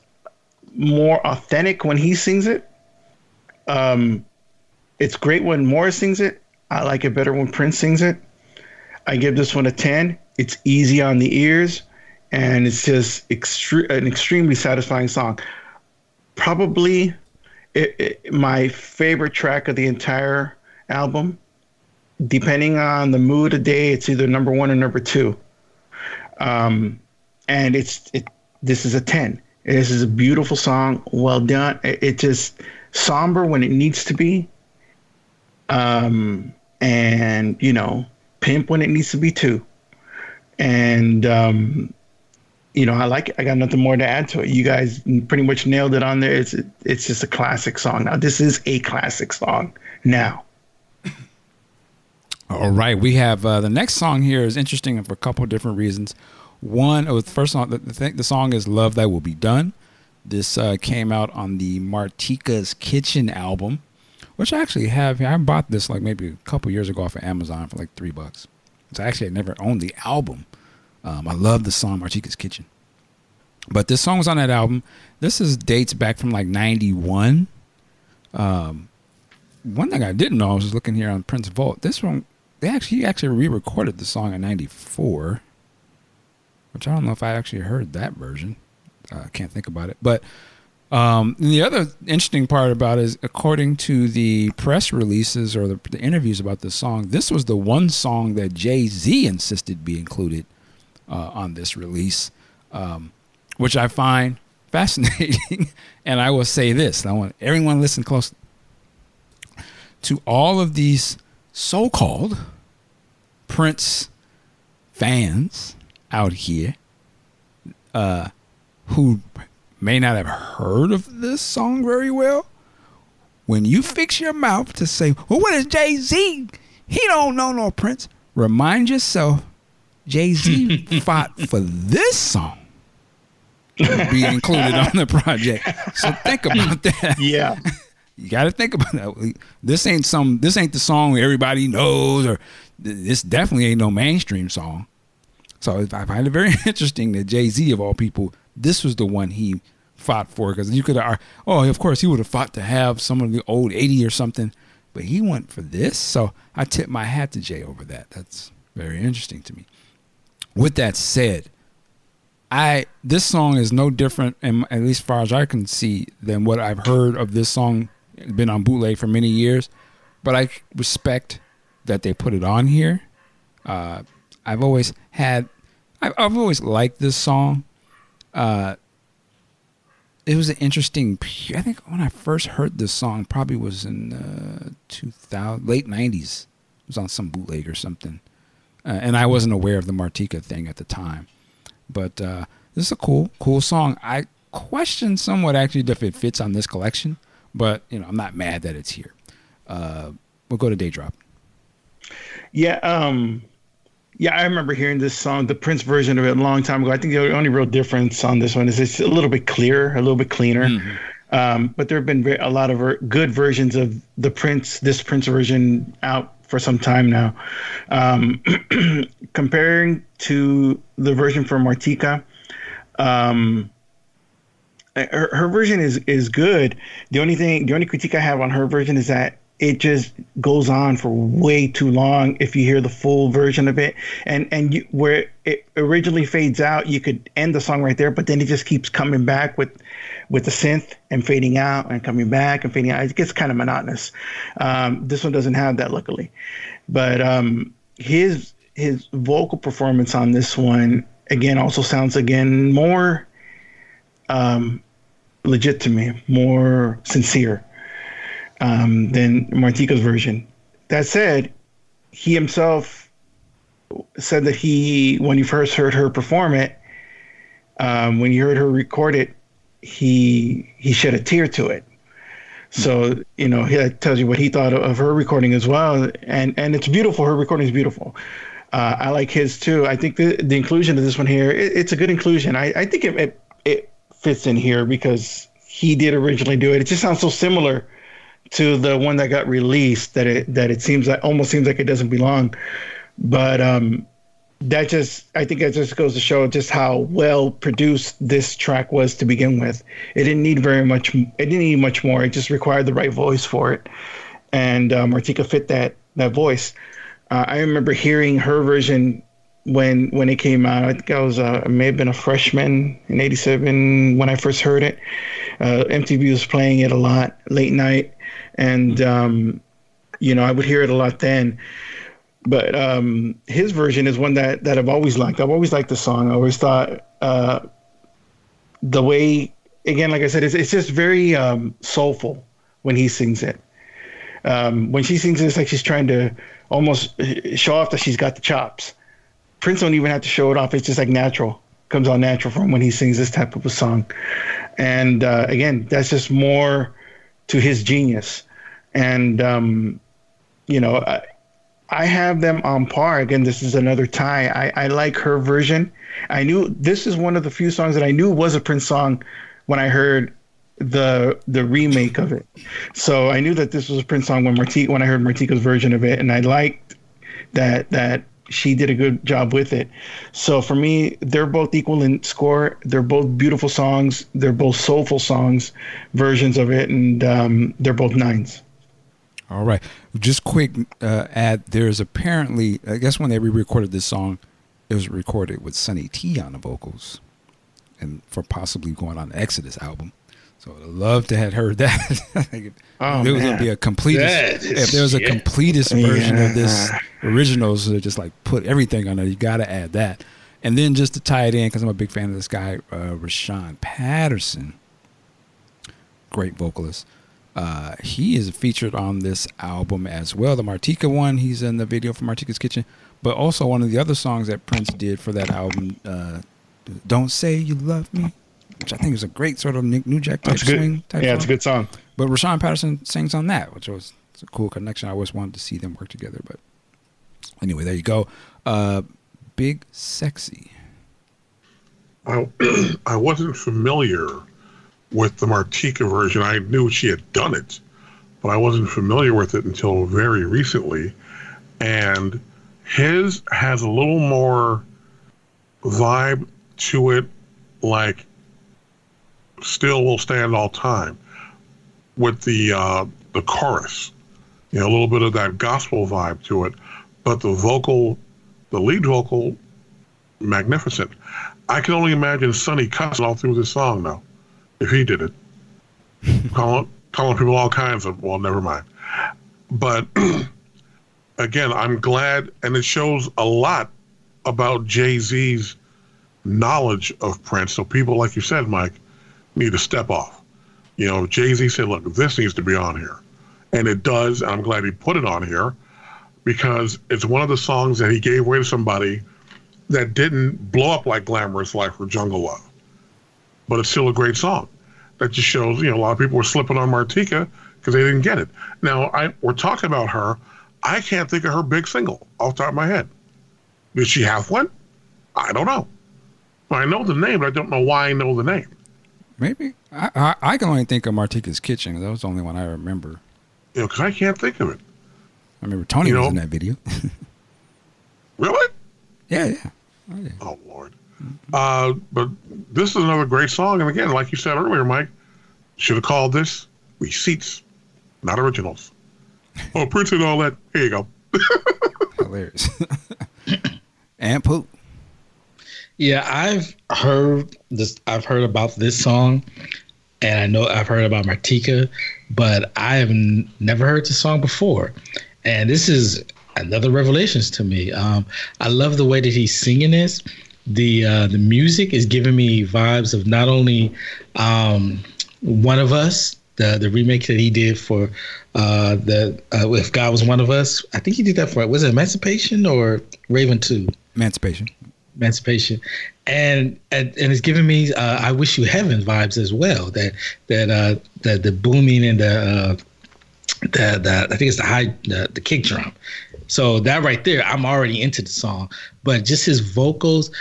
more authentic when he sings it. Um, it's great when Morris sings it. I like it better when Prince sings it. I give this one a 10. It's easy on the ears, and it's just extre- an extremely satisfying song. Probably it, it, my favorite track of the entire album. Depending on the mood of day, it's either number one or number two. Um, and it's it. This is a ten. This is a beautiful song, well done. It, it just somber when it needs to be, um, and you know, pimp when it needs to be too. And um, you know, I like it. I got nothing more to add to it. You guys pretty much nailed it on there. It's it's just a classic song. Now, this is a classic song. Now. All right, we have uh, the next song here is interesting for a couple different reasons. One, oh, the first song, the, the, the song is "Love Thy Will Be Done." This uh, came out on the Martika's Kitchen album, which I actually have. Here. I bought this like maybe a couple years ago off of Amazon for like three bucks. So actually, I never owned the album. Um, I love the song Martika's Kitchen, but this song was on that album. This is dates back from like '91. Um, one thing I didn't know, I was looking here on Prince Vault. This one they actually actually re-recorded the song in '94, which I don't know if I actually heard that version. Uh, I uh, can't think about it, but um, the other interesting part about it is, according to the press releases or the, the interviews about this song, this was the one song that Jay Z insisted be included uh, on this release, um, which I find fascinating. and I will say this: I want everyone listen close to all of these so-called Prince fans out here uh, who may not have heard of this song very well. When you fix your mouth to say, "Well, what is Jay Z? He don't know no Prince." Remind yourself, Jay Z fought for this song to be included on the project. So think about that. Yeah. You got to think about that. This ain't some. This ain't the song everybody knows, or this definitely ain't no mainstream song. So I find it very interesting that Jay Z, of all people, this was the one he fought for because you could have. Oh, of course, he would have fought to have some of the old eighty or something, but he went for this. So I tip my hat to Jay over that. That's very interesting to me. With that said, I this song is no different, at least as far as I can see, than what I've heard of this song been on bootleg for many years, but I respect that they put it on here. Uh, I've always had, I've, I've, always liked this song. Uh, it was an interesting. I think when I first heard this song, probably was in uh, 2000, late 90s. It was on some bootleg or something, uh, and I wasn't aware of the Martika thing at the time. But uh, this is a cool, cool song. I question somewhat actually if it fits on this collection. But you know, I'm not mad that it's here. Uh, we'll go to Day Drop. Yeah, um, yeah, I remember hearing this song, the Prince version of it, a long time ago. I think the only real difference on this one is it's a little bit clearer, a little bit cleaner. Mm-hmm. Um, but there have been a lot of ver- good versions of the Prince, this Prince version out for some time now. Um, comparing to the version from Martika, um, her, her version is is good. The only thing, the only critique I have on her version is that it just goes on for way too long if you hear the full version of it. And and you, where it originally fades out you could end the song right there but then it just keeps coming back with with the synth and fading out and coming back and fading out. It gets kind of monotonous. Um, this one doesn't have that luckily. But um, his his vocal performance on this one again also sounds again more um, legit to me, more sincere um, than Martika's version. That said, he himself said that he, when he first heard her perform it, um, when he heard her record it, he he shed a tear to it. So you know that tells you what he thought of, her recording as well, and and it's beautiful. Her recording is beautiful. Uh, I like his too. I think the the inclusion of this one here, it, it's a good inclusion. I, I think it, it fits in here because he did originally do it. It just sounds so similar to the one that got released that it that it seems like almost seems like it doesn't belong. But um, that just I think that just goes to show just how well produced this track was to begin with. It didn't need very much. It didn't need much more. It just required the right voice for it, and uh, Martika fit that that voice. Uh, I remember hearing her version when when it came out. I think I was uh, I may have been a freshman in '87 when I first heard it. Uh, MTV was playing it a lot late night, and um, you know I would hear it a lot then but um, his version is one that that I've always liked. I've always liked the song. I always thought uh, the way, again, like I said, it's it's just very um, soulful when he sings it. Um, when she sings it, it's like she's trying to almost show off that she's got the chops. Prince don't even have to show it off. It's just like natural, comes on natural from when he sings this type of a song. And uh, again, that's just more to his genius. And um, you know, I, I have them on par. Again, this is another tie. I, I like her version. I knew this is one of the few songs that I knew was a Prince song when I heard the the remake of it. So I knew that this was a Prince song when Marti when I heard Martika's version of it, and I liked that that she did a good job with it. So for me, they're both equal in score. They're both beautiful songs. They're both soulful songs, versions of it, and um, they're both nines. All right. Just quick uh, add there's apparently, I guess when they re recorded this song, it was recorded with Sonny T on the vocals and for possibly going on Exodus album. So I'd love to have heard that. oh, there was going to be a completest, if there was a completest version yeah. of this originals, so just like put everything on there, you got to add that. And then just to tie it in, because I'm a big fan of this guy, uh, Rahsaan Patterson, great vocalist. Uh, he is featured on this album as well. The Martika one, he's in the video for Martika's Kitchen, but also one of the other songs that Prince did for that album, uh, "Don't Say You Love Me," which I think is a great sort of New Jack type swing type. Yeah, song. it's a good song. But Rahsaan Patterson sings on that, which was a cool connection. I always wanted to see them work together. But anyway, there you go. Uh, Big Sexy. I I wasn't familiar with the Martika version. I knew she had done it, but I wasn't familiar with it until very recently. And his has a little more vibe to it, like "Still Will Stand All Time," with the uh, the chorus. You know, a little bit of that gospel vibe to it, but the vocal, the lead vocal, magnificent. I can only imagine Sonny cussing all through this song now if he did it. calling, calling people all kinds of, well, never mind. But again, I'm glad, and it shows a lot about Jay Z's knowledge of Prince. So people, like you said, Mike, need to step off. You know, Jay Z said, look, this needs to be on here. And it does, and I'm glad he put it on here because it's one of the songs that he gave away to somebody that didn't blow up like Glamorous Life or Jungle Love but it's still a great song. That just shows, you know, a lot of people were slipping on Martika because they didn't get it. Now, I we're talking about her. I can't think of her big single off top of my head. Did she have one? I don't know. I know the name, but I don't know why I know the name. Maybe I, I, I can only think of Martika's Kitchen. That was the only one I remember. You know, because I can't think of it. I remember Tony you was know, in that video. really? Yeah, yeah. Oh, yeah. oh Lord. Uh, but this is another great song. And again, like you said earlier, Mike, should have called this Receipts, not Originals. Oh, Prince and all that. Here you go. Hilarious. and poop. Yeah, I've heard this. I've heard about this song, and I know I've heard about Martika, but I have n- never heard the song before. And this is another revelations to me. Um, I love the way that he's singing this the uh, the music is giving me vibes of not only um, one of us the the remake that he did for uh, the uh, if God was one of us I think he did that for was it Emancipation or Raven Two Emancipation Emancipation and and, and it's giving me uh, I wish you heaven vibes as well that that uh the the booming and the uh, the, the I think it's the high the, the kick drum so that right there, I'm already into the song. But just his vocals,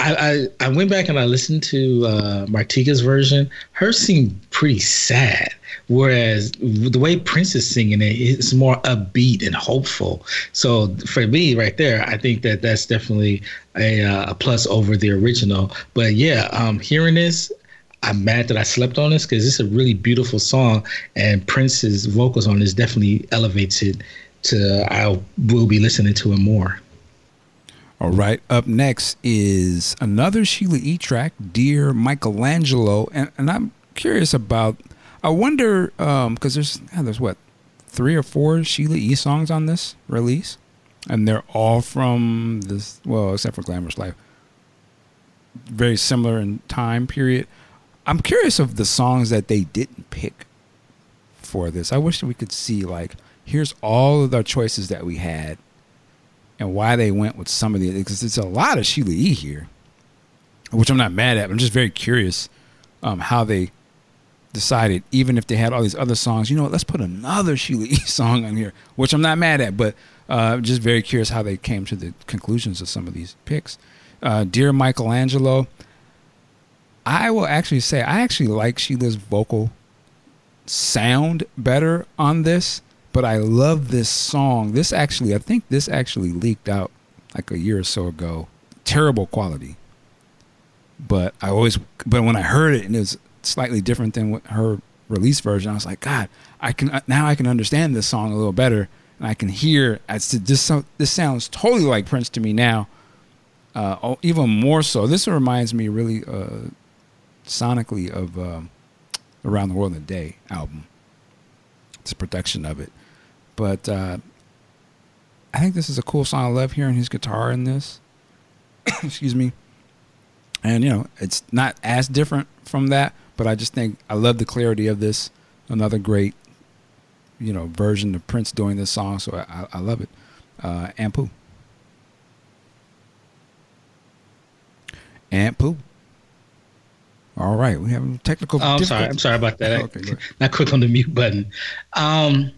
I, I, I went back and I listened to uh, Martika's version. Her seemed pretty sad. Whereas the way Prince is singing it, it's more upbeat and hopeful. So for me, right there, I think that that's definitely a, uh, a plus over the original. But yeah, um, hearing this, I'm mad that I slept on this because it's a really beautiful song, and Prince's vocals on this definitely elevates it to. I will be listening to it more. All right. Up next is another Sheila E. track, Dear Michelangelo, and and I'm curious about. I wonder because um, there's there's what three or four Sheila E. songs on this release, and they're all from this. Well, except for Glamorous Life, very similar in time period. I'm curious of the songs that they didn't pick for this. I wish we could see like here's all of the choices that we had and why they went with some of the because it's a lot of Sheila E here, which I'm not mad at. I'm just very curious um, how they decided, even if they had all these other songs, you know what, let's put another Sheila E song on here, which I'm not mad at, but uh, just very curious how they came to the conclusions of some of these picks. Uh, Dear Michelangelo, I will actually say I actually like Sheila's vocal sound better on this, but I love this song. This actually, I think this actually leaked out like a year or so ago. Terrible quality. But I always, but when I heard it and it was slightly different than what her release version, I was like, God, I can now I can understand this song a little better, and I can hear. It's this this sounds totally like Prince to me now. Uh, even more so. This reminds me really uh, sonically of um, Around the World in a Day album. It's a production of it. But uh, I think this is a cool song. I love hearing his guitar in this. Excuse me. And, you know, it's not as different from that, but I just think I love the clarity of this. Another great, you know, version of Prince doing this song. So I, I love it. Uh, Ampu. Ampu. All right, we have technical. Oh, I'm sorry. I'm sorry about that. okay, not quick on the mute button. Um,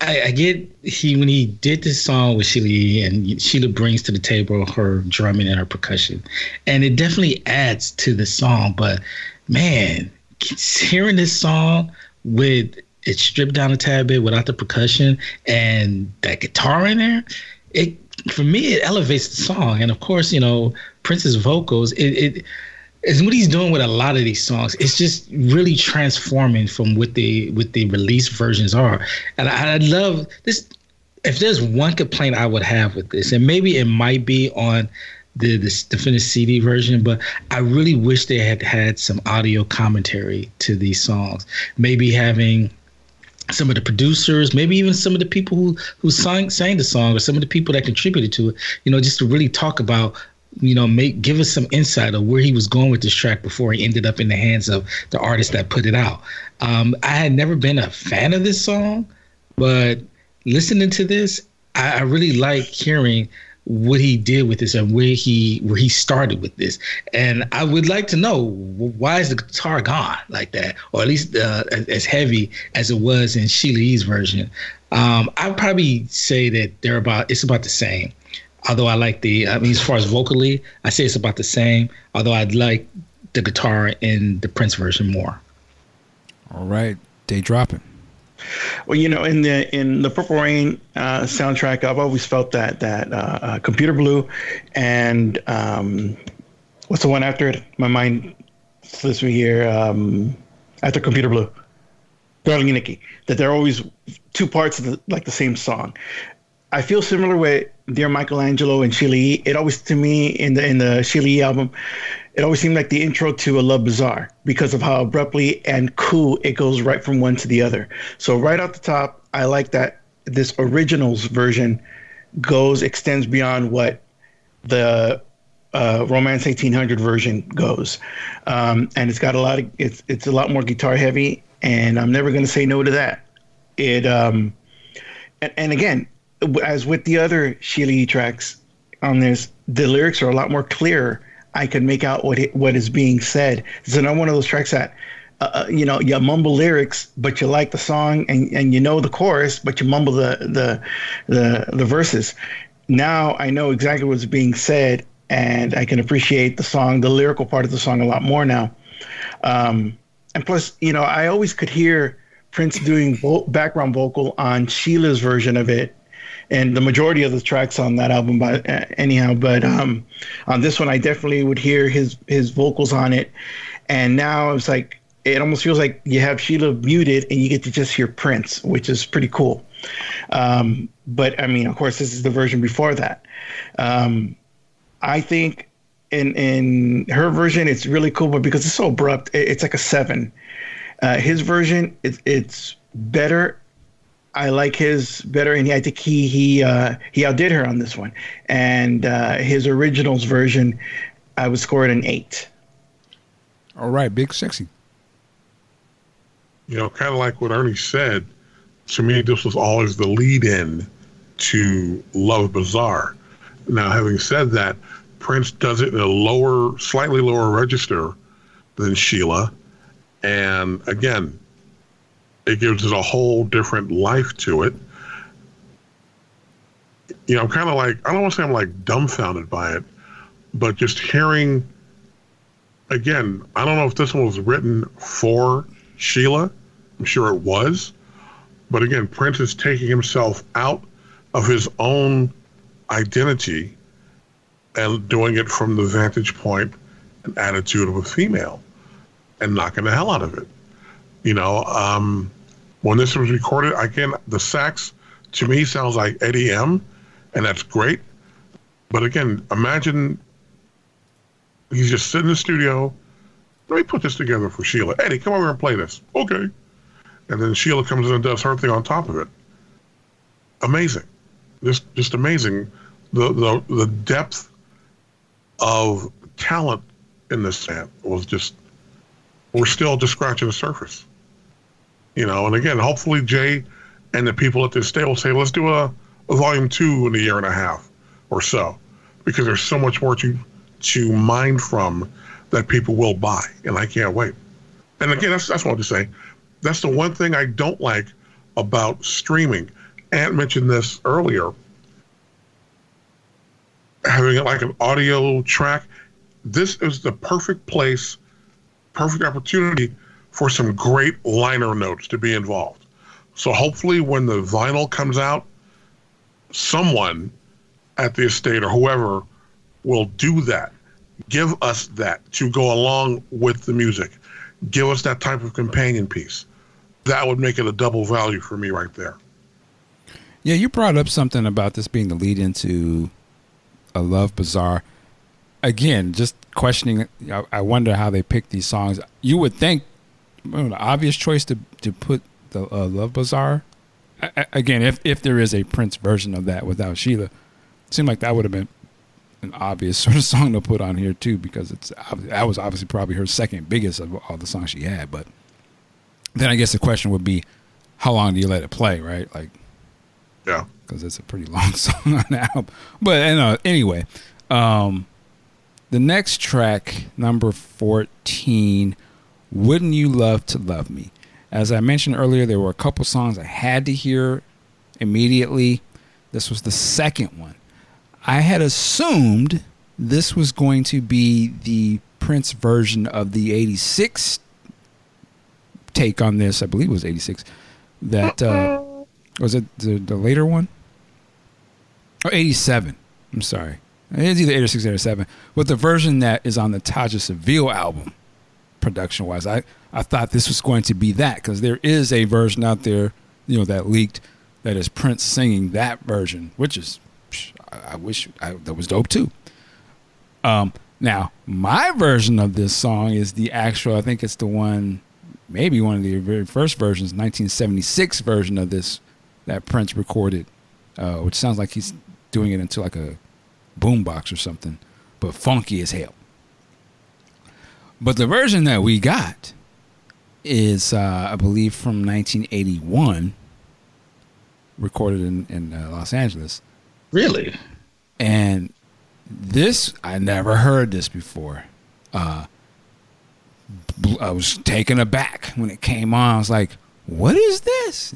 I, I, get he when he did this song with Sheila and Sheila brings to the table her drumming and her percussion, and it definitely adds to the song. But man, hearing this song with it stripped down a tad bit without the percussion and that guitar in there, it for me it elevates the song. And of course, you know Prince's vocals. It, it is what he's doing with a lot of these songs. It's just really transforming from what the what the release versions are. And I, I love this. If there's one complaint I would have with this, and maybe it might be on the, the the finished CD version, but I really wish they had had some audio commentary to these songs. Maybe having some of the producers, maybe even some of the people who who sang sang the song, or some of the people that contributed to it. You know, just to really talk about you know, make give us some insight of where he was going with this track before he ended up in the hands of the artist that put it out. Um, I had never been a fan of this song, but listening to this, I, I really like hearing what he did with this and where he where he started with this. And I would like to know why is the guitar gone like that, or at least uh, as heavy as it was in Sheila version. Um, I'd probably say that they're about it's about the same although I like the, I mean, as far as vocally, I say it's about the same. Although I'd like the guitar in the Prince version more. All right, day dropping. Well, you know, in the in the Purple Rain uh, soundtrack, I've always felt that that uh, uh, Computer Blue, and um, what's the one after it? My mind slips me here. Um, after Computer Blue, Darling Nikki, that they're always two parts of the, like the same song. I feel similar with Dear Michelangelo and Sheila It always to me in the in the Sheila album, it always seemed like the intro to a Love Bizarre because of how abruptly and cool it goes right from one to the other. So right off the top, I like that this originals version goes extends beyond what the uh, Romance 1800 version goes, um, and it's got a lot of it's it's a lot more guitar heavy, and I'm never going to say no to that. It um, and, and again, as with the other Sheila tracks on this, the lyrics are a lot more clear. I could make out what what is being said. It's another one of those tracks that, uh, uh, you know, you mumble lyrics, but you like the song and, and you know the chorus, but you mumble the the the, the verses. Now I know exactly what's being said, and I can appreciate the song, the lyrical part of the song, a lot more now. Um, and plus, you know, I always could hear Prince doing vo- background vocal on Sheila's version of it, and the majority of the tracks on that album, by uh, anyhow. But um, on this one, I definitely would hear his his vocals on it, and now it's like it almost feels like you have Sheila muted and you get to just hear Prince, which is pretty cool. Um, but I mean, of course, this is the version before that. Um, I think in in her version, it's really cool, but because it's so abrupt, it, it's like a seven. Uh, his version, it's it's better. I like his better, and I think he he uh, he outdid her on this one. And uh, his originals version, I would score it an eight. All right, big sexy. You know, kind of like what Ernie said. To me, this was always the lead-in to Love Bizarre. Now, having said that, Prince does it in a lower, slightly lower register than Sheila. And again, it gives it a whole different life to it. You know, I'm kind of like, I don't want to say I'm like dumbfounded by it, but just hearing, again, I don't know if this one was written for Sheila. I'm sure it was. But again, Prince is taking himself out of his own identity and doing it from the vantage point and attitude of a female and knocking the hell out of it. You know, um, when this was recorded, again, the sax to me sounds like Eddie M, and that's great. But again, imagine he's just sitting in the studio. Let me put this together for Sheila. Eddie, come over and play this. Okay. And then Sheila comes in and does her thing on top of it. Amazing. Just just amazing. The the the depth of talent in this band was just we're still just scratching the surface. You know, and again, hopefully Jay and the people at this will say, let's do a, a volume two in a year and a half or so. Because there's so much more to to mine from that people will buy. And I can't wait. And again, that's that's what I want to say. That's the one thing I don't like about streaming. Ant mentioned this earlier. Having it like an audio track, this is the perfect place, perfect opportunity for some great liner notes to be involved. So hopefully, when the vinyl comes out, someone at the estate or whoever will do that. Give us that to go along with the music. Give us that type of companion piece. That would make it a double value for me right there. Yeah, you brought up something about this being the lead into a Love Bizarre. Again, just questioning. I wonder how they pick these songs. You would think the obvious choice to to put the uh, Love Bizarre. I, again, if if there is a Prince version of that without Sheila, it seemed like that would have been an obvious sort of song to put on here too, because it's that was obviously probably her second biggest of all the songs she had. But then I guess the question would be, how long do you let it play, right? Like, yeah, because it's a pretty long song on the album. But uh, anyway, um, the next track, number fourteen, "Wouldn't You Love to Love Me." As I mentioned earlier, there were a couple songs I had to hear immediately. This was the second one. I had assumed this was going to be the Prince version of the 86 take on this. I believe it was 86. That uh, was it the, the later one? Or 87. I'm sorry. It's either 86 or 87. But the version that is on the Taja Sevelle album, production wise, I, I thought this was going to be that because there is a version out there, you know, that leaked that is Prince singing that version, which is I, wish I, that was dope too. Um, now my version of this song is the actual. I think it's the one, maybe one of the very first versions, 1976 version of this that Prince recorded, uh, which sounds like he's doing it into like a boombox or something, but funky as hell. But the version that we got is, uh, I believe, from 1981, recorded in, in uh, Los Angeles. Really? And this, I never heard this before. Uh, I was taken aback when it came on. I was like, what is this?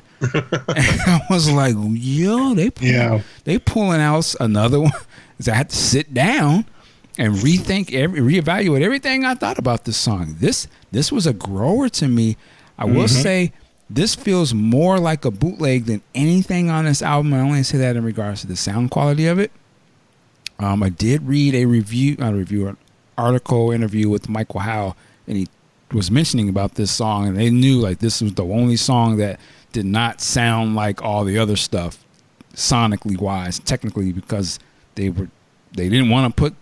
and I was like, yo, they pull, yeah. they pulling out another one. So I had to sit down and rethink every reevaluate everything I thought about this song. This this was a grower to me. I will Mm-hmm. say this feels more like a bootleg than anything on this album. I only say that in regards to the sound quality of it. Um, I did read a review, not a review, an article interview with Michael Howe, and he was mentioning about this song, and they knew like this was the only song that did not sound like all the other stuff, sonically wise, technically, because they were they didn't want to put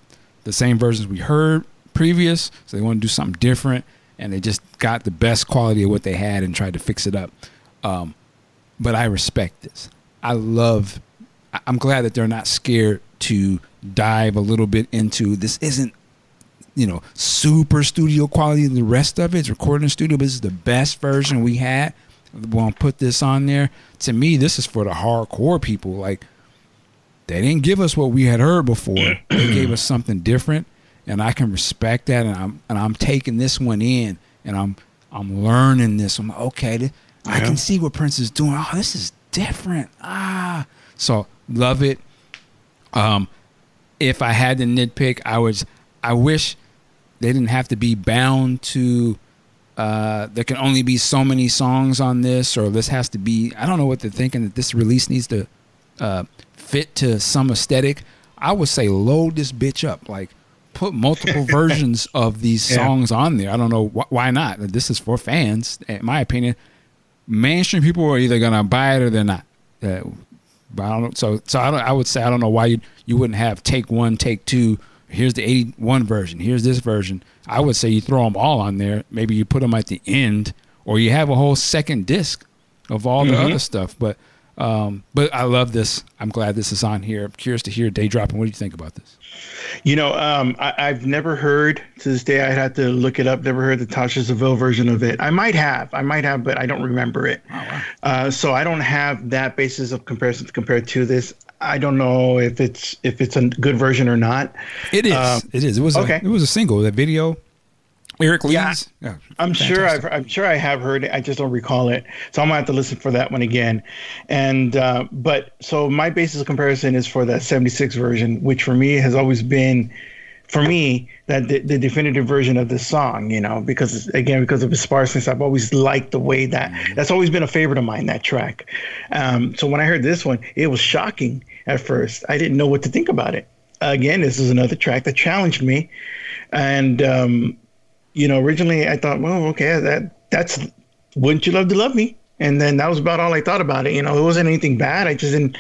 the same versions we heard previous, so they want to do something different, and they just got the best quality of what they had and tried to fix it up. Um, but I respect this. I love. I'm glad that they're not scared to dive a little bit into this. Isn't you know super studio quality. The rest of it, it's recorded in studio, but this is the best version we had. We want to put this on there. To me, this is for the hardcore people. Like they didn't give us what we had heard before. they gave us something different, and I can respect that. And I'm and I'm taking this one in, and I'm I'm learning this. I'm like, okay. th- I can see what Prince is doing. Oh, this is different. Ah, so love it. Um, if I had to nitpick, I was I wish they didn't have to be bound to. Uh, there can only be so many songs on this, or this has to be. I don't know what they're thinking that this release needs to uh, fit to some aesthetic. I would say load this bitch up, like put multiple versions of these Yeah. songs on there. I don't know wh- why not. This is for fans, in my opinion. Mainstream people are either gonna buy it or they're not. Uh, but I don't. So, so I, don't, I would say I don't know why you you wouldn't have take one, take two. Here's the eighty one version. Here's this version. I would say you throw them all on there. Maybe you put them at the end, or you have a whole second disc of all the other stuff. But um, but I love this. I'm glad this is on here. I'm curious to hear Day Dropping. What do you think about this? You know, um, I, I've never heard to this day. I had to look it up. Never heard the Tasha Sevelle version of it. I might have, I might have, but I don't remember it. Uh, so I don't have that basis of comparison to compare to this. I don't know if it's if it's a good version or not. It is. Um, it is. It was. okay. A, it was a single. That video. Eric Yeah. Lee's. Yeah, I'm sure I've, I'm sure I have heard it. I just don't recall it. So I'm gonna have to listen for that one again. And uh, but so my basis of comparison is for that 76 version, which for me has always been for me that the, the definitive version of this song, you know, because again because of its sparseness, I've always liked the way that that's always been a favorite of mine that track. Um, so when I heard this one, it was shocking at first. I didn't know what to think about it. Again, this is another track that challenged me, and um, you know, originally I thought, well, okay, that that's wouldn't you love to love me? And then that was about all I thought about it. You know, it wasn't anything bad. I just didn't,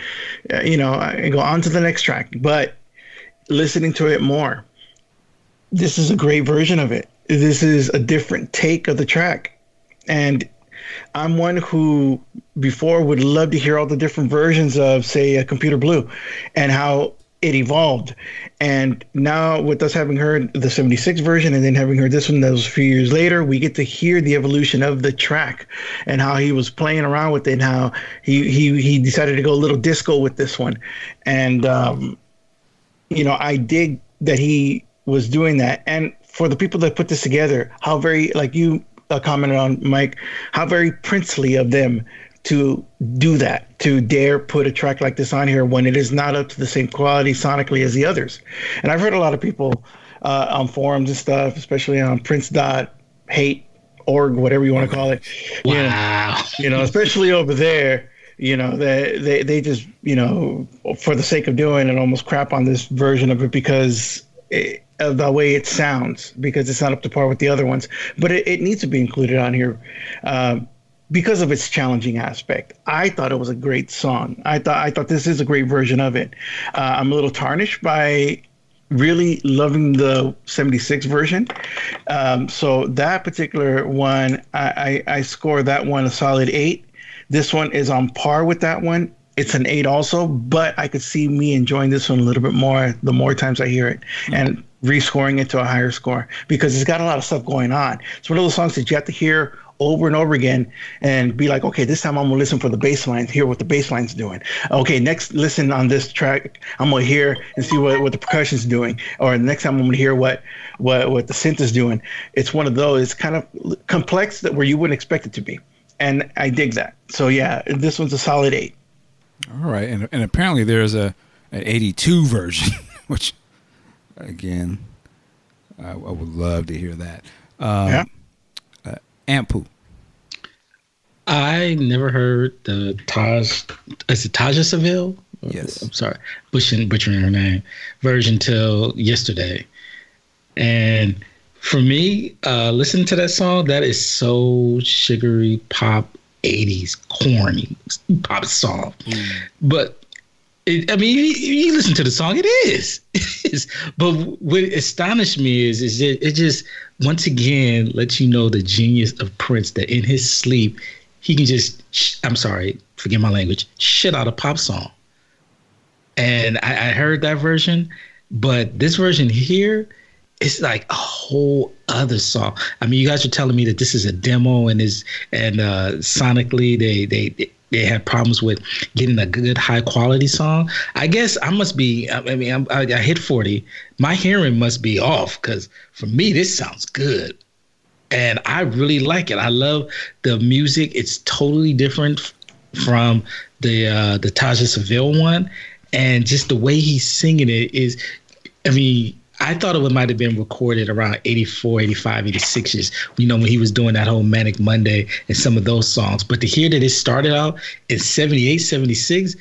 uh, you know, I go on to the next track. But listening to it more, this is a great version of it. This is a different take of the track. And I'm one who before would love to hear all the different versions of, say, a Computer Blue and how it evolved. And now, with us having heard the 76 version and then having heard this one that was a few years later, we get to hear the evolution of the track and how he was playing around with it and how he, he, he decided to go a little disco with this one. And, um, you know, I dig that he was doing that. And for the people that put this together, how very, like you uh, commented on, Mike, how very princely of them to do that, to dare put a track like this on here when it is not up to the same quality sonically as the others. And I've heard a lot of people uh, on forums and stuff, especially on Prince Dot hate org, whatever you want to call it. you know, Wow. you know, especially over there, you know, they, they, they just, you know, for the sake of doing it, almost crap on this version of it because it, of the way it sounds, because it's not up to par with the other ones. But it, it needs to be included on here uh, because of its challenging aspect. I thought it was a great song. I thought I thought this is a great version of it. Uh, I'm a little tarnished by really loving the 76 version. Um, so that particular one, I, I, I score that one a solid eight. This one is on par with that one. It's an eight also, but I could see me enjoying this one a little bit more the more times I hear it and rescoring it to a higher score because it's got a lot of stuff going on. It's one of those songs that you have to hear over and over again and be like, okay, this time I'm gonna listen for the bass lines, hear what the bass line's doing. Okay, next listen on this track, I'm gonna hear and see what, what the percussion's doing. Or the next time I'm gonna hear what what what the synth is doing. It's one of those, it's kind of complex that where you wouldn't expect it to be. And I dig that. So yeah, this one's a solid eight. All right, and and apparently there's a an '82 version, which again, I, I would love to hear that. Um, Yeah. Ampu. I never heard the Taj. Is it Taja Sevelle? Yes. I'm sorry, butchering, butchering her name. Version till yesterday, and for me, uh, listening to that song, that is so sugary pop, '80s corny pop song. But it, I mean, you, you listen to the song, it is. It is. But what astonished me is, is it, it just once again lets you know the genius of Prince that in his sleep he can just sh- I'm sorry, forget my language, shit out a pop song. And I, I heard that version, but this version here, it's like a whole other song. I mean, you guys are telling me that this is a demo and is and uh, sonically they they they had problems with getting a good high quality song. I guess I must be. I mean, I'm, I, hit forty. My hearing must be off because for me this sounds good and I really like it. I love the music. It's totally different from the uh, the Taja Sevelle one, and just the way he's singing it is. I mean, I thought it might have been recorded around 84, 85, 86 years, you know, when he was doing that whole Manic Monday and some of those songs. But to hear that it started out in 78, 76,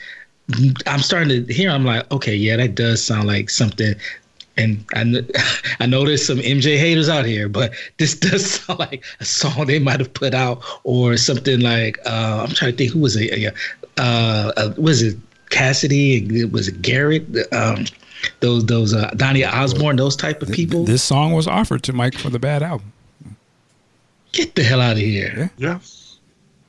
I'm starting to hear, I'm like, okay, yeah, that does sound like something and I, I know there's some MJ haters out here, but this does sound like a song they might have put out or something like uh, I'm trying to think who was it? Uh, uh, was it Cassidy? Was it Garrett? Um, those those uh, Donny Osmond, those type of people. This song was offered to Mike for the bad album. Get the hell out of here! Yeah. Yes.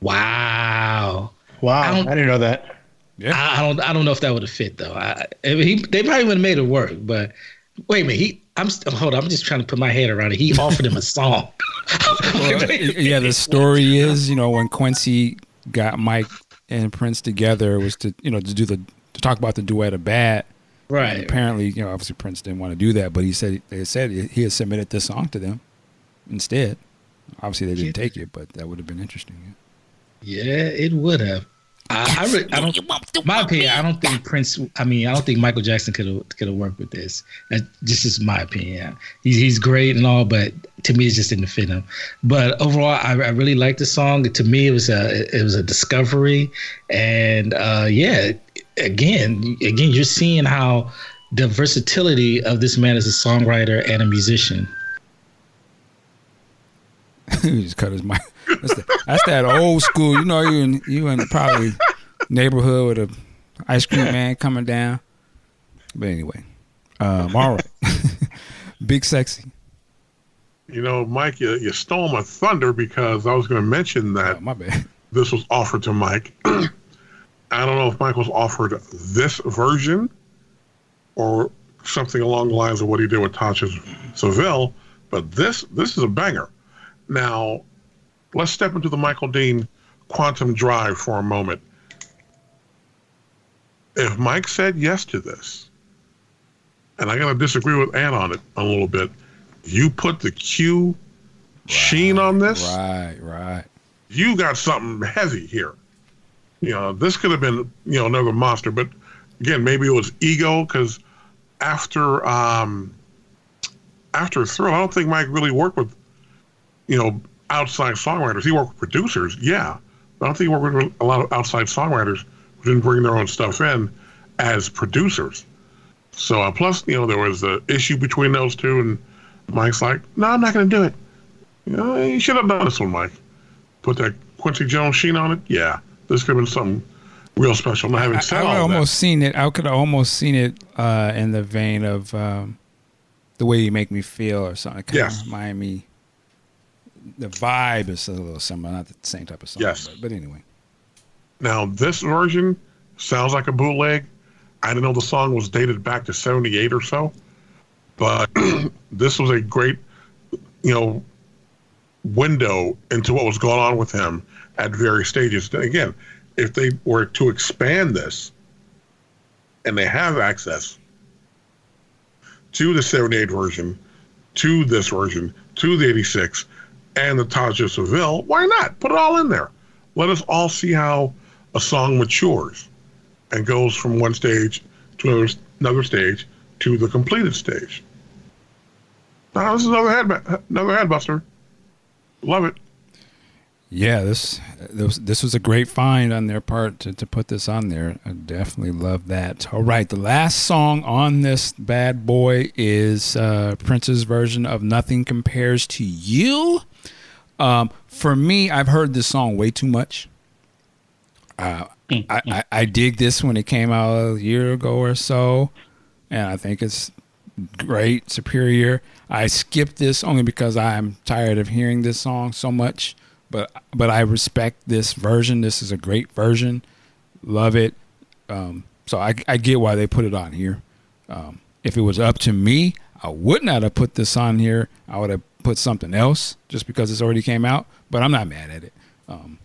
Wow. Wow, I I, didn't know that. Yeah. I, I don't I don't know if that would have fit though. I, I mean, he, they probably would have made it work, but wait a minute. He I'm st- hold on. I'm just trying to put my head around it. He offered him a song. Well, yeah, the story is, you know, when Quincy got Mike and Prince together, was to, you know, to do the to talk about the duet of Bad. And right. apparently, you know, obviously Prince didn't want to do that, but he said they said he had submitted this song to them instead. Obviously, they didn't take it, but that would have been interesting. Yeah, it would have. I, I, re- I don't. My opinion. I don't think Prince. I mean, I don't think Michael Jackson could have could have worked with this. That just is my opinion. He's he's great and all, but to me, it just didn't fit him. But overall, I, I really liked the song. To me, it was a it was a discovery, and uh, yeah, again, again, you're seeing how the versatility of this man as a songwriter and a musician. he just cut his mic. That's, the, that's that old school. You know, you in you in probably neighborhood with a ice cream man coming down. But anyway, um, all right, big sexy. You know, Mike, you, you stole my thunder because I was going to mention that Oh, my bad. this was offered to Mike. I don't know if Michaels offered this version or something along the lines of what he did with Tasha Sevelle, but this this is a banger. Now, let's step into the Michael Dean Quantum Drive for a moment. If Mike said yes to this, and I'm going to disagree with Ann on it a little bit, you put the Q sheen on this Right, right. you got something heavy here. You know, this could have been, you know, another monster, but again, maybe it was ego because after um, after Thrill, I don't think Mike really worked with, you know, outside songwriters. He worked with producers, yeah, but I don't think he worked with a lot of outside songwriters who didn't bring their own stuff in as producers. So uh, plus, you know, there was the issue between those two, and Mike's like, "No, I'm not going to do it." You know, you should have done this one, Mike put that Quincy Jones sheen on it, yeah, this could have been something real special. Now, having I, said I all almost seen it. I could have almost seen it uh, in the vein of um, the way you make me feel, or something. Kind Yes. remind me. The vibe is a little similar, not the same type of song. Yes. but, but anyway. now this version sounds like a bootleg. I didn't know the song was dated back to '78 or so, but this was a great, you know, window into what was going on with him at various stages. Again, if they were to expand this, and they have access to the 78 version, to this version, to the 86, and the Taja Sevelle, why not? Put it all in there. Let us all see how a song matures and goes from one stage to another, another stage to the completed stage. Now, this is another head, another headbuster. Love it. Yeah, this this this was a great find on their part to, to put this on there. I definitely love that. All right, the last song on this bad boy is uh, Prince's version of "Nothing Compares to You." Um, for me, I've heard this song way too much. Uh, I, I, I dig this when it came out a year ago or so, and I think it's great, superior. I skipped this only because I'm tired of hearing this song so much but but I respect this version. This is a great version. Love it. Um, so I, I get why they put it on here. Um, if it was up to me, I would not have put this on here. I would have put something else just because it's already came out. But I'm not mad at it. Um,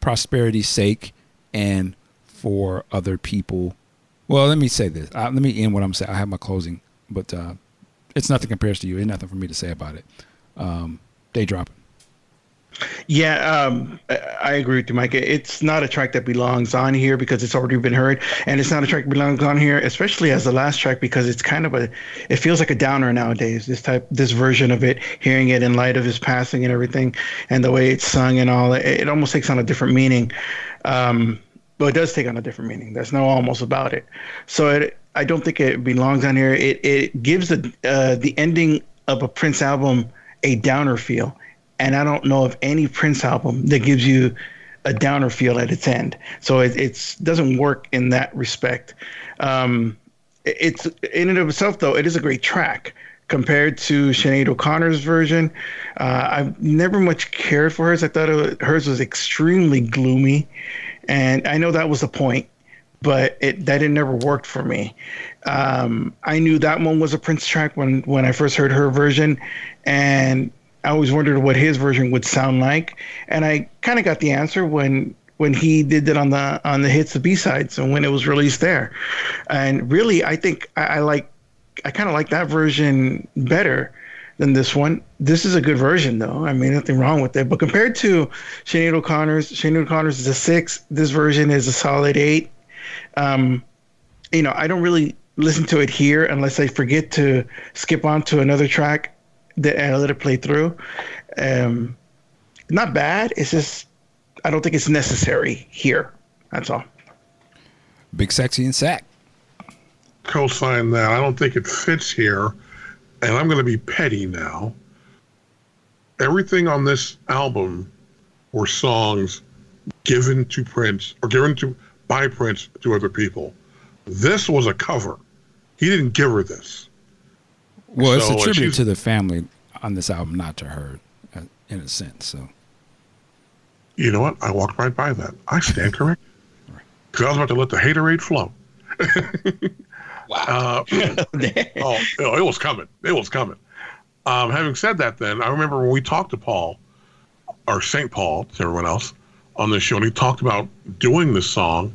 prosperity's sake and for other people. Well, let me say this. Uh, let me end what I'm saying. I have my closing, but uh, it's nothing compares to you. Ain't nothing for me to say about it. Um, they dropping. Yeah, um, I agree with you, Mike. It's not a track that belongs on here because it's already been heard, and it's not a track that belongs on here, especially as the last track because it's kind of a, it feels like a downer nowadays. This type, this version of it, hearing it in light of his passing and everything, and the way it's sung and all, it, it almost takes on a different meaning. Um, well, it does take on a different meaning. There's no almost about it. So it, I don't think it belongs on here. It it gives the uh, the ending of a Prince album a downer feel and I don't know of any Prince album that gives you a downer feel at its end. So it it's doesn't work in that respect. Um, it's in and of itself, though, it is a great track compared to Sinead O'Connor's version. Uh, I've never much cared for hers. I thought hers was extremely gloomy, and I know that was the point, but it that it never worked for me. Um, I knew that one was a Prince track when when I first heard her version, and I always wondered what his version would sound like, and I kind of got the answer when when he did it on the on the hits, the B sides, and when it was released there. And really, I think I, I like I kind of like that version better than this one. This is a good version, though. I mean, nothing wrong with it. But compared to Sinead O'Connor's, Sinead O'Connor's is a six. This version is a solid eight. Um, you know, I don't really listen to it here unless I forget to skip on to another track that I let it play through. Um, not bad. It's just I don't think it's necessary here. That's all. Big sexy and sack. Co-sign that. I don't think it fits here, and I'm going to be petty now. Everything on this album were songs given to Prince or given to by Prince to other people. This was a cover. He didn't give her this. Well, it's a tribute to the family on this album, not to her, uh, in a sense. So, you know what? I walked right by that. I stand corrected because I was about to let the haterade flow. wow! Uh, oh, it was coming. It was coming. Um, having said that, then I remember when we talked to Paul, or Saint Paul to everyone else on the show, and he talked about doing this song.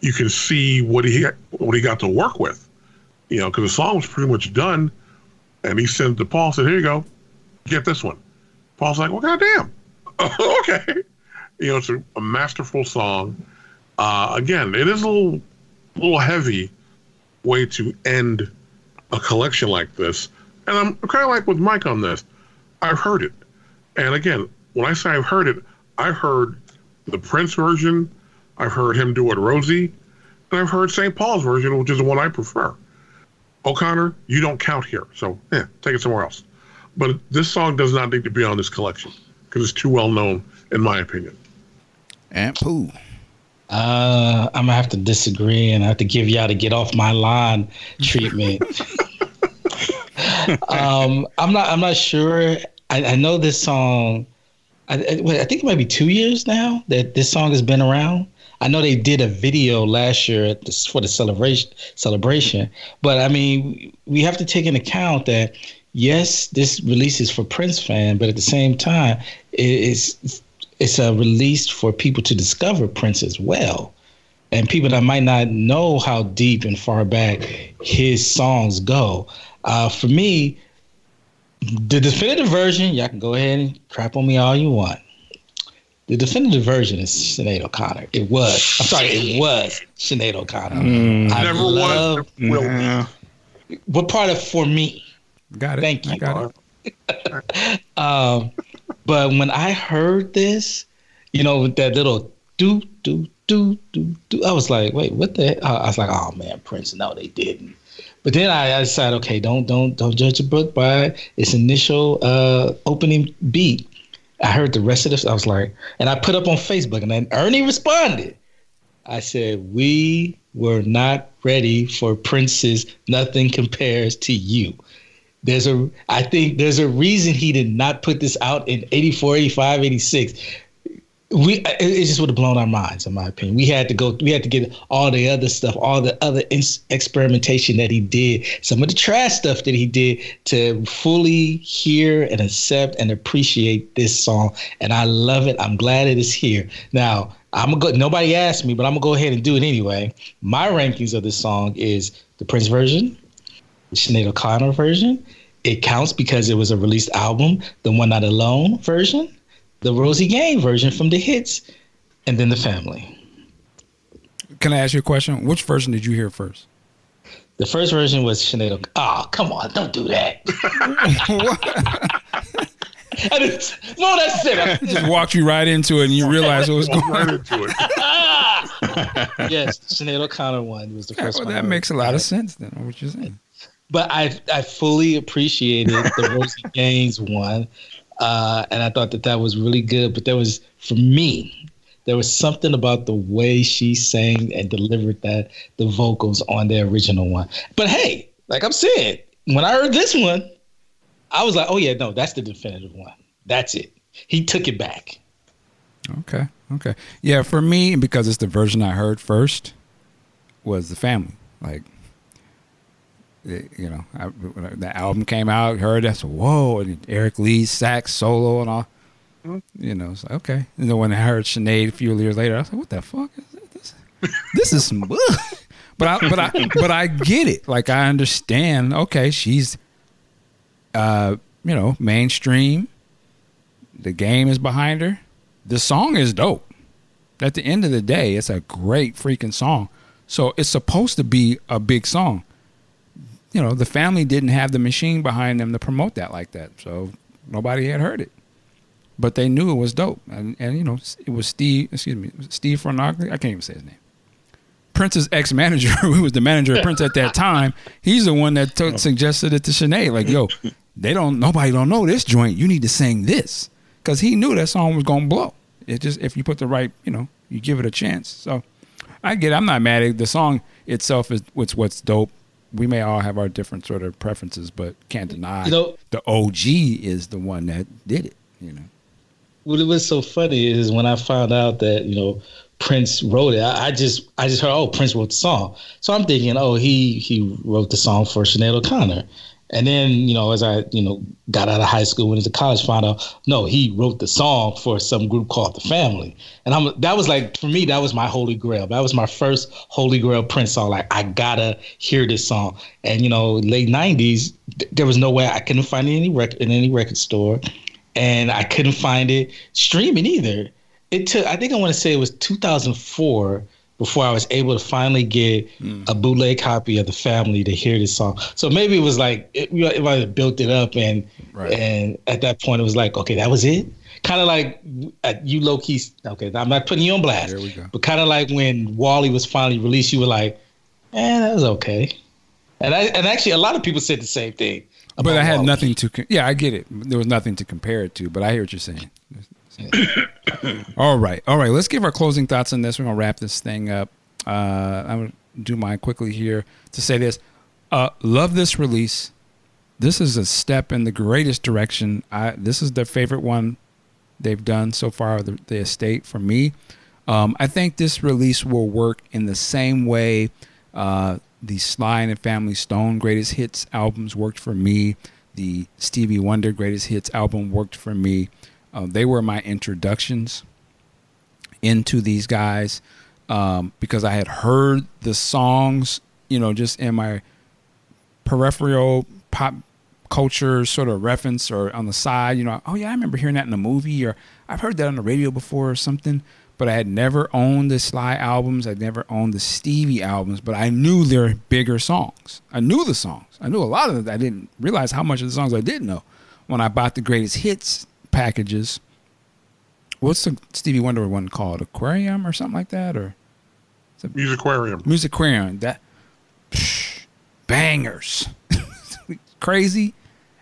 You can see what he what he got to work with, you know, because the song was pretty much done and he sent it to Paul, said, Here you go. Get this one. Paul's like, Well, goddamn. okay. You know, it's a, a masterful song. Uh, again, it is a little, little heavy way to end a collection like this. And I'm kind of like with Mike on this. I've heard it. And again, when I say I've heard it, I've heard the Prince version, I've heard him do it Rosie, and I've heard St. Paul's version, which is the one I prefer. O'Connor, you don't count here. So, yeah, take it somewhere else. But this song does not need to be on this collection because it's too well known, in my opinion. And Pooh. Uh, I'm gonna have to disagree, and I have to give y'all to get off my lawn treatment. um, I'm not. I'm not sure. I, I know this song. I, I, think it might be two years now that this song has been around. I know they did a video last year the, for the celebration celebration, but I mean, we have to take into account that yes, this release is for Prince fan, but at the same time, it's it's a release for people to discover Prince as well, and people that might not know how deep and far back his songs go. Uh, for me, the definitive version, y'all can go ahead and crap on me all you want. The definitive version is Sinead O'Connor. It was. I'm sorry, it was Sinead O'Connor. Mm, I never love, was. What part of for me? Got it. Thank you. I got it. um, but when I heard this, you know, with that little do do do do do, I was like, wait, what the? I was like, oh man, Prince. No, they didn't. But then I, I decided, okay, don't don't don't judge a book by its initial uh, opening beat. I heard the rest of this. I was like, and I put up on Facebook, and then Ernie responded. I said, we were not ready for Prince's "Nothing Compares to You." There's a, I think there's a reason he did not put this out in 84, 85, 86 we it just would have blown our minds in my opinion. We had to go we had to get all the other stuff all the other experimentation that he did some of the trash stuff that he did to fully hear and accept and appreciate this song and i love it. I'm glad it is here. Now i'm gonna go nobody asked me but i'm gonna go ahead and do it anyway. My rankings of this song is the prince version the Sinead O'Connor version. It counts because it was a released album the one not alone version the Rosie Gaines version from the hits, and then the family. Can I ask you a question? Which version did you hear first? The first version was Sinead. Oh, come on, don't do that. I just, no, that's it. I just walked you right into it, and you realized what was going right into it. yes, Sinead O'Connor one was the first well, one. That makes a lot of sense. Then what you're saying. But I I fully appreciated the Rosie Gaines one uh, and I thought that that was really good. But there was, for me, there was something about the way she sang and delivered that the vocals on the original one. But hey, like I'm saying, when I heard this one, I was like, oh yeah, no, that's the definitive one. That's it. He took it back. Okay. Okay. Yeah, for me, because it's the version I heard first, was the family. Like it, you know, I, the album came out, heard that, so whoa, and Eric Leeds sax solo and all. Mm-hmm. You know, it's like okay. And then when I heard Sinead a few years later, I was like, what the fuck is this? This is some. but I, but I, but I get it. Like I understand. Okay, she's, uh, you know, mainstream. The game is behind her. The song is dope. At the end of the day, it's a great freaking song. So it's supposed to be a big song you know, the family didn't have the machine behind them to promote that like that. So nobody had heard it. But they knew it was dope. And, and you know, it was Steve, excuse me, Steve Fargnoli. I can't even say his name. Prince's ex manager, who was the manager of Prince at that time, he's the one that suggested it to Sinead. Like, yo, they don't, nobody don't know this joint. You need to sing this. Because he knew that song was going to blow. It just, if you put the right, you know, you give it a chance. So I get it. I'm not mad at it. The song itself is what's, what's dope we may all have our different sort of preferences, but can't deny you know, the OG is the one that did it. You know, what was so funny is when I found out that you know Prince wrote it. I, I, just I just heard oh Prince wrote the song, so I'm thinking oh he he wrote the song for Sinead O'Connor, and then, you know, as I, you know, got out of high school, went into college, found out, no, he wrote the song for some group called The Family. And I'm that was like for me, that was my holy grail. That was my first holy grail Prince song. Like, I gotta hear this song. And, you know, late nineties, th- there was no way I couldn't find it in any record in any record store. And I couldn't find it streaming either. It took I think I want to say it was 2004 before I was able to finally get mm. a bootleg copy of the family to hear this song. So maybe it was like it, it might have built it up, and right. and at that point it was like, okay, that was it. Kind of like you low key. Okay, I'm not putting you on blast, but kind of like when WALL-E was finally released, you were like, eh, that was okay. And I and actually a lot of people said the same thing. But I had WALL-E. nothing to. Yeah, I get it. There was nothing to compare it to, but I hear what you're saying. all right, all right. Let's give our closing thoughts on this. We're gonna wrap this thing up. Uh, I'm gonna do mine quickly here to say this. Uh, love this release. This is a step in the greatest direction. I this is their favorite one they've done so far. The, the estate for me. Um, I think this release will work in the same way uh, the Sly and the Family Stone Greatest Hits albums worked for me. The Stevie Wonder Greatest Hits album worked for me. Uh, they were my introductions into these guys um, because I had heard the songs, you know, just in my peripheral pop culture sort of reference or on the side, you know, oh yeah, I remember hearing that in a movie or I've heard that on the radio before or something. but I had never owned the Sly albums. I'd never owned the Stevie albums, but I knew their bigger songs. I knew the songs. I knew a lot of them. I didn't realize how much of the songs I didn't know when I bought the greatest hits packages. What's the Stevie Wonder one called? Aquarium or something like that, or Musiquarium. Music Aquarium. That psh, bangers, crazy.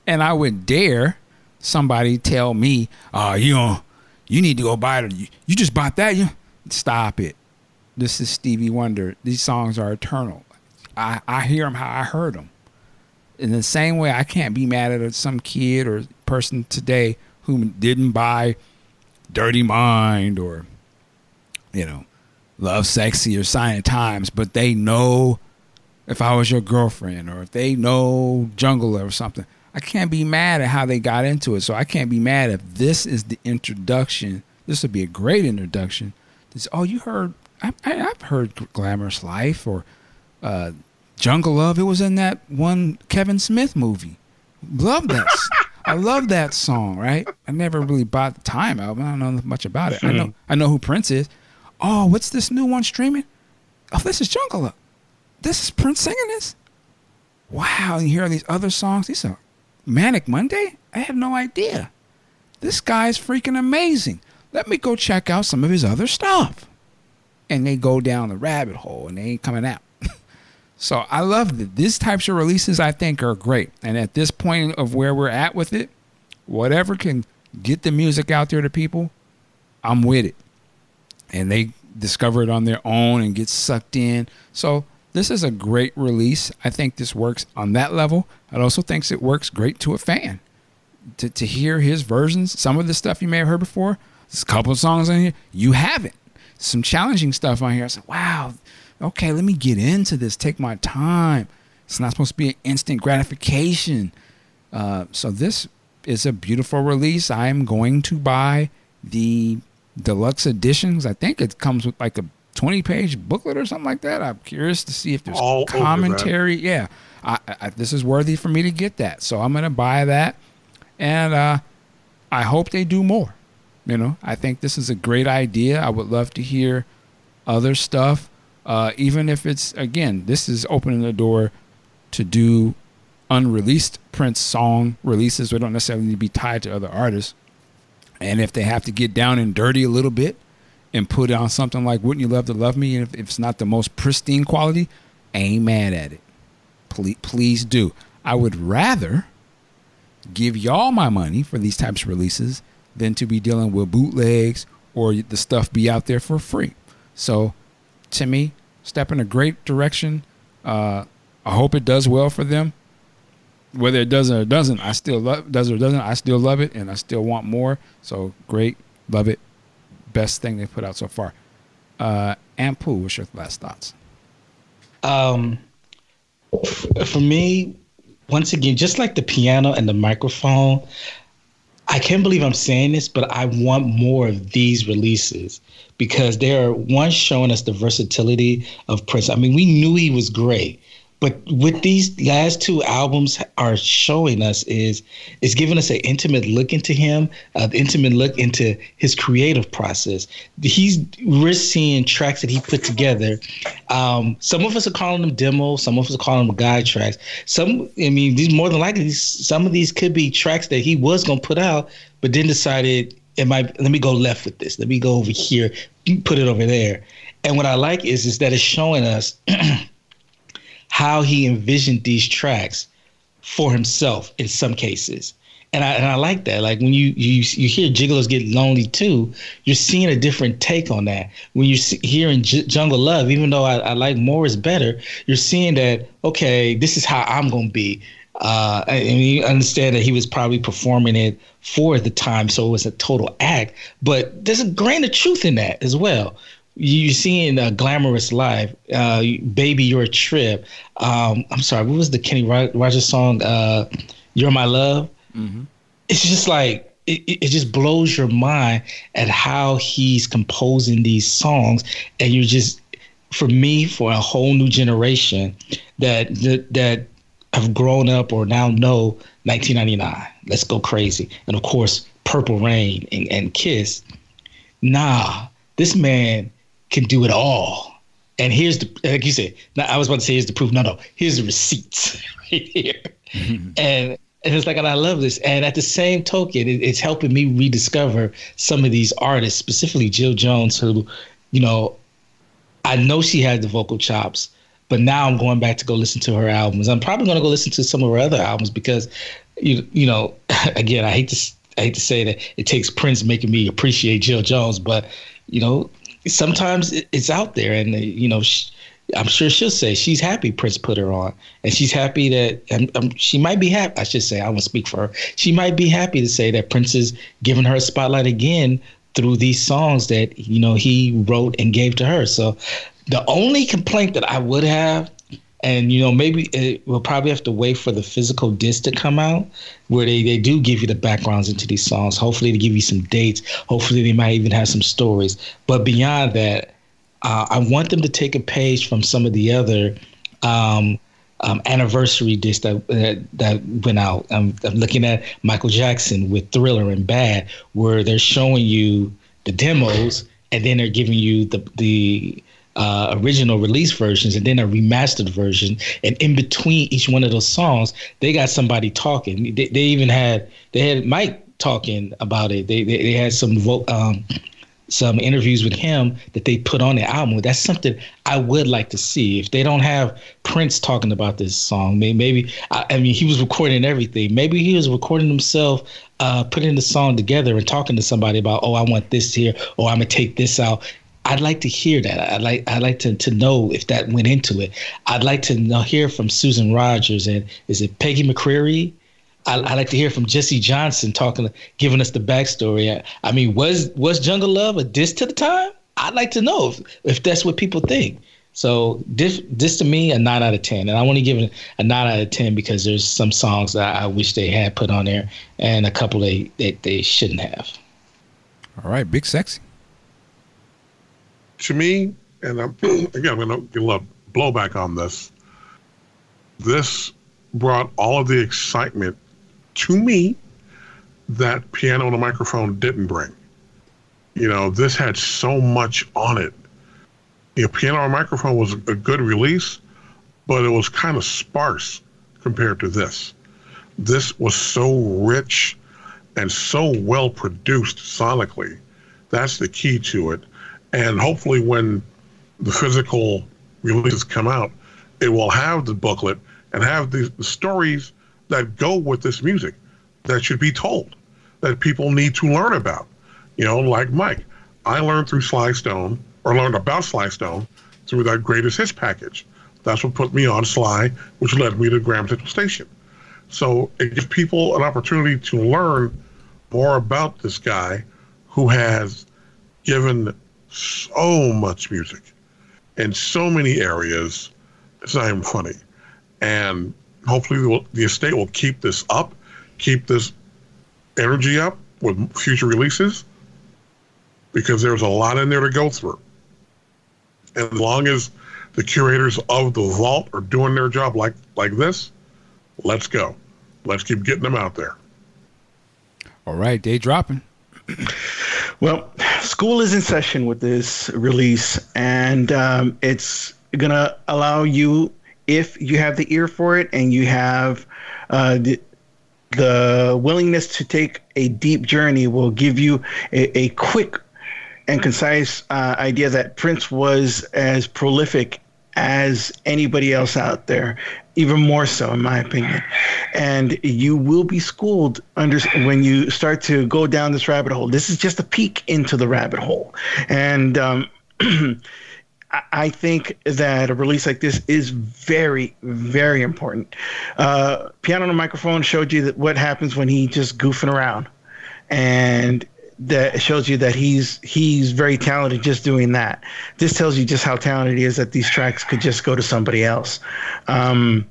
And I would dare somebody tell me, "Uh, you know, you need to go buy it. You, you just bought that. You stop it. This is Stevie Wonder. These songs are eternal. I I hear them how I heard them. In the same way, I can't be mad at some kid or person today who didn't buy Dirty Mind or you know Lovesexy or Sign of Times, but they know if I was your girlfriend or if they know Jungle or something. I can't be mad at how they got into it. So I can't be mad if this is the introduction. This would be a great introduction. This, oh, you heard? I, have heard Glamorous Life or uh, Jungle Love. It was in that one Kevin Smith movie. Love that. I love that song. Right? I never really bought the Time album. I don't know much about it. I know. Hmm. I know who Prince is. Oh, what's this new one streaming? Oh, this is Jungle. This is Prince singing this. Wow! And you hear these other songs. These are Manic Monday? I have no idea. This guy's freaking amazing. Let me go check out some of his other stuff. And they go down the rabbit hole and they ain't coming out. So I love that. These types of releases I think are great. And at this point of where we're at with it, whatever can get the music out there to people, I'm with it. And they discover it on their own and get sucked in. So this is a great release. I think this works on that level. I also think it works great to a fan to, to hear his versions. Some of the stuff you may have heard before, there's a couple of songs on here you haven't. Some challenging stuff on here. I said, wow, okay, let me get into this. Take my time. It's not supposed to be an instant gratification. Uh, so this is a beautiful release. I am going to buy the deluxe editions. I think it comes with like a 20 page booklet or something like that. I'm curious to see if there's All commentary. Yeah, I, I, this is worthy for me to get that. So I'm going to buy that. And uh, I hope they do more. You know, I think this is a great idea. I would love to hear other stuff, uh, even if it's, again, this is opening the door to do unreleased Prince song releases. We don't necessarily need to be tied to other artists. And if they have to get down and dirty a little bit, and put on something like "Wouldn't You Love to Love Me?" And if, if it's not the most pristine quality, ain't mad at it. Please, please do. I would rather give y'all my money for these types of releases than to be dealing with bootlegs or the stuff be out there for free. So, to me, step in a great direction. Uh, I hope it does well for them. Whether it does or doesn't, I still love does or doesn't. I still love it, and I still want more. So great, love it best thing they put out so far. Uh, Ampu, what's your last thoughts? Um, for me, once again, just like the piano and the microphone, I can't believe I'm saying this, but I want more of these releases because they're one showing us the versatility of Prince. I mean, we knew he was great, but with these last two albums are showing us is is giving us an intimate look into him, an intimate look into his creative process. He's we're seeing tracks that he put together. Um, some of us are calling them demos, some of us are calling them guide tracks. Some, I mean, these more than likely, some of these could be tracks that he was gonna put out, but then decided it might let me go left with this. Let me go over here, put it over there. And what I like is is that it's showing us. how he envisioned these tracks for himself in some cases. And I, and I like that. Like when you, you you hear Gigolos get lonely too, you're seeing a different take on that. When you're hearing J- Jungle Love, even though I, I like Morris better, you're seeing that okay, this is how I'm gonna be. Uh, and you understand that he was probably performing it for the time, so it was a total act. But there's a grain of truth in that as well you seeing a glamorous life, uh, baby, you're a trip. Um, I'm sorry, what was the Kenny Rogers song? Uh, you're my love. Mm-hmm. It's just like it, it just blows your mind at how he's composing these songs, and you're just for me for a whole new generation that that, that have grown up or now know 1999. Let's go crazy, and of course, Purple Rain and, and Kiss. Nah, this man can do it all. And here's the like you said. I was about to say here's the proof. No, no, here's the receipts right here. Mm-hmm. And and it's like, and I love this. And at the same token, it, it's helping me rediscover some of these artists, specifically Jill Jones, who, you know, I know she had the vocal chops, but now I'm going back to go listen to her albums. I'm probably going to go listen to some of her other albums because, you you know, again, I hate to I hate to say that it takes Prince making me appreciate Jill Jones, but you know, sometimes it's out there, and you know, she, I'm sure she'll say she's happy Prince put her on, and she's happy that and um, she might be happy. I should say I won't speak for her. She might be happy to say that Prince is giving her a spotlight again through these songs that you know he wrote and gave to her. So the only complaint that I would have, and you know maybe it, we'll probably have to wait for the physical disc to come out, where they they do give you the backgrounds into these songs. Hopefully they give you some dates. Hopefully they might even have some stories. But beyond that uh, I want them to take a page from some of the other um, um, anniversary discs that, that, that went out. I'm, I'm, looking at Michael Jackson with Thriller and Bad, where they're showing you the demos and then they're giving you the the uh, original release versions and then a remastered version. And in between each one of those songs, they got somebody talking. They, they even had they had Mike talking about it. They they, they had some vo- um, some interviews with him that they put on the album. That's something I would like to see. If they don't have Prince talking about this song, maybe, maybe I, I mean, he was recording everything. Maybe he was recording himself, uh, putting the song together and talking to somebody about, oh, I want this here, or I'm gonna take this out. I'd like to hear that. I'd like I'd like to, to know if that went into it. I'd like to know, hear from Susan Rogers and is it Peggy McCreary? I, I, like to hear from Jesse Johnson talking, giving us the backstory. I, I, mean, was was Jungle Love a diss to the time? I'd like to know if, if that's what people think. So this, this to me a nine out of ten, and I want to give it a nine out of ten because there's some songs that I wish they had put on there, and a couple they they, they shouldn't have. All right, big sexy. To me, and I'm, again, I'm going to get a little blowback on this. This brought all of the excitement to me that piano and a microphone didn't bring. You know, this had so much on it. You know, piano and microphone was a good release, but it was kind of sparse compared to this. This was so rich and so well produced sonically. That's the key to it. And hopefully, when the physical releases come out, it will have the booklet and have the, stories that go with this music that should be told that people need to learn about. You know, like Mike, I learned through Sly Stone or learned about Sly Stone through that greatest hits package. That's what put me on Sly, which led me to Graham Central Station. So it gives people an opportunity to learn more about this guy who has given so much music in so many areas. It's not even funny. And hopefully the estate will keep this up, keep this energy up with future releases because there's a lot in there to go through. And as long as the curators of the vault are doing their job like like this, let's go. Let's keep getting them out there. All right, Dave Dropping. Well, school is in session with this release, and um, it's gonna allow you if you have the ear for it and you have uh, the, the willingness to take a deep journey will give you a, a quick and concise uh, idea that Prince was as prolific as anybody else out there, even more so, in my opinion. And you will be schooled under when you start to go down this rabbit hole. This is just a peek into the rabbit hole, and um, I think that a release like this is very, very important. Uh, Piano on a Microphone showed you that what happens when he just goofing around, and that shows you that he's he's very talented just doing that. This tells you just how talented he is that these tracks could just go to somebody else. Um,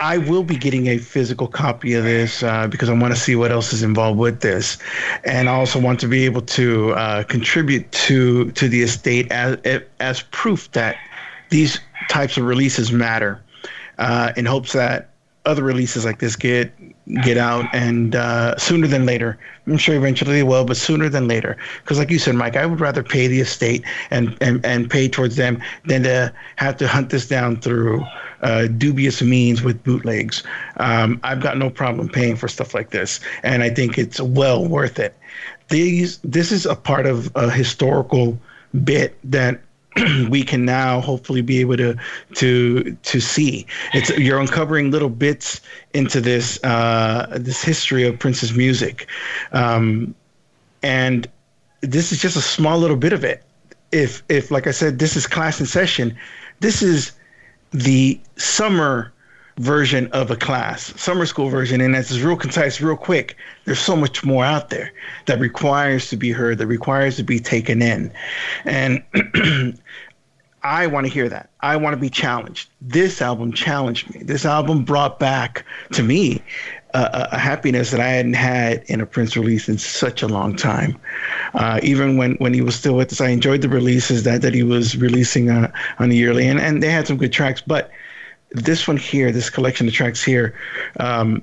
I will be getting a physical copy of this uh, because I want to see what else is involved with this, and I also want to be able to uh, contribute to to the estate as as proof that these types of releases matter, uh, in hopes that other releases like this get get out and uh, sooner than later. I'm sure eventually they will, but sooner than later. Because like you said, Mike, I would rather pay the estate and, and, and pay towards them than to have to hunt this down through uh, dubious means with bootlegs. Um, I've got no problem paying for stuff like this, and I think it's well worth it. These this is a part of a historical bit that we can now hopefully be able to to to see. It's you're uncovering little bits into this uh, this history of Prince's music, um, and this is just a small little bit of it. If if like I said, this is class in session. This is the summer version of a class, summer school version, and it's real concise, real quick. There's so much more out there that requires to be heard, that requires to be taken in. And I want to hear that. I want to be challenged. This album challenged me. This album brought back to me uh, a happiness that I hadn't had in a Prince release in such a long time. Uh, even when, when he was still with us, I enjoyed the releases that, that he was releasing uh, on the yearly, and, and they had some good tracks. But this one here, this collection of tracks here, um,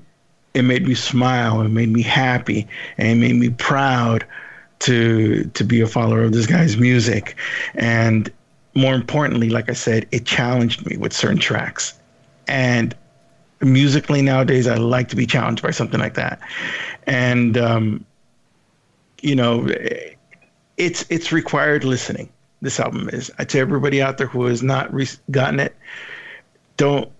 it made me smile. It made me happy, and it made me proud to to be a follower of this guy's music. And more importantly, like I said, it challenged me with certain tracks. And musically nowadays, I like to be challenged by something like that. And um, you know, it's it's required listening. This album is to everybody out there who has not re- gotten it don't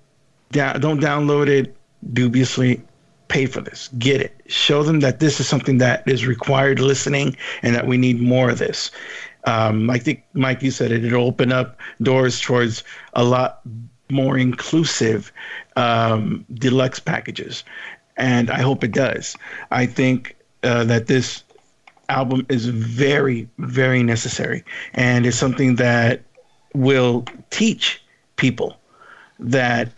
don't download it dubiously. Pay for this. Get it. Show them that this is something that is required listening and that we need more of this. Um, I think, Mike, you said it. It'll open up doors towards a lot more inclusive um, deluxe packages. And I hope it does. I think uh, that this album is very, very necessary and it's something that will teach people that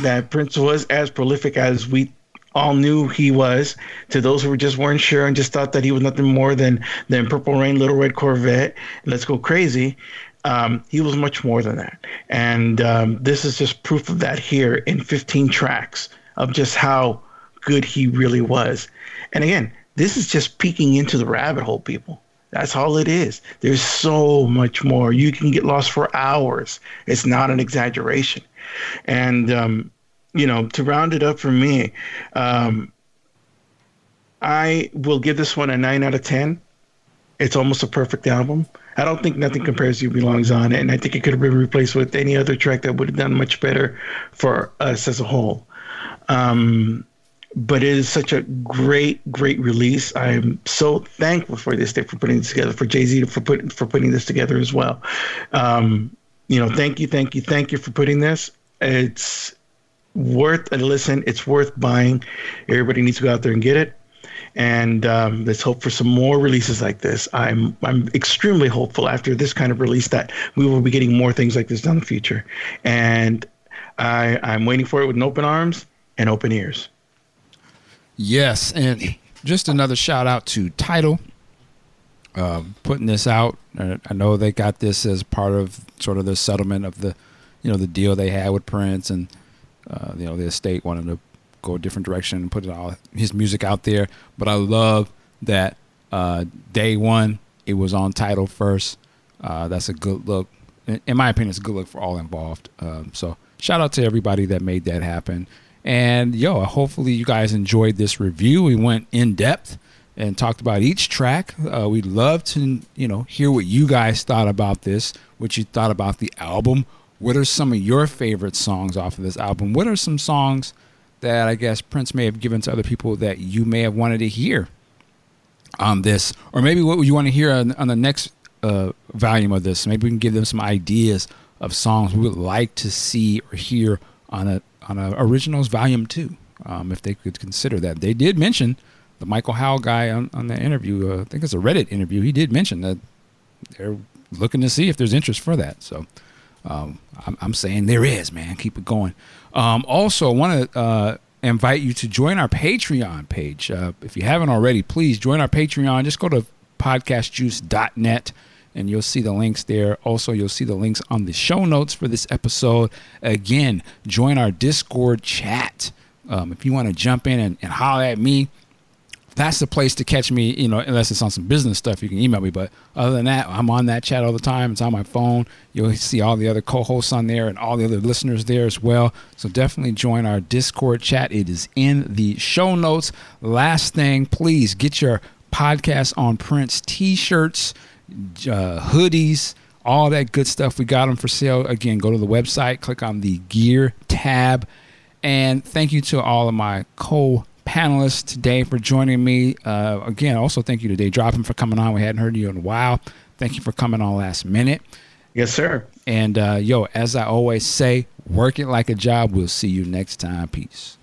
that Prince was as prolific as we all knew he was. To those who just weren't sure and just thought that he was nothing more than than Purple Rain, Little Red Corvette, Let's Go Crazy. Um, he was much more than that, and um, this is just proof of that here in 15 tracks of just how good he really was. And again, this is just peeking into the rabbit hole, people. That's all it is. There's so much more. You can get lost for hours. It's not an exaggeration. And, um, you know, to round it up for me, um, I will give this one a 9 out of 10. It's almost a perfect album. I don't think Nothing Compares to You belongs on it, and I think it could have been replaced with any other track that would have done much better for us as a whole. Um, but it is such a great, great release. I'm so thankful for this day for putting this together, for Jay Z for putting for putting this together as well. Um, you know, thank you, thank you, thank you for putting this. It's worth a listen. It's worth buying. Everybody needs to go out there and get it. And um, let's hope for some more releases like this. I'm I'm extremely hopeful after this kind of release that we will be getting more things like this down the future. And I I'm waiting for it with open arms and open ears. Yes, and just another shout out to Tidal uh, putting this out. I know they got this as part of sort of the settlement of the, you know, the deal they had with Prince, and uh, you know the estate wanted to go a different direction and put all his music out there. But I love that uh, day one it was on Tidal first. Uh, that's a good look. In my opinion, it's a good look for all involved. Um, so shout out to everybody that made that happen. And yo, hopefully you guys enjoyed this review. We went in depth and talked about each track. Uh, we'd love to, you know, hear what you guys thought about this, what you thought about the album. What are some of your favorite songs off of this album? What are some songs that I guess Prince may have given to other people that you may have wanted to hear on this, or maybe what you want to hear on, on the next uh, volume of this? Maybe we can give them some ideas of songs we would like to see or hear on a on a originals volume two, um, if they could consider that. They did mention the Michael Howe guy on, on the interview, uh, I think it's a Reddit interview, he did mention that they're looking to see if there's interest for that. So um, I'm, I'm, saying there is, man. Keep it going. Um, also, I want to uh, invite you to join our Patreon page. Uh, if you haven't already, please join our Patreon. Just go to podcastjuice.net and you'll see the links there. Also, you'll see the links on the show notes for this episode. Again, join our Discord chat. Um, if you want to jump in and, and holler at me, that's the place to catch me, you know, unless it's on some business stuff, you can email me. But other than that, I'm on that chat all the time. It's on my phone. You'll see all the other co hosts on there and all the other listeners there as well. So definitely join our Discord chat. It is in the show notes. Last thing, please get your podcast on Prince t shirts, uh, hoodies, all that good stuff. We got them for sale. Again, go to the website, click on the gear tab. And thank you to all of my co panelists today for joining me. Uh, again, also thank you to Dave Dropping for coming on. We hadn't heard you in a while. Thank you for coming on last minute. Yes, sir. And uh, yo, as I always say, work it like a job. We'll see you next time. Peace.